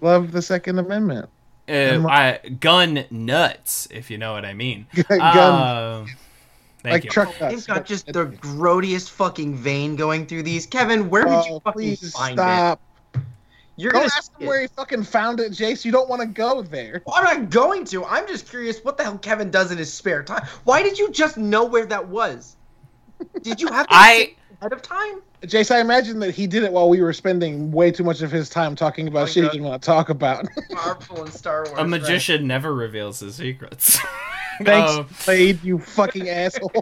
Speaker 4: love the Second Amendment.
Speaker 2: Uh, I, gun nuts, if you know what I mean.
Speaker 4: Gun,
Speaker 2: Uh, thank
Speaker 4: like
Speaker 2: you.
Speaker 4: truck
Speaker 3: They've got just the grodiest fucking vein going through these. Kevin, where did you
Speaker 4: Oh,
Speaker 3: fucking
Speaker 4: please
Speaker 3: find
Speaker 4: stop.
Speaker 3: It? You're
Speaker 4: Don't
Speaker 3: gonna
Speaker 4: ask him
Speaker 3: it.
Speaker 4: where he fucking found it, Jace. You don't want to go there.
Speaker 3: I'm not going to. I'm just curious what the hell Kevin does in his spare time. Why did you just know where that was? Did you have that
Speaker 2: I
Speaker 3: ahead of time?
Speaker 4: Jace, I imagine that he did it while we were spending way too much of his time talking about
Speaker 3: Oh,
Speaker 4: shit he didn't want to talk about.
Speaker 3: Marvel and Star Wars.
Speaker 2: a magician never reveals his secrets.
Speaker 4: Thanks, Blade, you fucking asshole.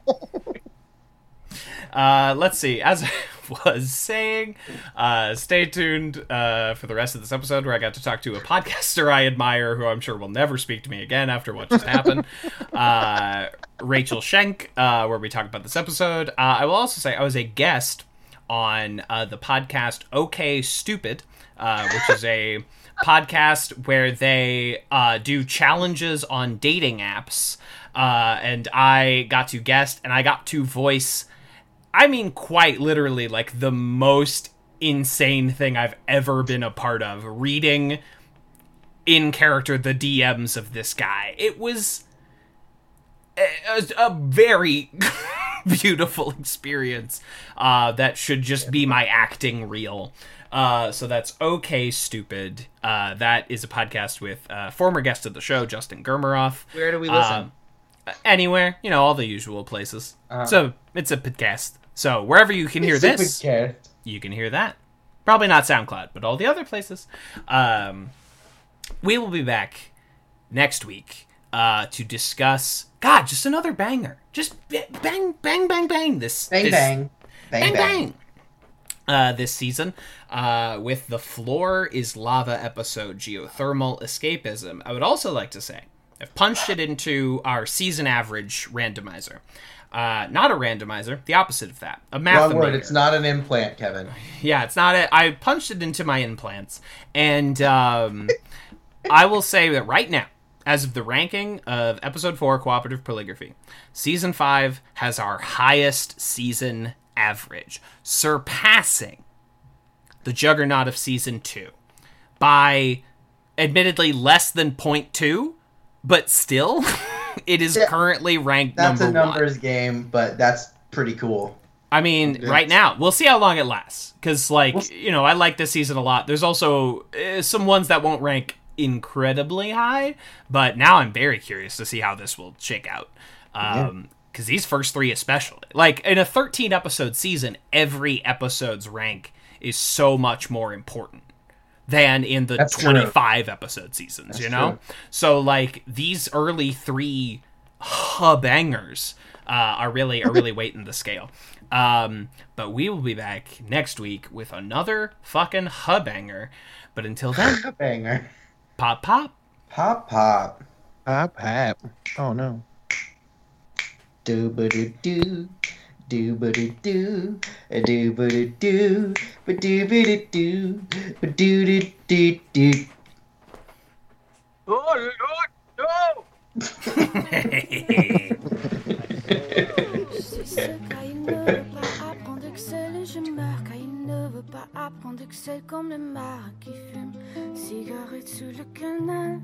Speaker 2: Uh, let's see. As I was saying, uh, stay tuned uh, for the rest of this episode where I got to talk to a podcaster I admire who I'm sure will never speak to me again after what just happened. uh, Rachel Schenk, uh, where we talk about this episode. Uh, I will also say I was a guest on uh, the podcast OK Stupid, uh, which is a podcast where they uh, do challenges on dating apps. Uh, and I got to guest and I got to voice I mean, quite literally, like the most insane thing I've ever been a part of. Reading in character the DMs of this guy. It was a, a- very beautiful experience uh, that should just be my acting reel. Uh, so that's okay, stupid. Uh, that is a podcast with uh, former guest of the show, Justin Germeroff.
Speaker 3: Where do we listen?
Speaker 2: Um, anywhere, you know, all the usual places.
Speaker 3: Uh-huh.
Speaker 2: So it's a podcast. So wherever you can hear this, you can hear that. Probably not SoundCloud, but all the other places. Um, we will be back next week uh, to discuss. God, just another banger. Just bang, bang, bang, bang. This
Speaker 3: Bang
Speaker 2: this-
Speaker 3: bang.
Speaker 2: bang, bang. Uh, this season, uh, with the floor is lava episode, geothermal escapism. I would also like to say I've punched it into our season average randomizer. Uh, not a randomizer, the opposite of that. A math.
Speaker 3: Wrong word. It's not an implant, Kevin.
Speaker 2: Yeah, it's not it. I punched it into my implants, and um, I will say that right now, as of the ranking of episode four, cooperative polygraphy, season five has our highest season average, surpassing the juggernaut of season two by admittedly less than 0.2, but still, it is
Speaker 3: Yeah.
Speaker 2: currently ranked
Speaker 3: That's
Speaker 2: number
Speaker 3: a
Speaker 2: one.
Speaker 3: numbers game, but that's pretty cool.
Speaker 2: I mean, right now, we'll see how long it lasts. Because, like, you know, I like this season a lot. There's also uh, some ones that won't rank incredibly high, but now I'm very curious to see how this will shake out. Um, because these first three, especially, like in a 13 episode season, every episode's rank is so much more important than in the
Speaker 3: That's true.
Speaker 2: 25 episode seasons, you know?
Speaker 3: true.
Speaker 2: So, like, these early three bangers uh, are really are really weighting the scale. Um, but we will be back next week with another fucking banger. But until then,
Speaker 3: Banger.
Speaker 2: pop pop.
Speaker 3: Pop pop.
Speaker 4: Pop hop. Oh no.
Speaker 3: Do ba do do. Ba do do. Do ba do do. Ba do ba do do. Ba do do do do.
Speaker 5: Oh, Lord, no!
Speaker 6: C'est ce car il ne veut pas apprendre Excel et je meurs car il ne veut pas apprendre Excel comme le marin qui fume cigarette sous le canal.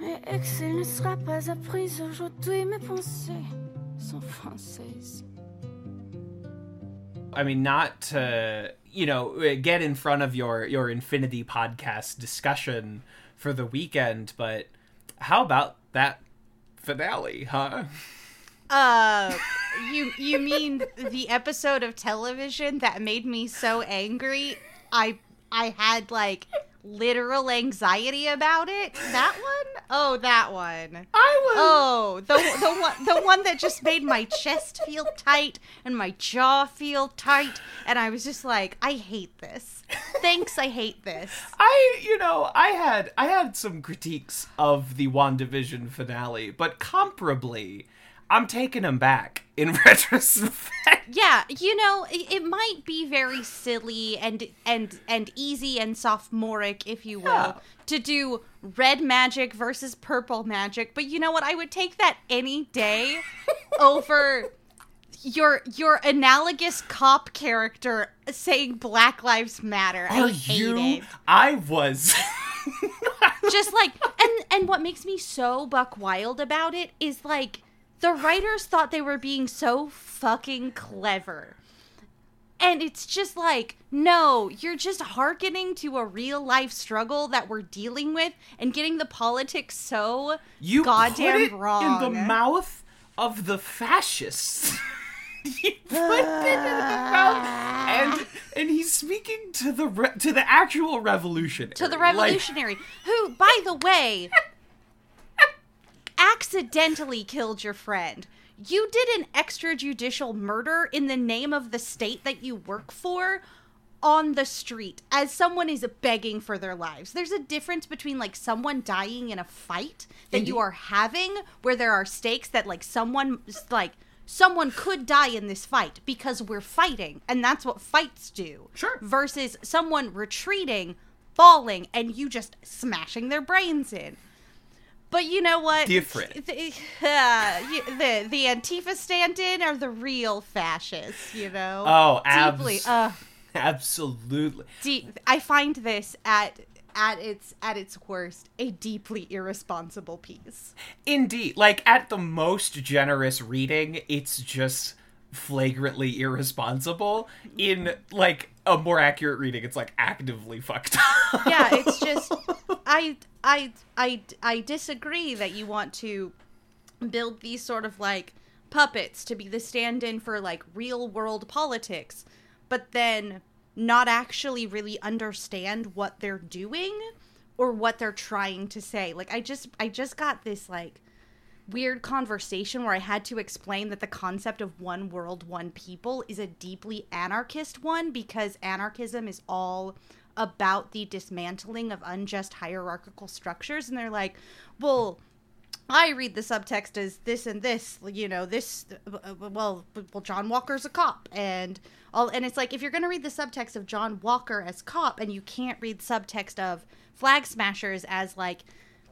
Speaker 6: Mais Excel ne sera pas apprise aujourd'hui, mes pensées sont françaises.
Speaker 2: I mean, not to you know get in front of your your Infinity podcast discussion for the weekend, but how about that finale, huh?
Speaker 7: Uh, you you mean the episode of television that made me so angry? I I had like literal anxiety about it. That one? Oh, that one.
Speaker 2: I was.
Speaker 7: Oh, the the one the one that just made my chest feel tight and my jaw feel tight, and I was just like, I hate this. Thanks, I hate this.
Speaker 2: I, you know, I had I had some critiques of the WandaVision finale, but comparably, I'm taking them back in retrospect.
Speaker 7: Yeah, you know, it, it might be very silly and and and easy and sophomoric, if you will,
Speaker 2: Yeah.
Speaker 7: to do red magic versus purple magic, but you know what? I would take that any day over your your analogous cop character saying Black Lives Matter. I
Speaker 2: Are
Speaker 7: hate
Speaker 2: you?
Speaker 7: it.
Speaker 2: I was.
Speaker 7: just like and and what makes me so buck wild about it is like the writers thought they were being so fucking clever and it's just like no you're just hearkening to a real life struggle that we're dealing with and getting the politics so
Speaker 2: You
Speaker 7: goddamn
Speaker 2: put it
Speaker 7: wrong
Speaker 2: in the mouth of the fascists. you put it in the mouth, and and he's speaking to the re- to the actual revolution.
Speaker 7: to the revolutionary who by the way accidentally killed your friend you did an extrajudicial murder in the name of the state that you work for on the street as someone is begging for their lives there's a difference between like someone dying in a fight that you are having where there are stakes that like someone like someone could die in this fight because we're fighting and that's what fights do
Speaker 2: Sure.
Speaker 7: versus someone retreating, falling, and you just smashing their brains in. But you know what?
Speaker 2: Different.
Speaker 7: The, uh, the, the Antifa stand-in are the real fascists, you know?
Speaker 2: Oh,
Speaker 7: Deeply,
Speaker 2: abs-
Speaker 7: uh,
Speaker 2: absolutely.
Speaker 7: deep, I find this at at its at its worst a deeply irresponsible piece.
Speaker 2: Indeed, like at the most generous reading, it's just flagrantly irresponsible. In like a more accurate reading, it's like actively fucked up.
Speaker 7: yeah, it's just I I I I disagree that you want to build these sort of like puppets to be the stand-in for like real world politics, but then not actually really understand what they're doing or what they're trying to say. Like I just I just got this like weird conversation where I had to explain that the concept of one world, one people is a deeply anarchist one because anarchism is all about the dismantling of unjust hierarchical structures. And they're like, "Well, I read the subtext as this and this, you know, this well, well John Walker's a cop and all and it's like if you're going to read the subtext of John Walker as cop and you can't read subtext of flag smashers as like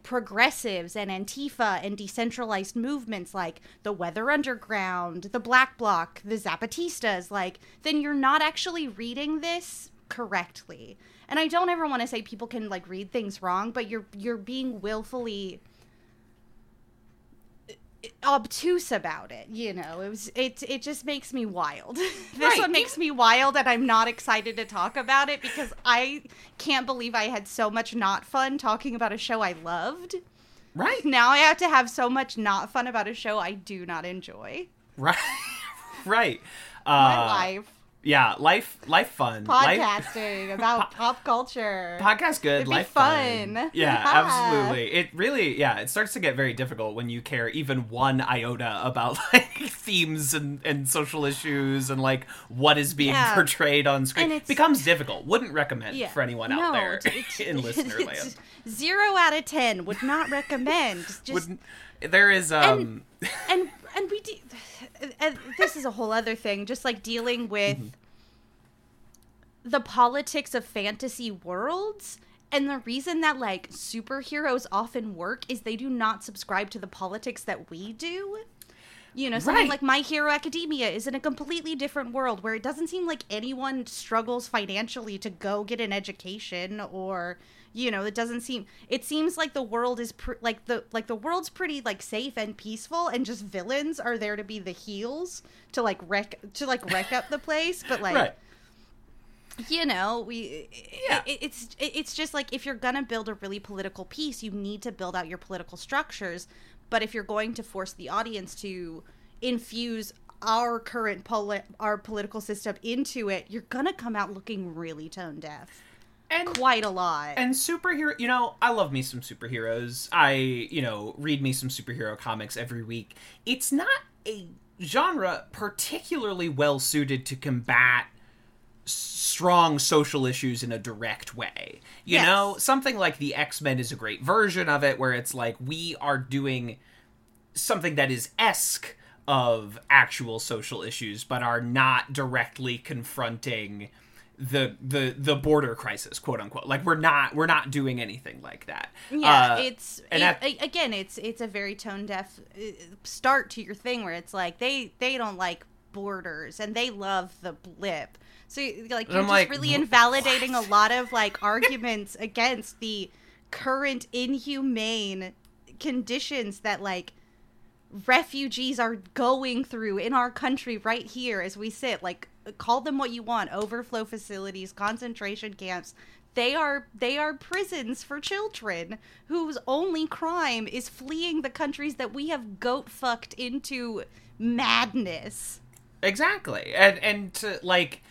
Speaker 7: progressives and Antifa and decentralized movements like the Weather Underground, the Black Bloc, the Zapatistas, like, then you're not actually reading this correctly. And I don't ever want to say people can like read things wrong, but you're you're being willfully obtuse about it you know it was it it just makes me wild this
Speaker 2: Right.
Speaker 7: one makes me wild and i'm not excited to talk about it because i can't believe i had so much not fun talking about a show i loved
Speaker 2: Right.
Speaker 7: now i have to have so much not fun about a show i do not enjoy
Speaker 2: Right. right. Uh,
Speaker 7: my life
Speaker 2: Yeah, life life fun. Life
Speaker 7: podcasting about pop culture
Speaker 2: podcast good,
Speaker 7: It'd be
Speaker 2: life
Speaker 7: fun.
Speaker 2: Yeah,
Speaker 7: Yeah.
Speaker 2: absolutely. It really yeah, it starts to get very difficult when you care even one iota about like themes and, and social issues and like what is being
Speaker 7: Yeah.
Speaker 2: portrayed on screen.
Speaker 7: And
Speaker 2: It becomes difficult. Wouldn't recommend
Speaker 7: Yeah.
Speaker 2: for anyone
Speaker 7: No,
Speaker 2: out there
Speaker 7: it's-
Speaker 2: in listener
Speaker 7: it's
Speaker 2: land.
Speaker 7: Zero out of ten. Would not recommend. Just
Speaker 2: Wouldn't there is um
Speaker 7: and and we do. And this is a whole other thing. Just like dealing mm-hmm. with the politics of fantasy worlds. And the reason that like superheroes often work is they do not subscribe to the politics that we do. You know, something
Speaker 2: Right.
Speaker 7: like My Hero Academia is in a completely different world where it doesn't seem like anyone struggles financially to go get an education or you know, it doesn't seem it seems like the world is pr- like the like the world's pretty like safe and peaceful and just villains are there to be the heels to like wreck to like wreck up the place, but like
Speaker 2: right.
Speaker 7: you know we
Speaker 2: Yeah.
Speaker 7: it, it's it, it's just like if you're gonna build a really political piece you need to build out your political structures but if you're going to force the audience to infuse our current poli- our political system into it you're gonna come out looking really tone deaf
Speaker 2: And
Speaker 7: quite a lot.
Speaker 2: and superhero you know i love me some superheroes. I you know read me some superhero comics every week. It's not a genre particularly well suited to combat strong social issues in a direct way. You
Speaker 7: Yes.
Speaker 2: know something like the x-men is a great version of it where it's like we are doing something that is esque of actual social issues but are not directly confronting the the the border crisis quote unquote. Like we're not we're not doing anything like that.
Speaker 7: Yeah
Speaker 2: Uh,
Speaker 7: it's
Speaker 2: and
Speaker 7: it- again it's it's a very tone deaf uh, start to your thing where it's like they they don't like borders and they love the blip. So like you're just
Speaker 2: like,
Speaker 7: really
Speaker 2: "Wh-
Speaker 7: invalidating a lot of like arguments against the current inhumane conditions that like refugees are going through in our country right here as we sit. Like call them what you want overflow facilities concentration camps. They are they are prisons for children whose only crime is fleeing the countries that we have goat fucked into madness.
Speaker 2: Exactly. And and to like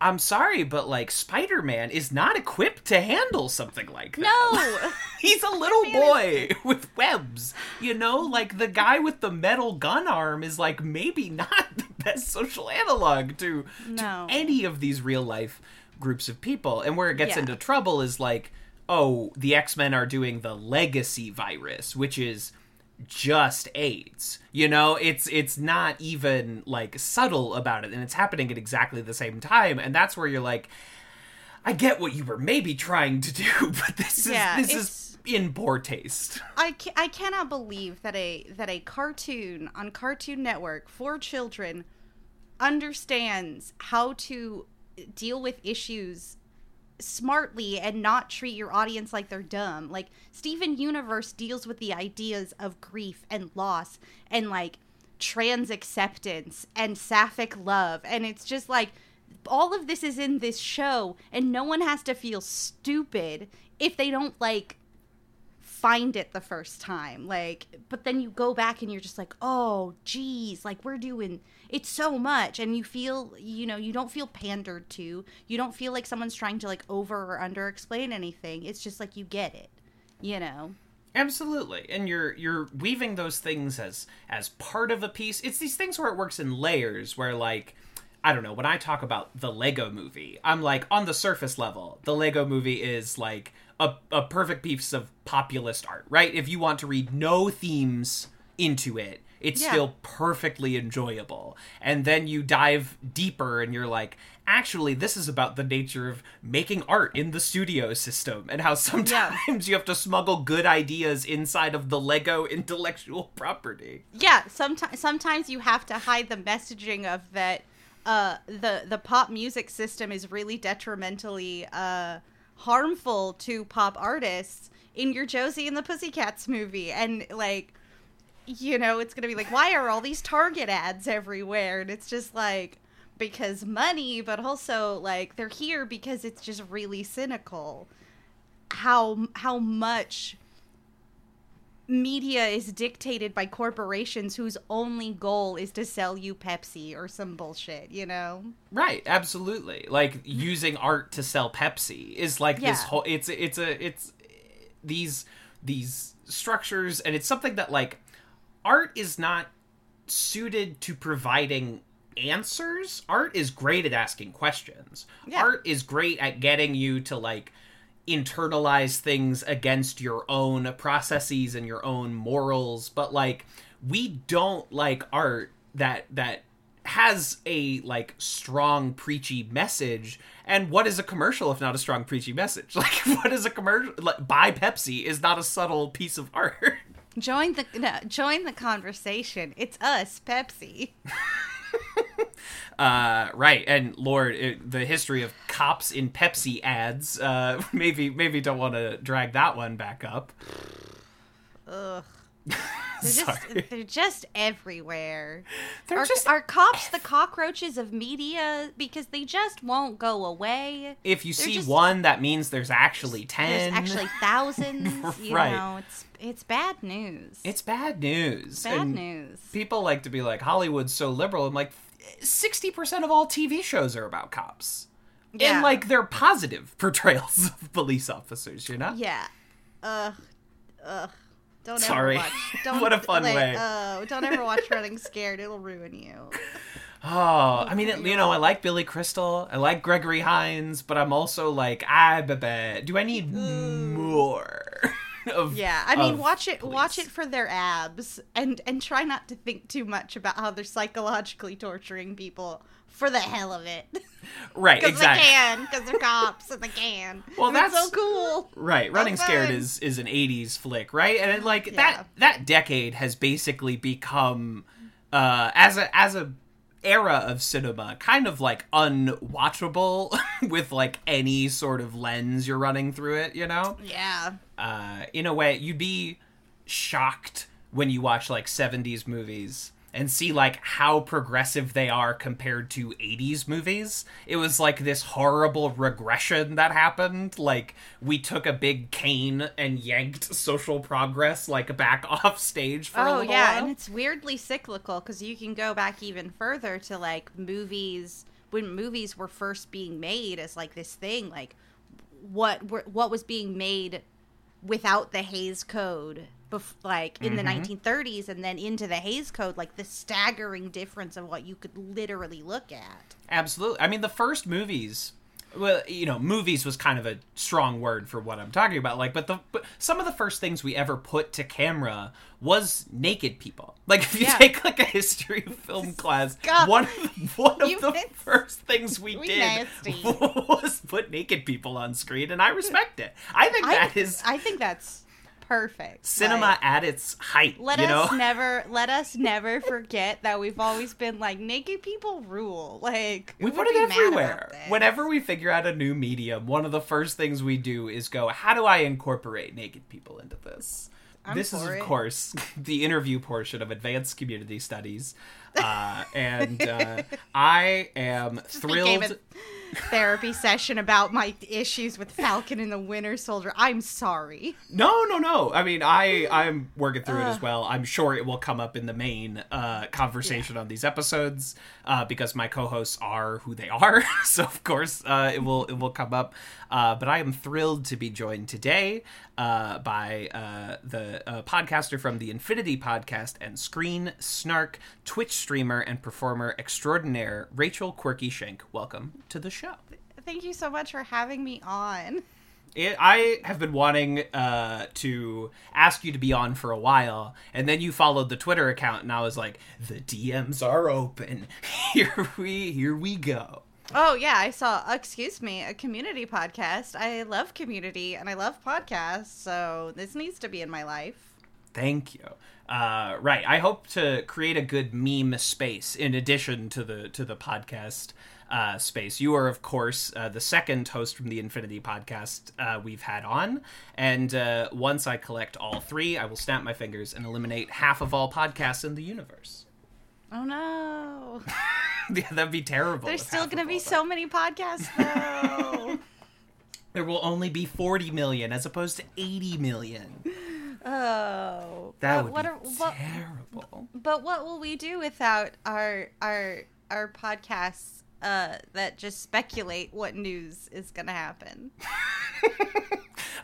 Speaker 2: i'm sorry but like spider-man is not equipped to handle something like that
Speaker 7: no
Speaker 2: He's a little boy with webs, you know? Like the guy with the metal gun arm is like maybe not the best social analog to,
Speaker 7: No.
Speaker 2: to any of these real life groups of people. And where it gets
Speaker 7: Yeah.
Speaker 2: into trouble is like, oh, the X-Men are doing the legacy virus, which is just AIDS. You know, it's it's not even like subtle about it and it's happening at exactly the same time and that's where you're like I get what you were maybe trying to do, but this is this is in poor taste.
Speaker 7: I, ca- I cannot believe that a that a cartoon on Cartoon Network for children understands how to deal with issues smartly and not treat your audience like they're dumb. Like Steven Universe deals with the ideas of grief and loss and like trans acceptance and sapphic love and it's just like all of this is in this show and no one has to feel stupid if they don't like find it the first time like but then you go back and you're just like oh geez like we're doing it's so much and you feel you know you don't feel pandered to you don't feel like someone's trying to like over or under explain anything it's just like you get it you know.
Speaker 2: Absolutely. And you're you're weaving those things as as part of a piece. It's these things where it works in layers where like I don't know, when I talk about the Lego movie, I'm like on the surface level, the Lego movie is like a, a perfect piece of populist art, right? If you want to read no themes into it, it's
Speaker 7: Yeah.
Speaker 2: still perfectly enjoyable. And then you dive deeper and you're like, actually, this is about the nature of making art in the studio system and how sometimes you have to smuggle good ideas inside of the Lego intellectual property.
Speaker 7: Yeah, sometimes sometimes you have to hide the messaging of that uh the the pop music system is really detrimentally uh harmful to pop artists in your Josie and the Pussycats movie and like you know, it's going to be like why are all these Target ads everywhere? And it's just like because money, but also like they're here because it's just really cynical. How how much media is dictated by corporations whose only goal is to sell you Pepsi or some bullshit, you know?
Speaker 2: Right, absolutely. Like using art to sell Pepsi is like this whole it's it's a it's these these structures and it's something that like art is not suited to providing answers. Art is great at asking questions.
Speaker 7: Yeah.
Speaker 2: Art is great at getting you to like internalize things against your own processes and your own morals, but like we don't like art that that has a like strong preachy message and what is a commercial if not a strong preachy message like what is a commercial like buy pepsi is not a subtle piece of art
Speaker 7: Join the no, join the conversation. It's us, Pepsi.
Speaker 2: uh right and lord it, the history of cops in pepsi ads uh maybe maybe don't want to drag that one back up
Speaker 7: Ugh. They're just they're just everywhere.
Speaker 2: They're
Speaker 7: are,
Speaker 2: just
Speaker 7: are cops the cockroaches of media because they just won't go away.
Speaker 2: if you
Speaker 7: they're
Speaker 2: see
Speaker 7: just-
Speaker 2: one that means there's actually 10
Speaker 7: There's actually thousands. You
Speaker 2: Right.
Speaker 7: know, it's it's bad news.
Speaker 2: it's bad news
Speaker 7: bad
Speaker 2: and
Speaker 7: news.
Speaker 2: people like to be like hollywood's so liberal i'm like 60% of all tv shows are about cops
Speaker 7: Yeah.
Speaker 2: and like they're positive portrayals of police officers you know
Speaker 7: Yeah. Ugh. Ugh. Don't
Speaker 2: Sorry.
Speaker 7: ever watch. Don't,
Speaker 2: What a fun
Speaker 7: like,
Speaker 2: way.
Speaker 7: Oh, don't ever watch Running Scared. It'll ruin you.
Speaker 2: Oh, I mean, it, you know, I like Billy Crystal, I like Gregory Hines, but I'm also like, ah, babe, do I need more? of
Speaker 7: Yeah, I mean, watch it. Watch it for their abs, and and try not to think too much about how they're psychologically torturing people for the hell of it.
Speaker 2: right?
Speaker 7: Because
Speaker 2: Exactly.
Speaker 7: they can, because they're cops and they can.
Speaker 2: Well,
Speaker 7: And it's so cool.
Speaker 2: Right, Running Scared
Speaker 7: fun.
Speaker 2: is is an '80s flick, right? And like
Speaker 7: Yeah.
Speaker 2: that that decade has basically become uh, as a as a era of cinema kind of like unwatchable with like any sort of lens you're running through it, you know?
Speaker 7: Yeah.
Speaker 2: uh, in a way, you'd be shocked when you watch like 70s movies and see like how progressive they are compared to 80s movies. It was like this horrible regression that happened. Like we took a big cane and yanked social progress like back off stage for a
Speaker 7: Oh yeah,
Speaker 2: while.
Speaker 7: and it's weirdly cyclical because you can go back even further to like movies when movies were first being made as like this thing, like what were, what was being made without the Hays Code, bef- like in the mm-hmm. 1930s, and then into the Hays Code, like the staggering difference of what you could literally look at.
Speaker 2: Absolutely. I mean, the first movies. Well, you know, movies was kind of a strong word for what I'm talking about. Like, but the but some of the first things we ever put to camera was naked people. Like, if you
Speaker 7: Yeah.
Speaker 2: take like a history of film class,
Speaker 7: God.
Speaker 2: one of, one of
Speaker 7: You
Speaker 2: the
Speaker 7: miss-
Speaker 2: first things we
Speaker 7: We
Speaker 2: did
Speaker 7: nasty.
Speaker 2: was put naked people on screen, and I respect it. I think
Speaker 7: I,
Speaker 2: that is
Speaker 7: I think that's perfect.
Speaker 2: cinema
Speaker 7: Like,
Speaker 2: at its height.
Speaker 7: let
Speaker 2: you
Speaker 7: us
Speaker 2: know,
Speaker 7: never let us never forget that we've always been like naked people rule. Like
Speaker 2: We put it
Speaker 7: be mad about
Speaker 2: everywhere. Whenever we figure out a new medium, one of the first things we do is go, how do I incorporate naked people into this?
Speaker 7: I'm
Speaker 2: this is, of
Speaker 7: it.
Speaker 2: course, the interview portion of Advanced Community Studies. Uh, and uh, I am thrilled.
Speaker 7: Therapy session about my issues with Falcon and the Winter Soldier. I'm sorry.
Speaker 2: No, no, no. I mean, I I'm working through it as well. I'm sure it will come up in the main uh, conversation on these episodes uh, because my co-hosts are who they are. so of course, uh, it will it will come up. Uh, but I am thrilled to be joined today uh, by uh, the uh, podcaster from the Infinity Podcast and Screen Snark, Twitch streamer and performer extraordinaire, Rachel Quirky Shank. Welcome to the show.
Speaker 7: Thank you so much for having me on.
Speaker 2: It, I have been wanting uh, to ask you to be on for a while, and then you followed the Twitter account, and I was like, "The DMs are open. Here we, here we go."
Speaker 7: Oh yeah, I saw. Excuse me, a community podcast. I love community and I love podcasts, so this needs to be in my life.
Speaker 2: Thank you. Uh, right, I hope to create a good meme space in addition to the to the podcast uh, space. You are, of course, uh, the second host from the Infinity Podcast uh, we've had on, and uh, once I collect all three, I will snap my fingers and eliminate half of all podcasts in the universe.
Speaker 7: Oh no.
Speaker 2: yeah, that'd be terrible.
Speaker 7: There's still going to be so many podcasts though.
Speaker 2: There will only be 40 million as opposed to 80 million.
Speaker 7: oh.
Speaker 2: That would
Speaker 7: what
Speaker 2: be
Speaker 7: are, what,
Speaker 2: terrible.
Speaker 7: But what will we do without our our our podcasts uh, that just speculate what news is going to happen?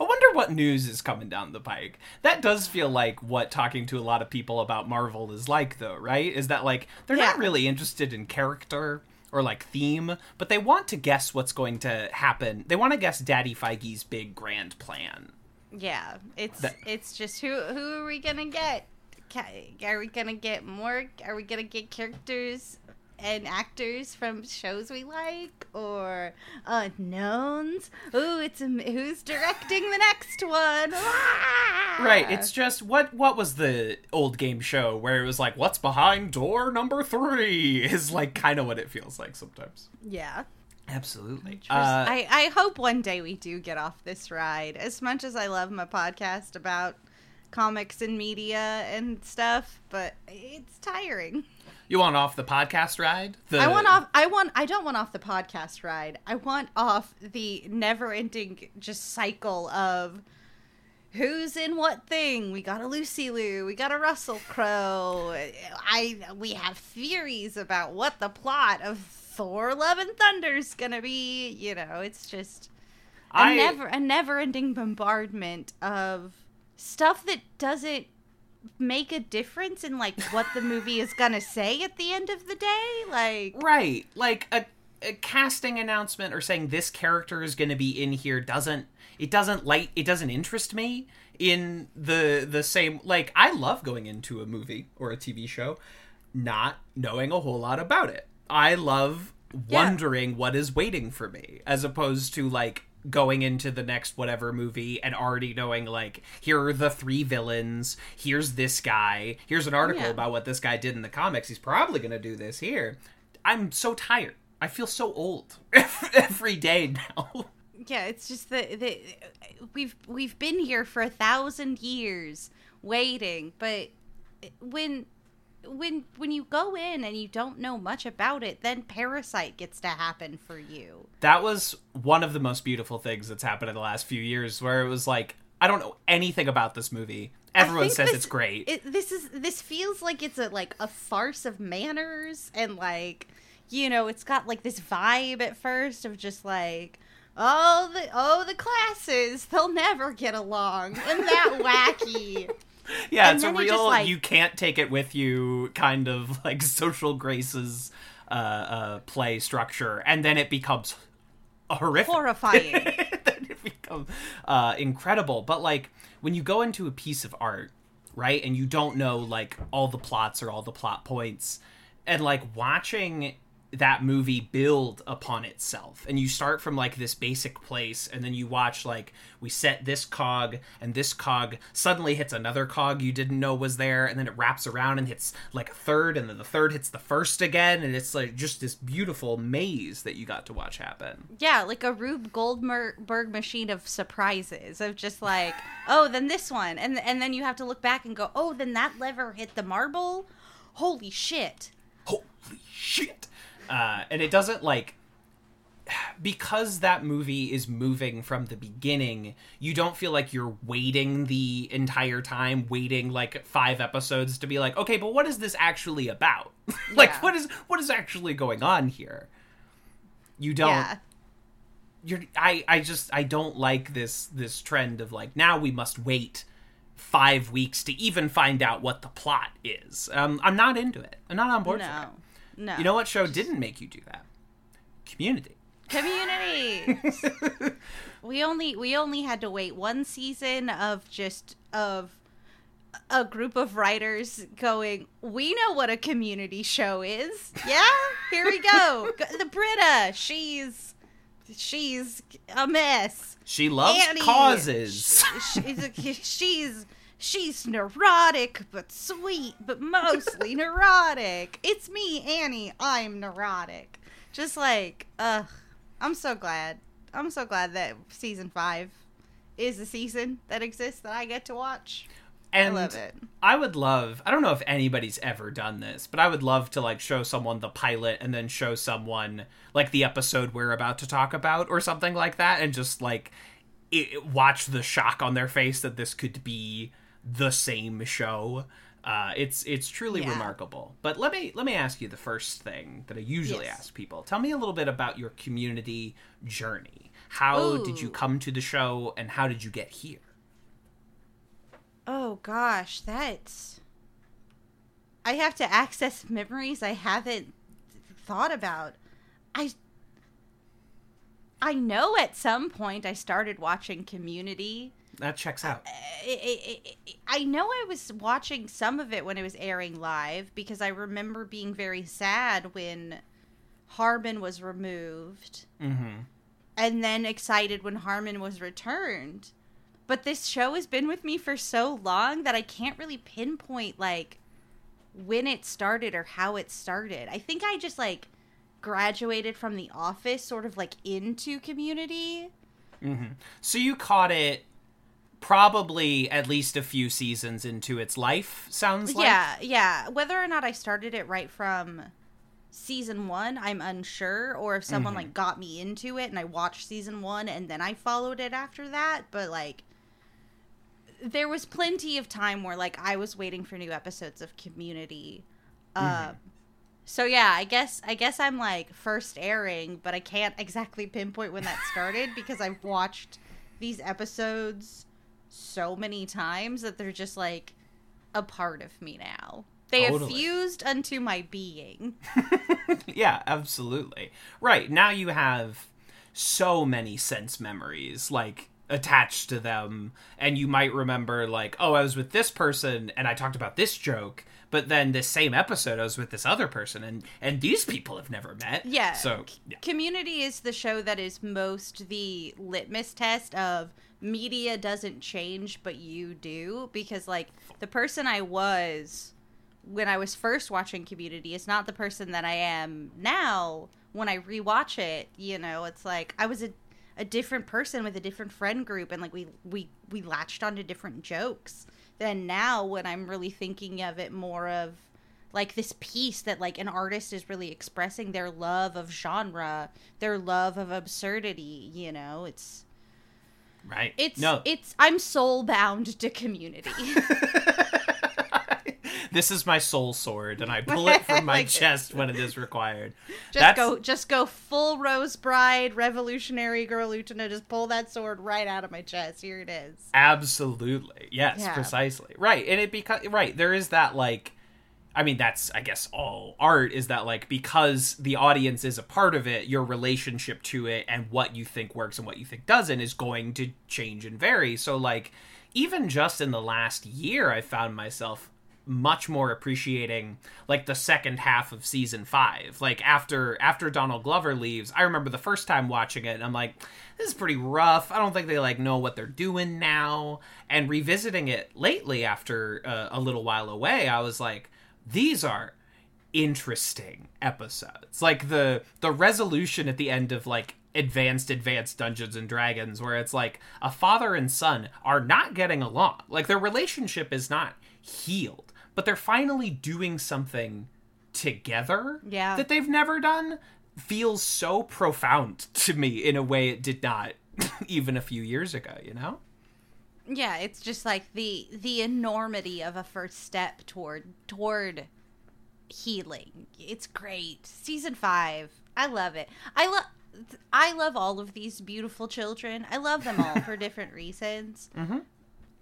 Speaker 2: I wonder what news is coming down the pike. That does feel like what talking to a lot of people about Marvel is like, though, right? Is that like they're not really interested in character or like theme, but they want to guess what's going to happen. They want to guess Daddy Feige's big grand plan.
Speaker 7: Yeah, it's
Speaker 2: That-
Speaker 7: it's just who who are we gonna get? Are we gonna get more? Are we gonna get characters and actors from shows we like, or unknowns? Ooh, it's a, who's directing the next one? Ah!
Speaker 2: Right, it's just what what was the old game show where it was like what's behind door number 3 is like kind of what it feels like sometimes.
Speaker 7: yeah.
Speaker 2: Absolutely. Uh,
Speaker 7: I, I hope one day we do get off this ride. As much as I love my podcast about comics and media and stuff, but it's tiring.
Speaker 2: You want off the podcast ride? The,
Speaker 7: I want off I want I don't want off the podcast ride. I want off the never ending just cycle of who's in what thing. We got a Lucy Liu, we got a Russell Crowe. I we have theories about what the plot of Thor Love and Thunder's gonna be. You know, it's just a
Speaker 2: I
Speaker 7: never a never ending bombardment of stuff that doesn't make a difference in like what the movie is gonna say at the end of the day like
Speaker 2: Right. Like a, a casting announcement or saying this character is to be in here doesn't it doesn't light it doesn't interest me in the the same like I love going into a movie or a TV show not knowing a whole lot about it. I love
Speaker 7: Yeah.
Speaker 2: wondering what is waiting for me as opposed to like going into the next whatever movie and already knowing like here are the three villains here's this guy here's an article
Speaker 7: Yeah.
Speaker 2: about what this guy did in the comics he's probably going to do this here. I'm so tired. I feel so old every day now.
Speaker 7: Yeah it's just that we've we've been here for a thousand years waiting but when when when you go in and you don't know much about it then parasite gets to happen for you.
Speaker 2: That was one of the most beautiful things that's happened in the last few years where it was like i don't know anything about this movie. Everyone says
Speaker 7: this-
Speaker 2: it's great.
Speaker 7: It, this is this feels like it's a like a farce of manners and like you know it's got like this vibe at first of just like oh the oh the classes they'll never get along. And that wacky
Speaker 2: Yeah,
Speaker 7: And
Speaker 2: it's a real
Speaker 7: like-
Speaker 2: you can't take it with you kind of like social graces uh, uh, play structure, and then it becomes horrific.
Speaker 7: horrifying
Speaker 2: then it becomes uh, incredible. But like when you go into a piece of art, right, and you don't know like all the plots or all the plot points, and like watching that movie build upon itself. And you start from like this basic place and then you watch like we set this cog and this cog suddenly hits another cog you didn't know was there and then it wraps around and hits like a third and then the third hits the first again and it's like just this beautiful maze that you got to watch happen.
Speaker 7: Yeah like a rube goldberg machine of surprises of just like oh then this one. And and then you have to look back and go oh then that lever hit the marble? Holy shit.
Speaker 2: Holy shit uh, and it doesn't like because that movie is moving from the beginning you don't feel like you're waiting the entire time waiting like five episodes to be like okay but what is this actually about like
Speaker 7: Yeah.
Speaker 2: what is what is actually going on here you don't
Speaker 7: yeah
Speaker 2: you're I I just I don't like this this trend of like now we must wait five weeks to even find out what the plot is. Um, I'm not into it. I'm not on board for
Speaker 7: No. No.
Speaker 2: You know what show didn't make you do that? Community.
Speaker 7: community we only we only had to wait one season of just of a group of writers going we know what a community show is yeah here we go the britta she's she's a mess
Speaker 2: She loves
Speaker 7: Annie,
Speaker 2: causes.
Speaker 7: sh- she's she's she's neurotic but sweet but mostly neurotic. It's me annie. I'm neurotic. Just like ugh i'm so glad. I'm so glad that season five is a season that exists that i get to watch.
Speaker 2: And
Speaker 7: i love it.
Speaker 2: I would love. I don't know if anybody's ever done this, but I would love to like show someone the pilot and then show someone like the episode we're about to talk about or something like that, and just like it, watch the shock on their face that this could be the same show. Uh, it's it's truly
Speaker 7: Yeah.
Speaker 2: remarkable. But let me let me ask you the first thing that I usually
Speaker 7: Yes.
Speaker 2: ask people. Tell me a little bit about your community journey. How did you come to the show, and how did you get here?
Speaker 7: Oh gosh, that's. I have to access memories I haven't thought about. I. I know at some point I started watching Community.
Speaker 2: That checks out.
Speaker 7: I, I, know I was watching some of it when it was airing live because I remember being very sad when Harmon was removed
Speaker 2: Mm-hmm.
Speaker 7: and then excited when Harmon was returned. But this show has been with me for so long that I can't really pinpoint like when it started or how it started. I think I just like graduated from the office sort of like into community.
Speaker 2: So you caught it probably at least a few seasons into its life, sounds like.
Speaker 7: Yeah, yeah. Whether or not I started it right from season one, I'm unsure, or if someone like got me into it and I watched season one and then I followed it after that. But like, there was plenty of time where like I was waiting for new episodes of Community. Uh, so yeah, I guess I guess I'm like first airing, but I can't exactly pinpoint when that started because I've watched these episodes so many times that they're just like a part of me now. They have fused unto my being.
Speaker 2: yeah, absolutely. Right. Now you have so many sense memories like attached to them and you might remember like, "Oh, I was with this person and I talked about this joke." But then this same episode, I was with this other person, and and these people have never met.
Speaker 7: Yeah.
Speaker 2: So yeah.
Speaker 7: Community is the show that is most the litmus test of media doesn't change, but you do. Because, like, the person I was when I was first watching Community is not the person that I am now when I rewatch it. You know, it's like I was a, a different person with a different friend group, and like we we we latched onto different jokes. Then now, when I'm really thinking of it more of like this piece that like an artist is really expressing their love of genre, their love of absurdity. You know, it's
Speaker 2: right.
Speaker 7: it's
Speaker 2: no.
Speaker 7: it's I'm soul bound to Community.
Speaker 2: this is my soul sword, and I pull it from my
Speaker 7: Like-
Speaker 2: chest when it is required.
Speaker 7: Just
Speaker 2: That's
Speaker 7: go, just go full Rose Bride, revolutionary girl Utena. Just pull that sword right out of my chest. Here it is.
Speaker 2: absolutely yes,
Speaker 7: Yeah.
Speaker 2: precisely right. And it because right there is that like, I mean that's I guess all art is that like because the audience is a part of it, your relationship to it and what you think works and what you think doesn't is going to change and vary. So like, even just in the last year, I found myself much more appreciating like the second half of season five. Like after after donald glover leaves i remember the first time watching it and i'm like this is pretty rough. I don't think they like know what they're doing now. And revisiting it lately after uh, a little while away i was like these are interesting episodes. Like the the resolution at the end of like advanced advanced dungeons and dragons where it's like a father and son are not getting along. Like their relationship is not healed but they're finally doing something together
Speaker 7: Yeah.
Speaker 2: that they've never done feels so profound to me in a way it did not even a few years ago you know
Speaker 7: Yeah, it's just like the the enormity of a first step toward toward healing. It's great. Season 5. I love it. I love I love all of these beautiful children. I love them all for different reasons.
Speaker 2: Mm-hmm.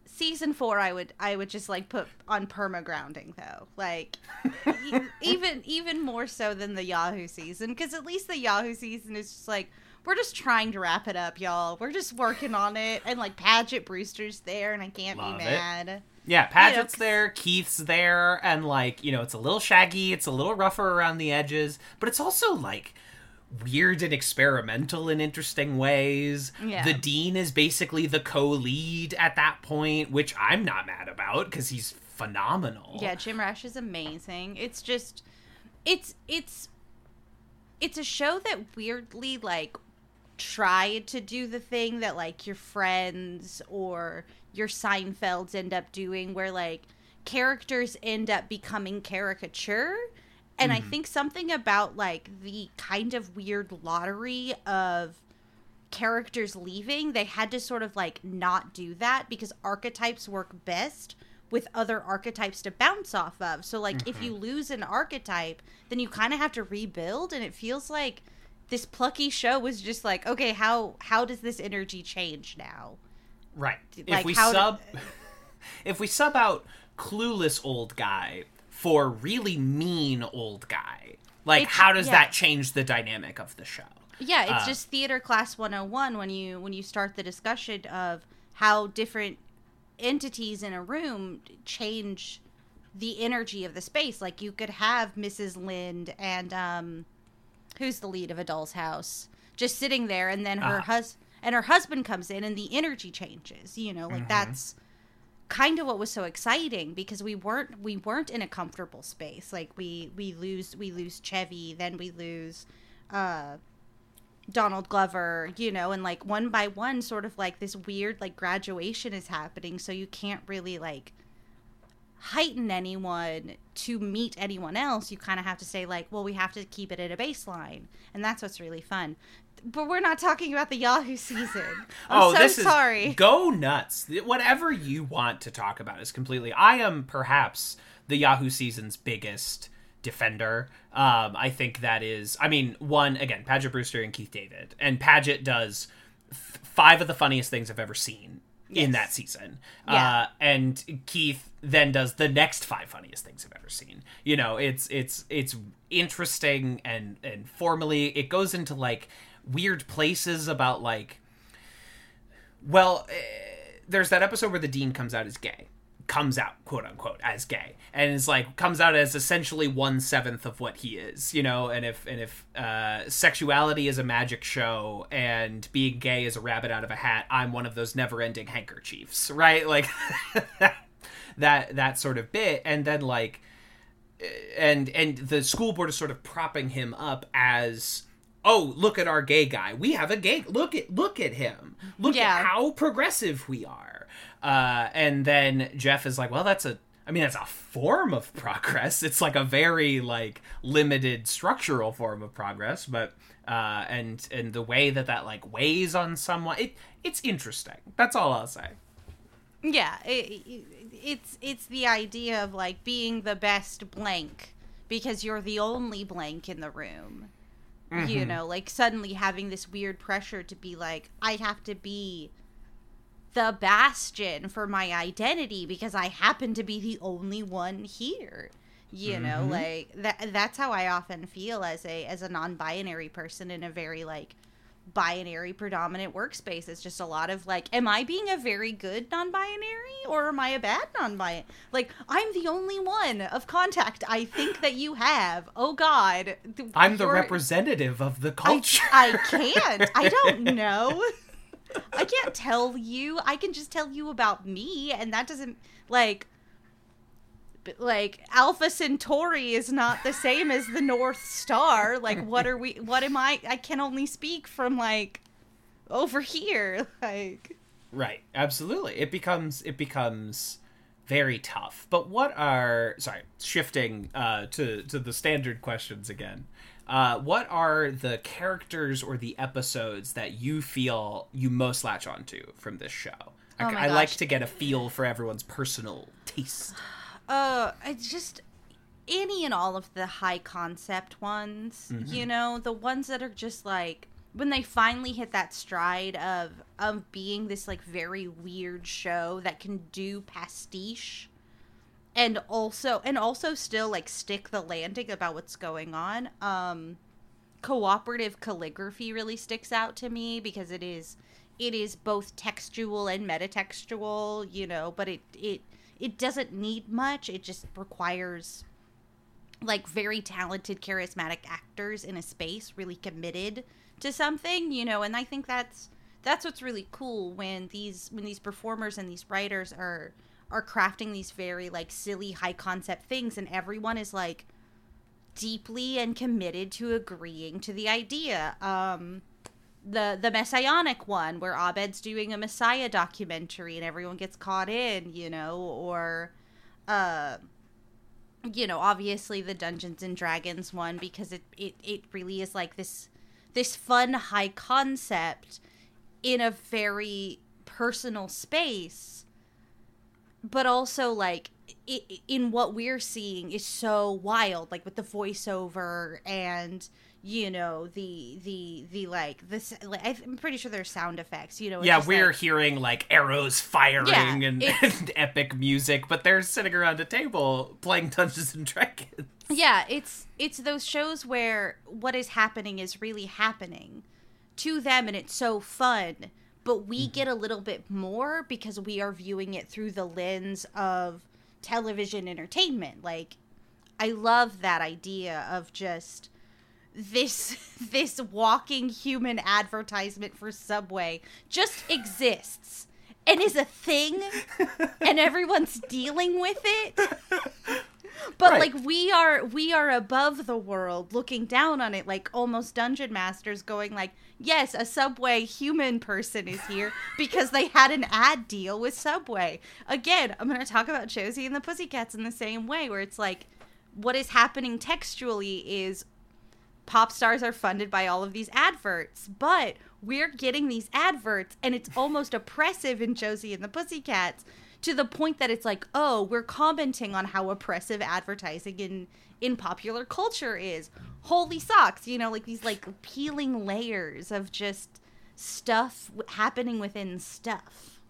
Speaker 7: Season four, I would I would just like put on perma grounding though, like e- even even more so than the Yahoo season, because at least the Yahoo season is just like we're just trying to wrap it up, y'all. We're just working on it, and like Paget Brewster's there, and I can't
Speaker 2: Love
Speaker 7: be
Speaker 2: it.
Speaker 7: mad.
Speaker 2: Yeah, Paget's
Speaker 7: 'cause-
Speaker 2: there, Keith's there, and like, you know, it's a little shaggy, it's a little rougher around the edges, but it's also like weird and experimental in interesting ways.
Speaker 7: Yeah.
Speaker 2: The dean is basically the co-lead at that point, which I'm not mad about because he's phenomenal.
Speaker 7: Yeah, Jim Rash is amazing. It's just it's it's it's a show that weirdly like tried to do the thing that like your friends or your Seinfelds end up doing where like characters end up becoming caricature. And I mm-hmm. think something about like the kind of weird lottery of characters leaving, they had to sort of like not do that because archetypes work best with other archetypes to bounce off of. So like if you mm-hmm. lose an archetype, then you kind of have to rebuild and it feels like this plucky show was just like, okay, how how does this energy change now?
Speaker 2: Right. if we sub if we sub out clueless old guy for really mean old guy, like
Speaker 7: It's-
Speaker 2: how does
Speaker 7: yeah.
Speaker 2: that change the dynamic of the show?
Speaker 7: Yeah, it's
Speaker 2: Uh,
Speaker 7: just theater class 101 when you when you start the discussion of how different entities in a room change the energy of the space. Like you could have Mrs. Lind and um who's the lead of a doll's house just sitting there and then her
Speaker 2: Ah.
Speaker 7: hus and her husband comes in and the energy changes, you know, like that's kind of what was so exciting because we weren't we weren't in a comfortable space. Like we we lose we lose Chevy, then we lose uh Donald Glover, you know, and like one by one, sort of like this weird like graduation is happening, so you can't really like heighten anyone to meet anyone else. You kind of have to say like, well, we have to keep it at a baseline, and that's what's really fun. But we're not talking about the Yahoo season. I'm
Speaker 2: oh,
Speaker 7: so
Speaker 2: this
Speaker 7: sorry.
Speaker 2: is go nuts. Whatever you want to talk about is completely. I am perhaps the Yahoo season's biggest defender. Um, I think that is. I mean, one again, Paget Brewster and Keith David, and Paget does f- five of the funniest things I've ever seen in that season.
Speaker 7: Yeah.
Speaker 2: Uh, and Keith then does the next five funniest things I've ever seen. You know, it's it's it's interesting and and formally it goes into like weird places about like well, eh, there's that episode where the dean comes out as gay, comes out quote unquote as gay, and is like comes out as essentially one seventh of what he is, you know. And if and if uh, sexuality is a magic show and being gay is a rabbit out of a hat, I'm one of those never-ending handkerchiefs, right? Like that that sort of bit, and then like and and the school board is sort of propping him up as oh look at our gay guy. We have a gay look at look at him. Look
Speaker 7: Yeah.
Speaker 2: at how progressive we are. Uh and then jeff is like well that's a i mean that's a form of progress. It's like a very like limited structural form of progress but uh and and the way that that like weighs on someone it it's interesting. That's all i'll say
Speaker 7: Yeah, it, it, it's it's the idea of like being the best blank because you're the only blank in the room. You mm-hmm. know, like suddenly having this weird pressure to be like I have to be the bastion for my identity because I happen to be the only one here. You know, mm-hmm. like that that's how I often feel as a as a non-binary person in a very like binary predominant workspace. It's just a lot of like, am I being a very good non-binary or am I a bad non-binary? Like, I'm the only one of contact I think that you have. Oh God,
Speaker 2: i'm the representative of the
Speaker 7: I,
Speaker 2: culture
Speaker 7: I can't. I don't know. I can't tell you. I can just tell you about me, and that doesn't like. Like Alpha Centauri is not the same as the North Star. Like, what are we? What am I? I can only speak from like over here. Like,
Speaker 2: Right, absolutely. It becomes it becomes very tough. But what are sorry, shifting uh, to to the standard questions again. Uh, what are the characters or the episodes that you feel you most latch onto from this show? I,
Speaker 7: Oh
Speaker 2: I like to get a feel for everyone's personal taste.
Speaker 7: Uh, it's just any and all of the high concept ones. You know, the ones that are just like when they finally hit that stride of of being this like very weird show that can do pastiche and also and also still like stick the landing about what's going on um cooperative calligraphy really sticks out to me because it is it is both textual and metatextual you know but it it it doesn't need much. It just requires like very talented charismatic actors in a space really committed to something you know and i think that's that's what's really cool when these when these performers and these writers are are crafting these very like silly high concept things and everyone is like deeply and committed to agreeing to the idea. Um the the messianic one where abed's doing a messiah documentary and everyone gets caught in you know or uh you know obviously the dungeons and dragons one because it it, it really is like this this fun high concept in a very personal space but also like i in what we're seeing is so wild like with the voiceover and you know the the the like this like, i'm pretty sure there's sound effects you know
Speaker 2: yeah, we're
Speaker 7: like-
Speaker 2: hearing like arrows firing
Speaker 7: Yeah,
Speaker 2: and, and epic music, but they're sitting around a table playing Dungeons and Dragons.
Speaker 7: yeah it's it's those shows where what is happening is really happening to them and it's so fun but we mm-hmm. get a little bit more because we are viewing it through the lens of television entertainment like i love that idea of just this this walking human advertisement for subway just exists and is a thing and everyone's dealing with it but
Speaker 2: Right.
Speaker 7: like we are we are above the world looking down on it like almost dungeon masters going like yes a subway human person is here because they had an ad deal with subway again i'm going to talk about josie and the pussycats in the same way where it's like what is happening textually is pop stars are funded by all of these adverts, but we're getting these adverts and it's almost oppressive in Josie and the Pussycats to the point that it's like, oh, we're commenting on how oppressive advertising in in popular culture is. Holy socks, you know, like these like peeling layers of just stuff happening within stuff.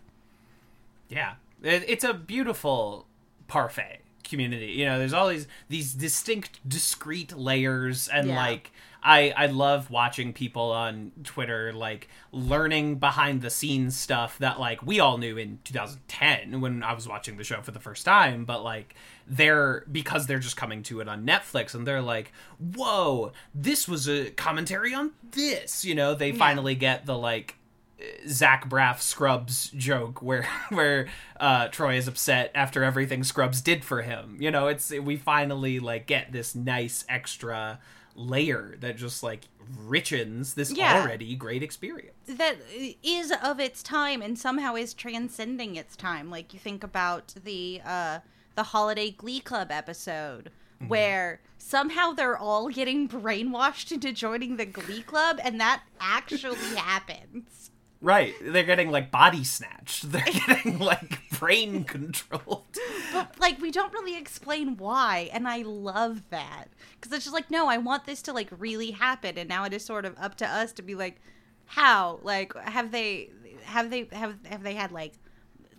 Speaker 2: Yeah, it's a beautiful parfait community. You know, there's all these these distinct, discrete layers, and
Speaker 7: Yeah.
Speaker 2: like I I love watching people on Twitter like learning behind the scenes stuff that like we all knew in 2010 when I was watching the show for the first time, but like they're because they're just coming to it on Netflix and they're like, "Whoa, this was a commentary on this." You know, they finally get the like Zach Braff Scrubs joke where where uh, Troy is upset after everything Scrubs did for him. You know, it's we finally like get this nice extra layer that just like richens this
Speaker 7: Yeah.
Speaker 2: already great experience.
Speaker 7: that is of its time and somehow is transcending its time. Like you think about the uh the holiday glee club episode where somehow they're all getting brainwashed into joining the glee club and that actually happens.
Speaker 2: Right, they're getting like body snatched. They're getting like brain controlled.
Speaker 7: But like we don't really explain why and I love that cuz it's just like no, I want this to like really happen and now it is sort of up to us to be like how like have they have they have have they had like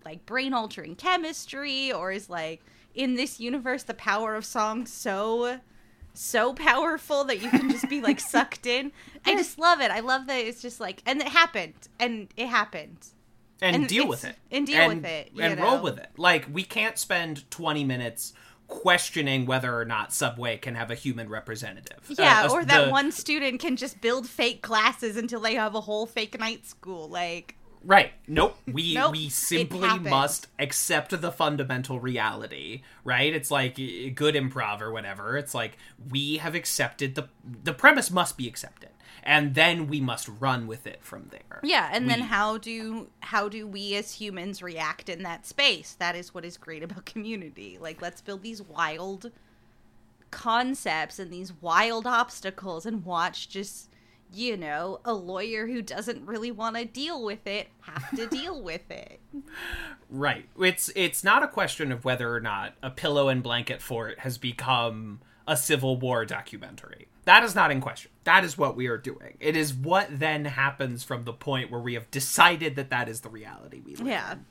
Speaker 7: like brain altering chemistry or is like in this universe the power of song so so powerful that you can just be like sucked in. I just love it. I love that it's just like and it happened and it happened.
Speaker 2: And,
Speaker 7: And
Speaker 2: deal with it.
Speaker 7: And deal with it,
Speaker 2: and roll with it. Like we can't spend 20 minutes questioning whether or not subway can have a human representative.
Speaker 7: Yeah
Speaker 2: Uh,
Speaker 7: or that
Speaker 2: the-
Speaker 7: one student can just build fake classes until they have a whole fake night school like
Speaker 2: right. Nope. We
Speaker 7: Nope,
Speaker 2: we simply must accept the fundamental reality right? It's like good improv or whatever. It's like we have accepted the the premise must be accepted and then we must run with it from there.
Speaker 7: Yeah and then how do how do we as humans react in that space? That is what is great about community. Like let's build these wild concepts and these wild obstacles and watch just you know a lawyer who doesn't really want to deal with it have to deal with it
Speaker 2: Right. It's it's not a question of whether or not a pillow and blanket fort has become a Civil War documentary. That is not in question. That is what we are doing. It is what then happens from the point where we have decided that that is the reality we live
Speaker 7: Yeah.
Speaker 2: in.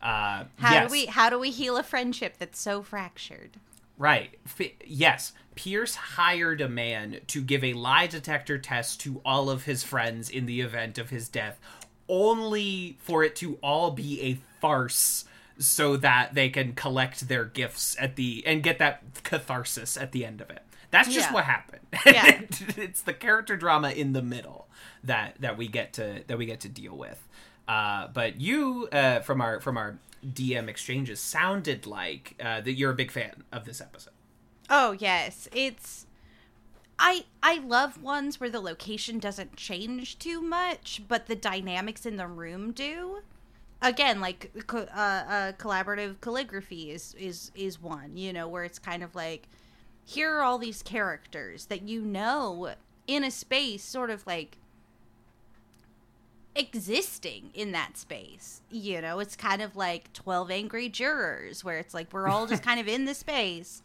Speaker 2: Uh,
Speaker 7: How
Speaker 2: yes.
Speaker 7: do we how do we heal a friendship that's so fractured?
Speaker 2: Right. F- yes. Pierce hired a man to give a lie detector test to all of his friends in the event of his death, only for it to all be a farce so that they can collect their gifts at the and get that catharsis at the end of it. That's just
Speaker 7: Yeah.
Speaker 2: what happened.
Speaker 7: Yeah.
Speaker 2: it's the character drama in the middle that that we get to that we get to deal with. Uh, but you uh, from our from our DM exchanges sounded like uh, that you're a big fan of this episode.
Speaker 7: Oh yes, it's I I love ones where the location doesn't change too much, but the dynamics in the room do. Again, like uh, uh, collaborative calligraphy is is is one, you know, where it's kind of like here are all these characters that you know in a space, sort of like existing in that space. You know, it's kind of like 12 angry jurors where it's like we're all just kind of in the space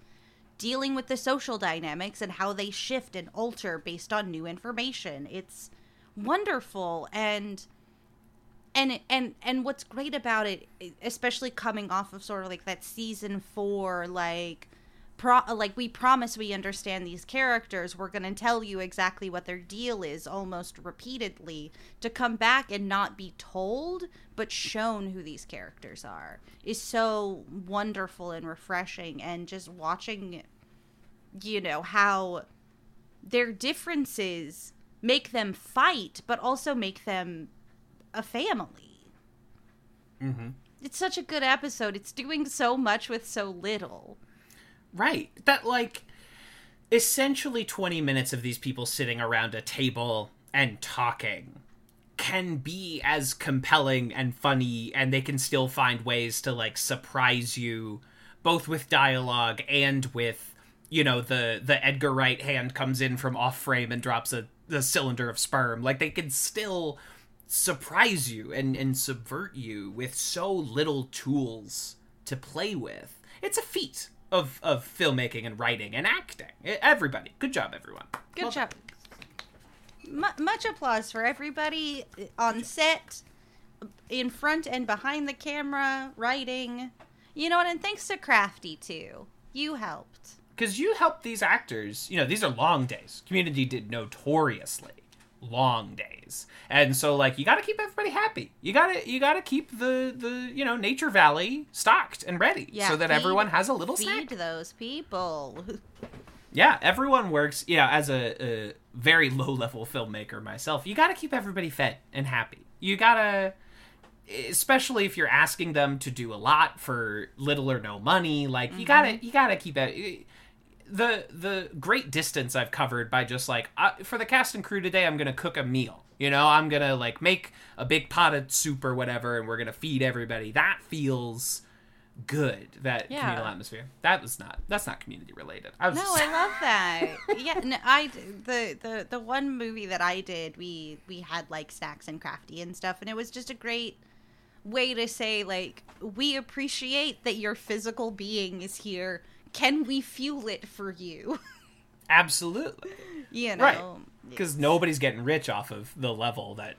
Speaker 7: dealing with the social dynamics and how they shift and alter based on new information. It's wonderful and and and and what's great about it especially coming off of sort of like that season 4 like pro like we promise we understand these characters. We're going to tell you exactly what their deal is almost repeatedly to come back and not be told but shown who these characters are is so wonderful and refreshing. And just watching you know how their differences make them fight but also make them a family.
Speaker 2: Mm-hmm.
Speaker 7: it's such a good episode. It's doing so much with so little
Speaker 2: Right. That like essentially 20 minutes of these people sitting around a table and talking can be as compelling and funny and they can still find ways to like surprise you both with dialogue and with you know the the Edgar Wright hand comes in from off frame and drops a the cylinder of sperm. Like they can still surprise you and and subvert you with so little tools to play with. It's a feat of of filmmaking and writing and acting everybody good job everyone
Speaker 7: Good
Speaker 2: Well,
Speaker 7: job. M- much applause for everybody uh, on set, in front and behind the camera, writing. You know what? And thanks to Crafty too. You helped.
Speaker 2: because you helped these actors you know these are long days community did notoriously long days. And so like you got to keep everybody happy. You got to you got to keep the the you know nature valley stocked and ready
Speaker 7: Yeah,
Speaker 2: so that
Speaker 7: feed-
Speaker 2: everyone has a little
Speaker 7: Feed
Speaker 2: snack.
Speaker 7: those people.
Speaker 2: yeah everyone works you know as a, a very low level filmmaker myself you got to keep everybody fed and happy. You gotta especially if you're asking them to do a lot for little or no money like you gotta mm-hmm. you gotta keep it the the great distance i've covered by just like uh, for the cast and crew today i'm gonna cook a meal you know i'm gonna like make a big pot of soup or whatever and we're gonna feed everybody that feels good that
Speaker 7: Yeah.
Speaker 2: communal atmosphere that was not that's not community related i was
Speaker 7: No,
Speaker 2: just,
Speaker 7: I love that. yeah, no, I the the the one movie that I did, we we had like snacks and crafty and stuff, and it was just a great way to say like we appreciate that your physical being is here. Can we fuel it for you?
Speaker 2: absolutely
Speaker 7: you know,
Speaker 2: Right. because nobody's getting rich off of the level that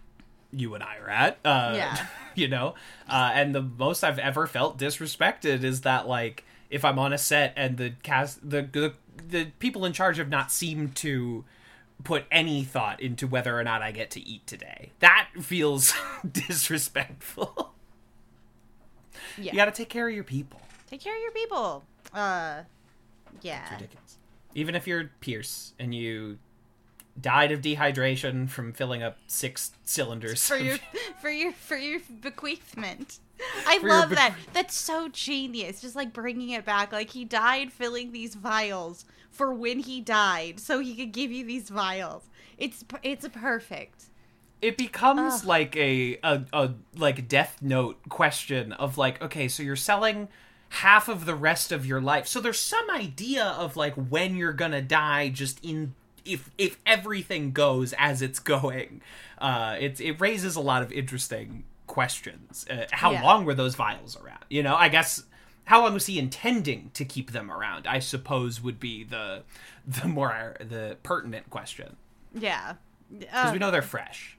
Speaker 2: you and I are at. Uh,
Speaker 7: Yeah.
Speaker 2: you know, uh, and the most I've ever felt disrespected is that like if I'm on a set and the cast, the the, the people in charge have not seemed to put any thought into whether or not I get to eat today. That feels disrespectful.
Speaker 7: yeah.
Speaker 2: You got to take care of your people.
Speaker 7: Take care of your people. Uh, yeah.
Speaker 2: ridiculous. Even if you're Pierce and you died of dehydration from filling up six cylinders
Speaker 7: for your for your for your bequeathment. I love
Speaker 2: beque-
Speaker 7: that. That's so genius. Just like bringing it back. Like he died filling these vials for when he died, so he could give you these vials. It's it's perfect.
Speaker 2: it becomes
Speaker 7: Ugh.
Speaker 2: like a, a a like death note question of like okay so you're selling half of the rest of your life so there's some idea of like when you're gonna die just in if if everything goes as it's going uh it it raises a lot of interesting questions uh, how
Speaker 7: Yeah.
Speaker 2: long were those vials around you know i guess how long was he intending to keep them around? I suppose would be the the more the pertinent question
Speaker 7: Yeah.
Speaker 2: because we know they're fresh.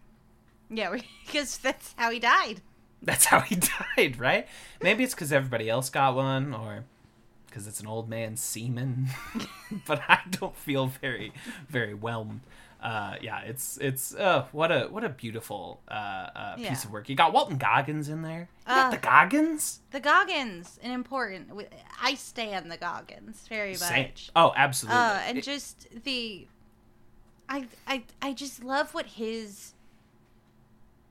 Speaker 7: yeah, because that's how he died.
Speaker 2: That's how he died, right? Maybe it's because everybody else got one, or because it's an old man's semen. but I don't feel very, very whelmed. Uh, yeah, it's it's uh, what a what a beautiful uh, uh,
Speaker 7: Yeah.
Speaker 2: piece of work. You got Walton Goggins in there. You got
Speaker 7: Uh,
Speaker 2: the Goggins.
Speaker 7: The Goggins, an important. I stand the Goggins very much.
Speaker 2: Oh, absolutely.
Speaker 7: Uh, and
Speaker 2: It-
Speaker 7: just the, I I I just love what his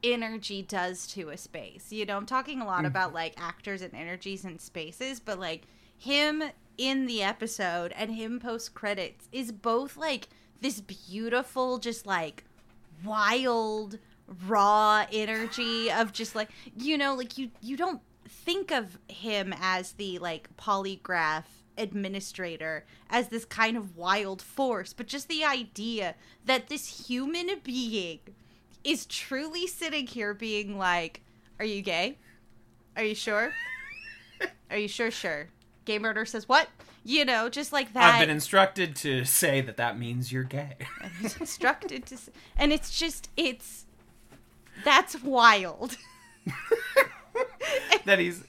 Speaker 7: energy does to a space. You know, I'm talking a lot mm-hmm. about like actors and energies and spaces, but like him in the episode and him post credits is both like this beautiful, just like wild raw energy of just like you know like you you don't think of him as the like polygraph administrator as this kind of wild force but just the idea that this human being is truly sitting here being like are you gay? Are you sure? Are you sure sure? Gay murder says what? You know just like that.
Speaker 2: I've been instructed to say that that means you're gay.
Speaker 7: instructed to s- and it's just it's that's wild.
Speaker 2: That he's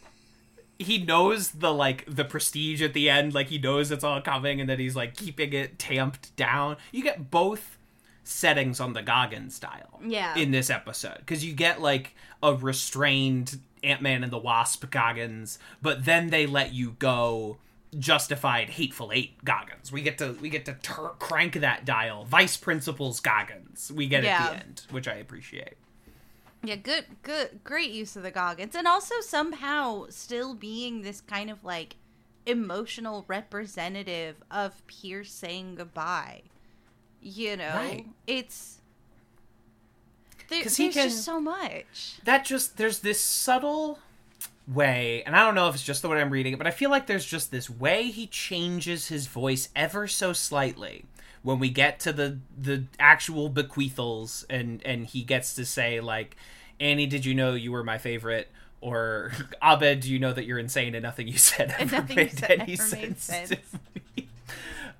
Speaker 2: he knows the like the prestige at the end like he knows it's all coming and that he's like keeping it tamped down. You get both settings on the goggins style
Speaker 7: Yeah.
Speaker 2: in this episode. Because you get like a restrained ant-man and the wasp goggins but then they let you go justified hateful eight goggins. We get to we get to tur- crank that dial. Vice principals goggins. We get
Speaker 7: Yeah.
Speaker 2: at the end which i appreciate.
Speaker 7: Yeah good good great use of the goggins and also somehow still being this kind of like emotional representative of pierce saying goodbye you know
Speaker 2: Right.
Speaker 7: it's there, there's
Speaker 2: he can-
Speaker 7: just so much
Speaker 2: that just there's this subtle way and i don't know if it's just the way i'm reading it but i feel like there's just this way he changes his voice ever so slightly when we get to the the actual bequeathals and and he gets to say like annie did you know you were my favorite or abed do you know that you're insane and nothing you said ever
Speaker 7: nothing you
Speaker 2: made
Speaker 7: said
Speaker 2: any sense
Speaker 7: sense.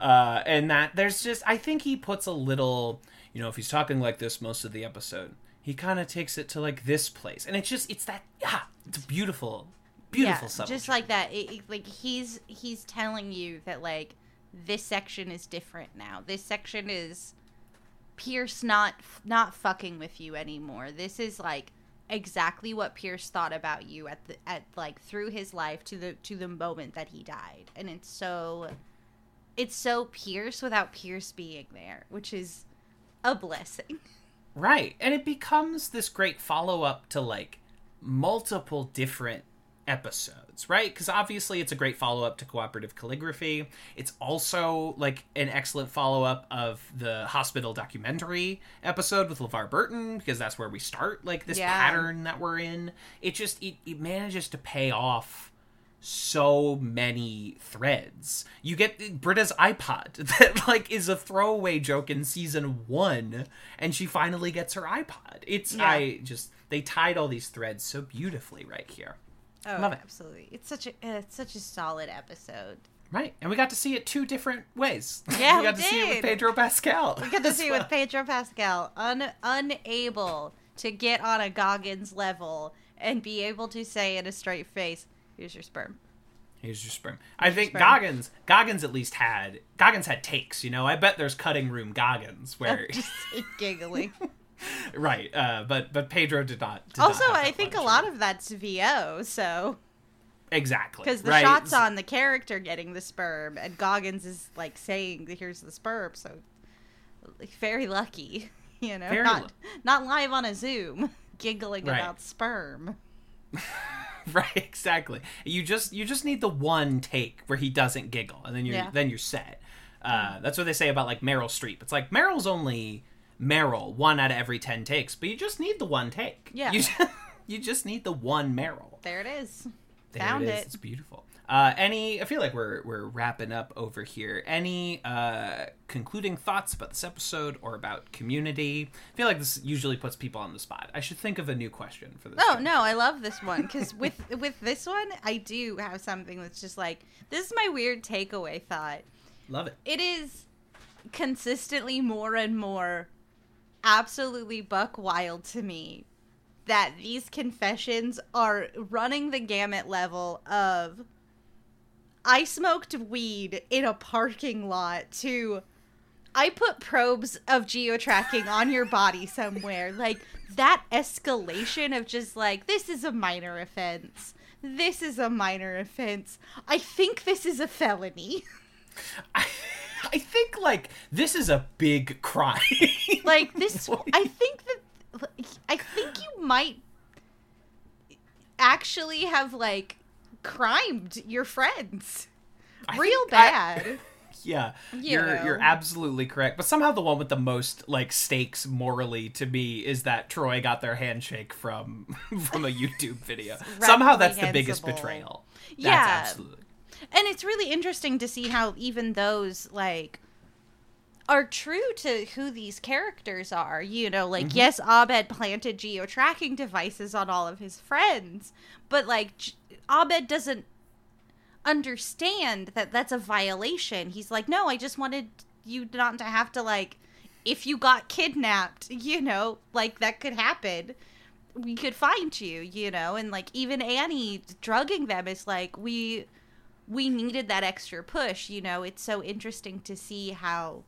Speaker 2: Uh and that there's just i think he puts a little you know if he's talking like this most of the episode he kind of takes it to like this place. And it's just it's that yeah it's beautiful beautiful
Speaker 7: yeah, just like that. It, it- like he's he's telling you that like this section is different now. This section is pierce not not fucking with you anymore. This is like exactly what pierce thought about you at the at like through his life to the to the moment that he died. And it's so it's so pierce without pierce being there which is a blessing
Speaker 2: Right. And it becomes this great follow up to like multiple different episodes, right? Because obviously it's a great follow up to Cooperative Calligraphy. It's also like an excellent follow up of the hospital documentary episode with LeVar Burton, because that's where we start like this
Speaker 7: Yeah.
Speaker 2: pattern that we're in. It just, it, it manages to pay off so many threads. You get Britta's iPod that like is a throwaway joke in season one, and she finally gets her iPod. It's
Speaker 7: Yeah.
Speaker 2: I just they tied all these threads so beautifully right here.
Speaker 7: oh
Speaker 2: Love it.
Speaker 7: absolutely it's such a it's such a solid episode
Speaker 2: Right, and we got to see it two different ways.
Speaker 7: Yeah,
Speaker 2: we got
Speaker 7: we
Speaker 2: to see it with. Pedro Pascal.
Speaker 7: We get to see
Speaker 2: well.
Speaker 7: with Pedro Pascal un- unable to get on a Goggins level and be able to say in a straight face, "Here's your sperm."
Speaker 2: Here's your sperm. I think
Speaker 7: sperm.
Speaker 2: Goggins. Goggins at least had Goggins had takes. You know, I bet there's cutting room Goggins where
Speaker 7: Just giggling.
Speaker 2: right. Uh, but but Pedro did not. did
Speaker 7: also,
Speaker 2: have
Speaker 7: I think a lot of that's VO, so
Speaker 2: exactly
Speaker 7: because the
Speaker 2: right?
Speaker 7: shots on the character getting the sperm and Goggins is like saying, "Here's the sperm," so like, very lucky, you know,
Speaker 2: Very
Speaker 7: not
Speaker 2: lu-
Speaker 7: not live on a Zoom giggling
Speaker 2: Right.
Speaker 7: about sperm.
Speaker 2: right exactly you just you just need the one take where he doesn't giggle and then you're
Speaker 7: Yeah.
Speaker 2: then you're set uh, that's what they say about like meryl streep it's like meryl's only meryl one out of every 10 takes but you just need the one take
Speaker 7: Yeah.
Speaker 2: you just, you just need the one meryl
Speaker 7: There it is.
Speaker 2: There
Speaker 7: Found
Speaker 2: it is.
Speaker 7: it.
Speaker 2: It's beautiful. Uh, any? I feel like we're we're wrapping up over here. Any uh, concluding thoughts about this episode or about Community? I feel like this usually puts people on the spot. I should think of a new question for this. Oh
Speaker 7: no, I love this one because with with this one, I do have something that's just like this is my weird takeaway thought.
Speaker 2: love it.
Speaker 7: It is consistently more and more absolutely buck wild to me that these confessions are running the gamut level of I smoked weed in a parking lot to I put probes of geo-tracking on your body somewhere. Like that escalation of just like this is a minor offense. This is a minor offense. I think this is a felony.
Speaker 2: I, I think like this is a big crime.
Speaker 7: like this I think that I think you might actually have like crimed your friends. Real
Speaker 2: think I-
Speaker 7: bad.
Speaker 2: yeah,
Speaker 7: You
Speaker 2: you're
Speaker 7: know.
Speaker 2: you're absolutely correct. But somehow the one with the most like stakes morally to me is that Troy got their handshake from from a YouTube video. somehow that's the biggest betrayal. That's
Speaker 7: Yeah.
Speaker 2: absolutely.
Speaker 7: and it's really interesting to see how even those like are true to who these characters are. You know, like
Speaker 2: Mm-hmm.
Speaker 7: yes, Abed planted geo tracking devices on all of his friends, but like J- Abed doesn't understand that that's a violation. He's like, no, I just wanted you not to have to like, if you got kidnapped, you know, like that could happen. We could find you, you know, and like even Annie drugging them is like we we needed that extra push, you know. It's so interesting to see how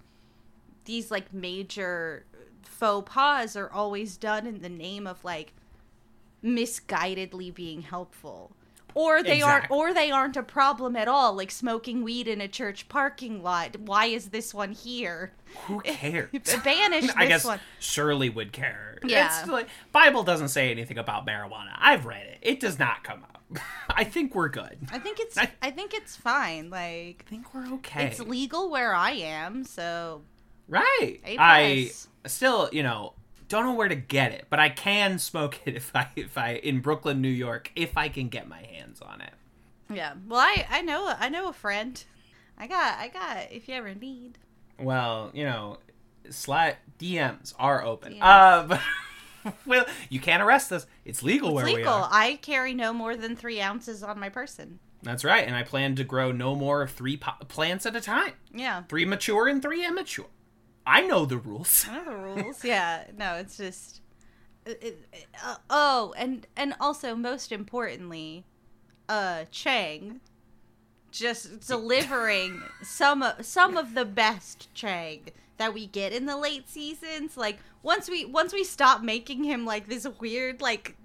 Speaker 7: these like major faux pas are always done in the name of like misguidedly being helpful or they aren't or they aren't a problem at all like smoking weed in a church parking lot why is this one here
Speaker 2: Who cares?
Speaker 7: banish
Speaker 2: I guess
Speaker 7: one
Speaker 2: Shirley would care.
Speaker 7: Yeah.
Speaker 2: It's like Bible doesn't say anything about marijuana. I've read it. It does not come up. I think we're good.
Speaker 7: i think it's
Speaker 2: I-
Speaker 7: i think it's fine like
Speaker 2: I think we're okay.
Speaker 7: it's legal where i am so
Speaker 2: Right. I still, you know, don't know where to get it, but I can smoke it if I if I in Brooklyn, New York, if I can get my hands on it.
Speaker 7: yeah well i i know i know a friend i got i got if you ever need
Speaker 2: Well, you know, slat DMs are open.
Speaker 7: DMs.
Speaker 2: Uh, well, you can't arrest us. It's legal
Speaker 7: it's
Speaker 2: where we
Speaker 7: legal
Speaker 2: are.
Speaker 7: i carry no more than three ounces on my person
Speaker 2: That's right, and I plan to grow no more of three po- plants at a time.
Speaker 7: yeah
Speaker 2: Three mature and three immature. I know the rules.
Speaker 7: I know the rules. yeah, no, it's just. it- it- uh, oh, and and also most importantly, uh, Chang, just delivering some of- some of the best Chang that we get in the late seasons. Like once we once we stop making him like this weird like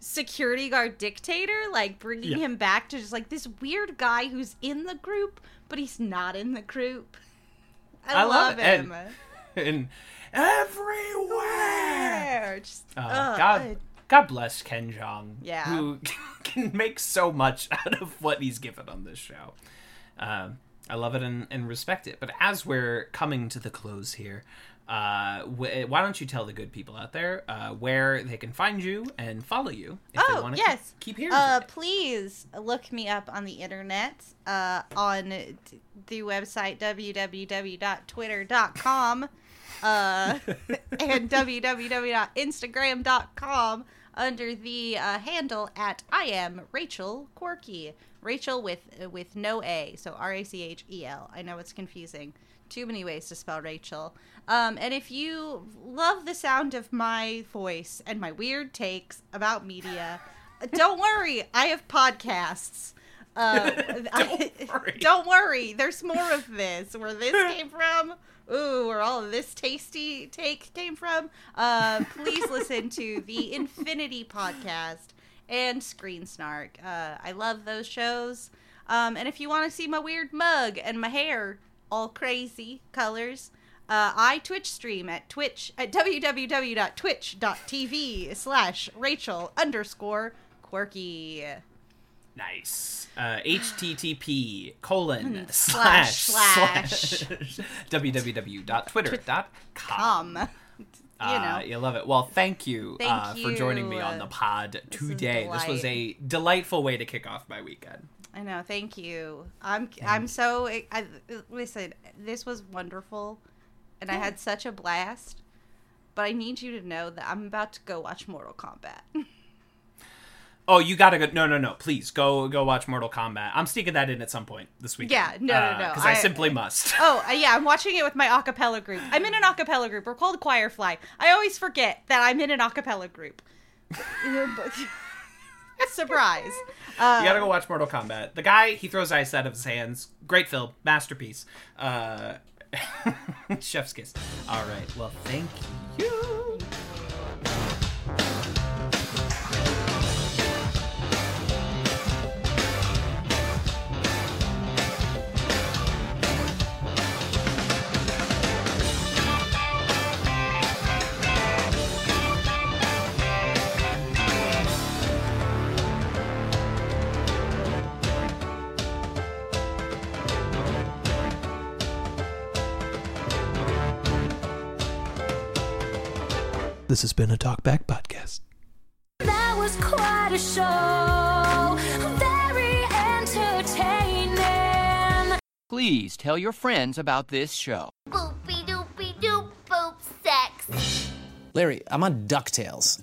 Speaker 7: security guard dictator, like bringing
Speaker 2: Yeah.
Speaker 7: him back to just like this weird guy who's in the group but he's not in the group. I,
Speaker 2: I love
Speaker 7: love,
Speaker 2: it, and-
Speaker 7: him.
Speaker 2: and everywhere.
Speaker 7: Just,
Speaker 2: Uh,
Speaker 7: ugh,
Speaker 2: God,
Speaker 7: I-
Speaker 2: God bless Ken Jeong.
Speaker 7: Yeah.
Speaker 2: who can make so much out of what he's given on this show. Um, I love it and, and respect it. But as we're coming to the close here, uh, wh- why don't you tell the good people out there uh, where they can find you and follow you if they
Speaker 7: Oh,
Speaker 2: want to
Speaker 7: yes.
Speaker 2: keep hearing
Speaker 7: Uh,
Speaker 2: from
Speaker 7: please look me up on the internet uh, on t- the website www.twitter.com uh, and www.instagram.com under the uh, handle at I am Rachel Quirky. Rachel with with no A, so R A C H E L. I know it's confusing. Too many ways to spell Rachel. Um, and if you love the sound of my voice and my weird takes about media, don't worry, I have podcasts. Uh, I-
Speaker 2: worry.
Speaker 7: don't worry. There's more of this. Where this came from, ooh, where all of this tasty take came from. Uh, please listen to the Infinity podcast and Screen Snark. Uh, I love those shows. Um, and if you want to see my weird mug and my hair all crazy colors, uh, I Twitch stream at Twitch at www.twitch.tv slash Rachel underscore quirky.
Speaker 2: Nice. Uh, HTTP colon
Speaker 7: slash,
Speaker 2: slash
Speaker 7: slash.
Speaker 2: slash www.twitter.com.
Speaker 7: Um, you
Speaker 2: Uh,
Speaker 7: know.
Speaker 2: you love it. Well, thank you,
Speaker 7: Thank
Speaker 2: uh, for joining me on the pod
Speaker 7: This
Speaker 2: today. This was a delightful way to kick off my weekend.
Speaker 7: I know. Thank you. I'm I'm so I, listen. This was wonderful, and I had such a blast. But I need you to know that I'm about to go watch Mortal Kombat.
Speaker 2: Oh, you gotta go. No, no, no. Please go go watch Mortal Kombat. I'm sneaking that in at some point this week.
Speaker 7: Yeah, no, no, no.
Speaker 2: Because I,
Speaker 7: I-
Speaker 2: simply must.
Speaker 7: oh uh, yeah, I'm watching it with my acapella group. I'm in an acapella group. We're called Choirfly. I always forget that I'm in an acapella group. Surprise. Uh,
Speaker 2: You gotta go watch Mortal Kombat. The guy, he throws ice out of his hands. Great film, masterpiece. Uh, chef's kiss. All right. Well, thank you.
Speaker 8: This has been a Talkback Podcast.
Speaker 6: That was quite a show. Very entertaining.
Speaker 9: Please tell your friends about this show.
Speaker 10: Boopy doopy doop boop sex.
Speaker 11: Larry, I'm on DuckTales.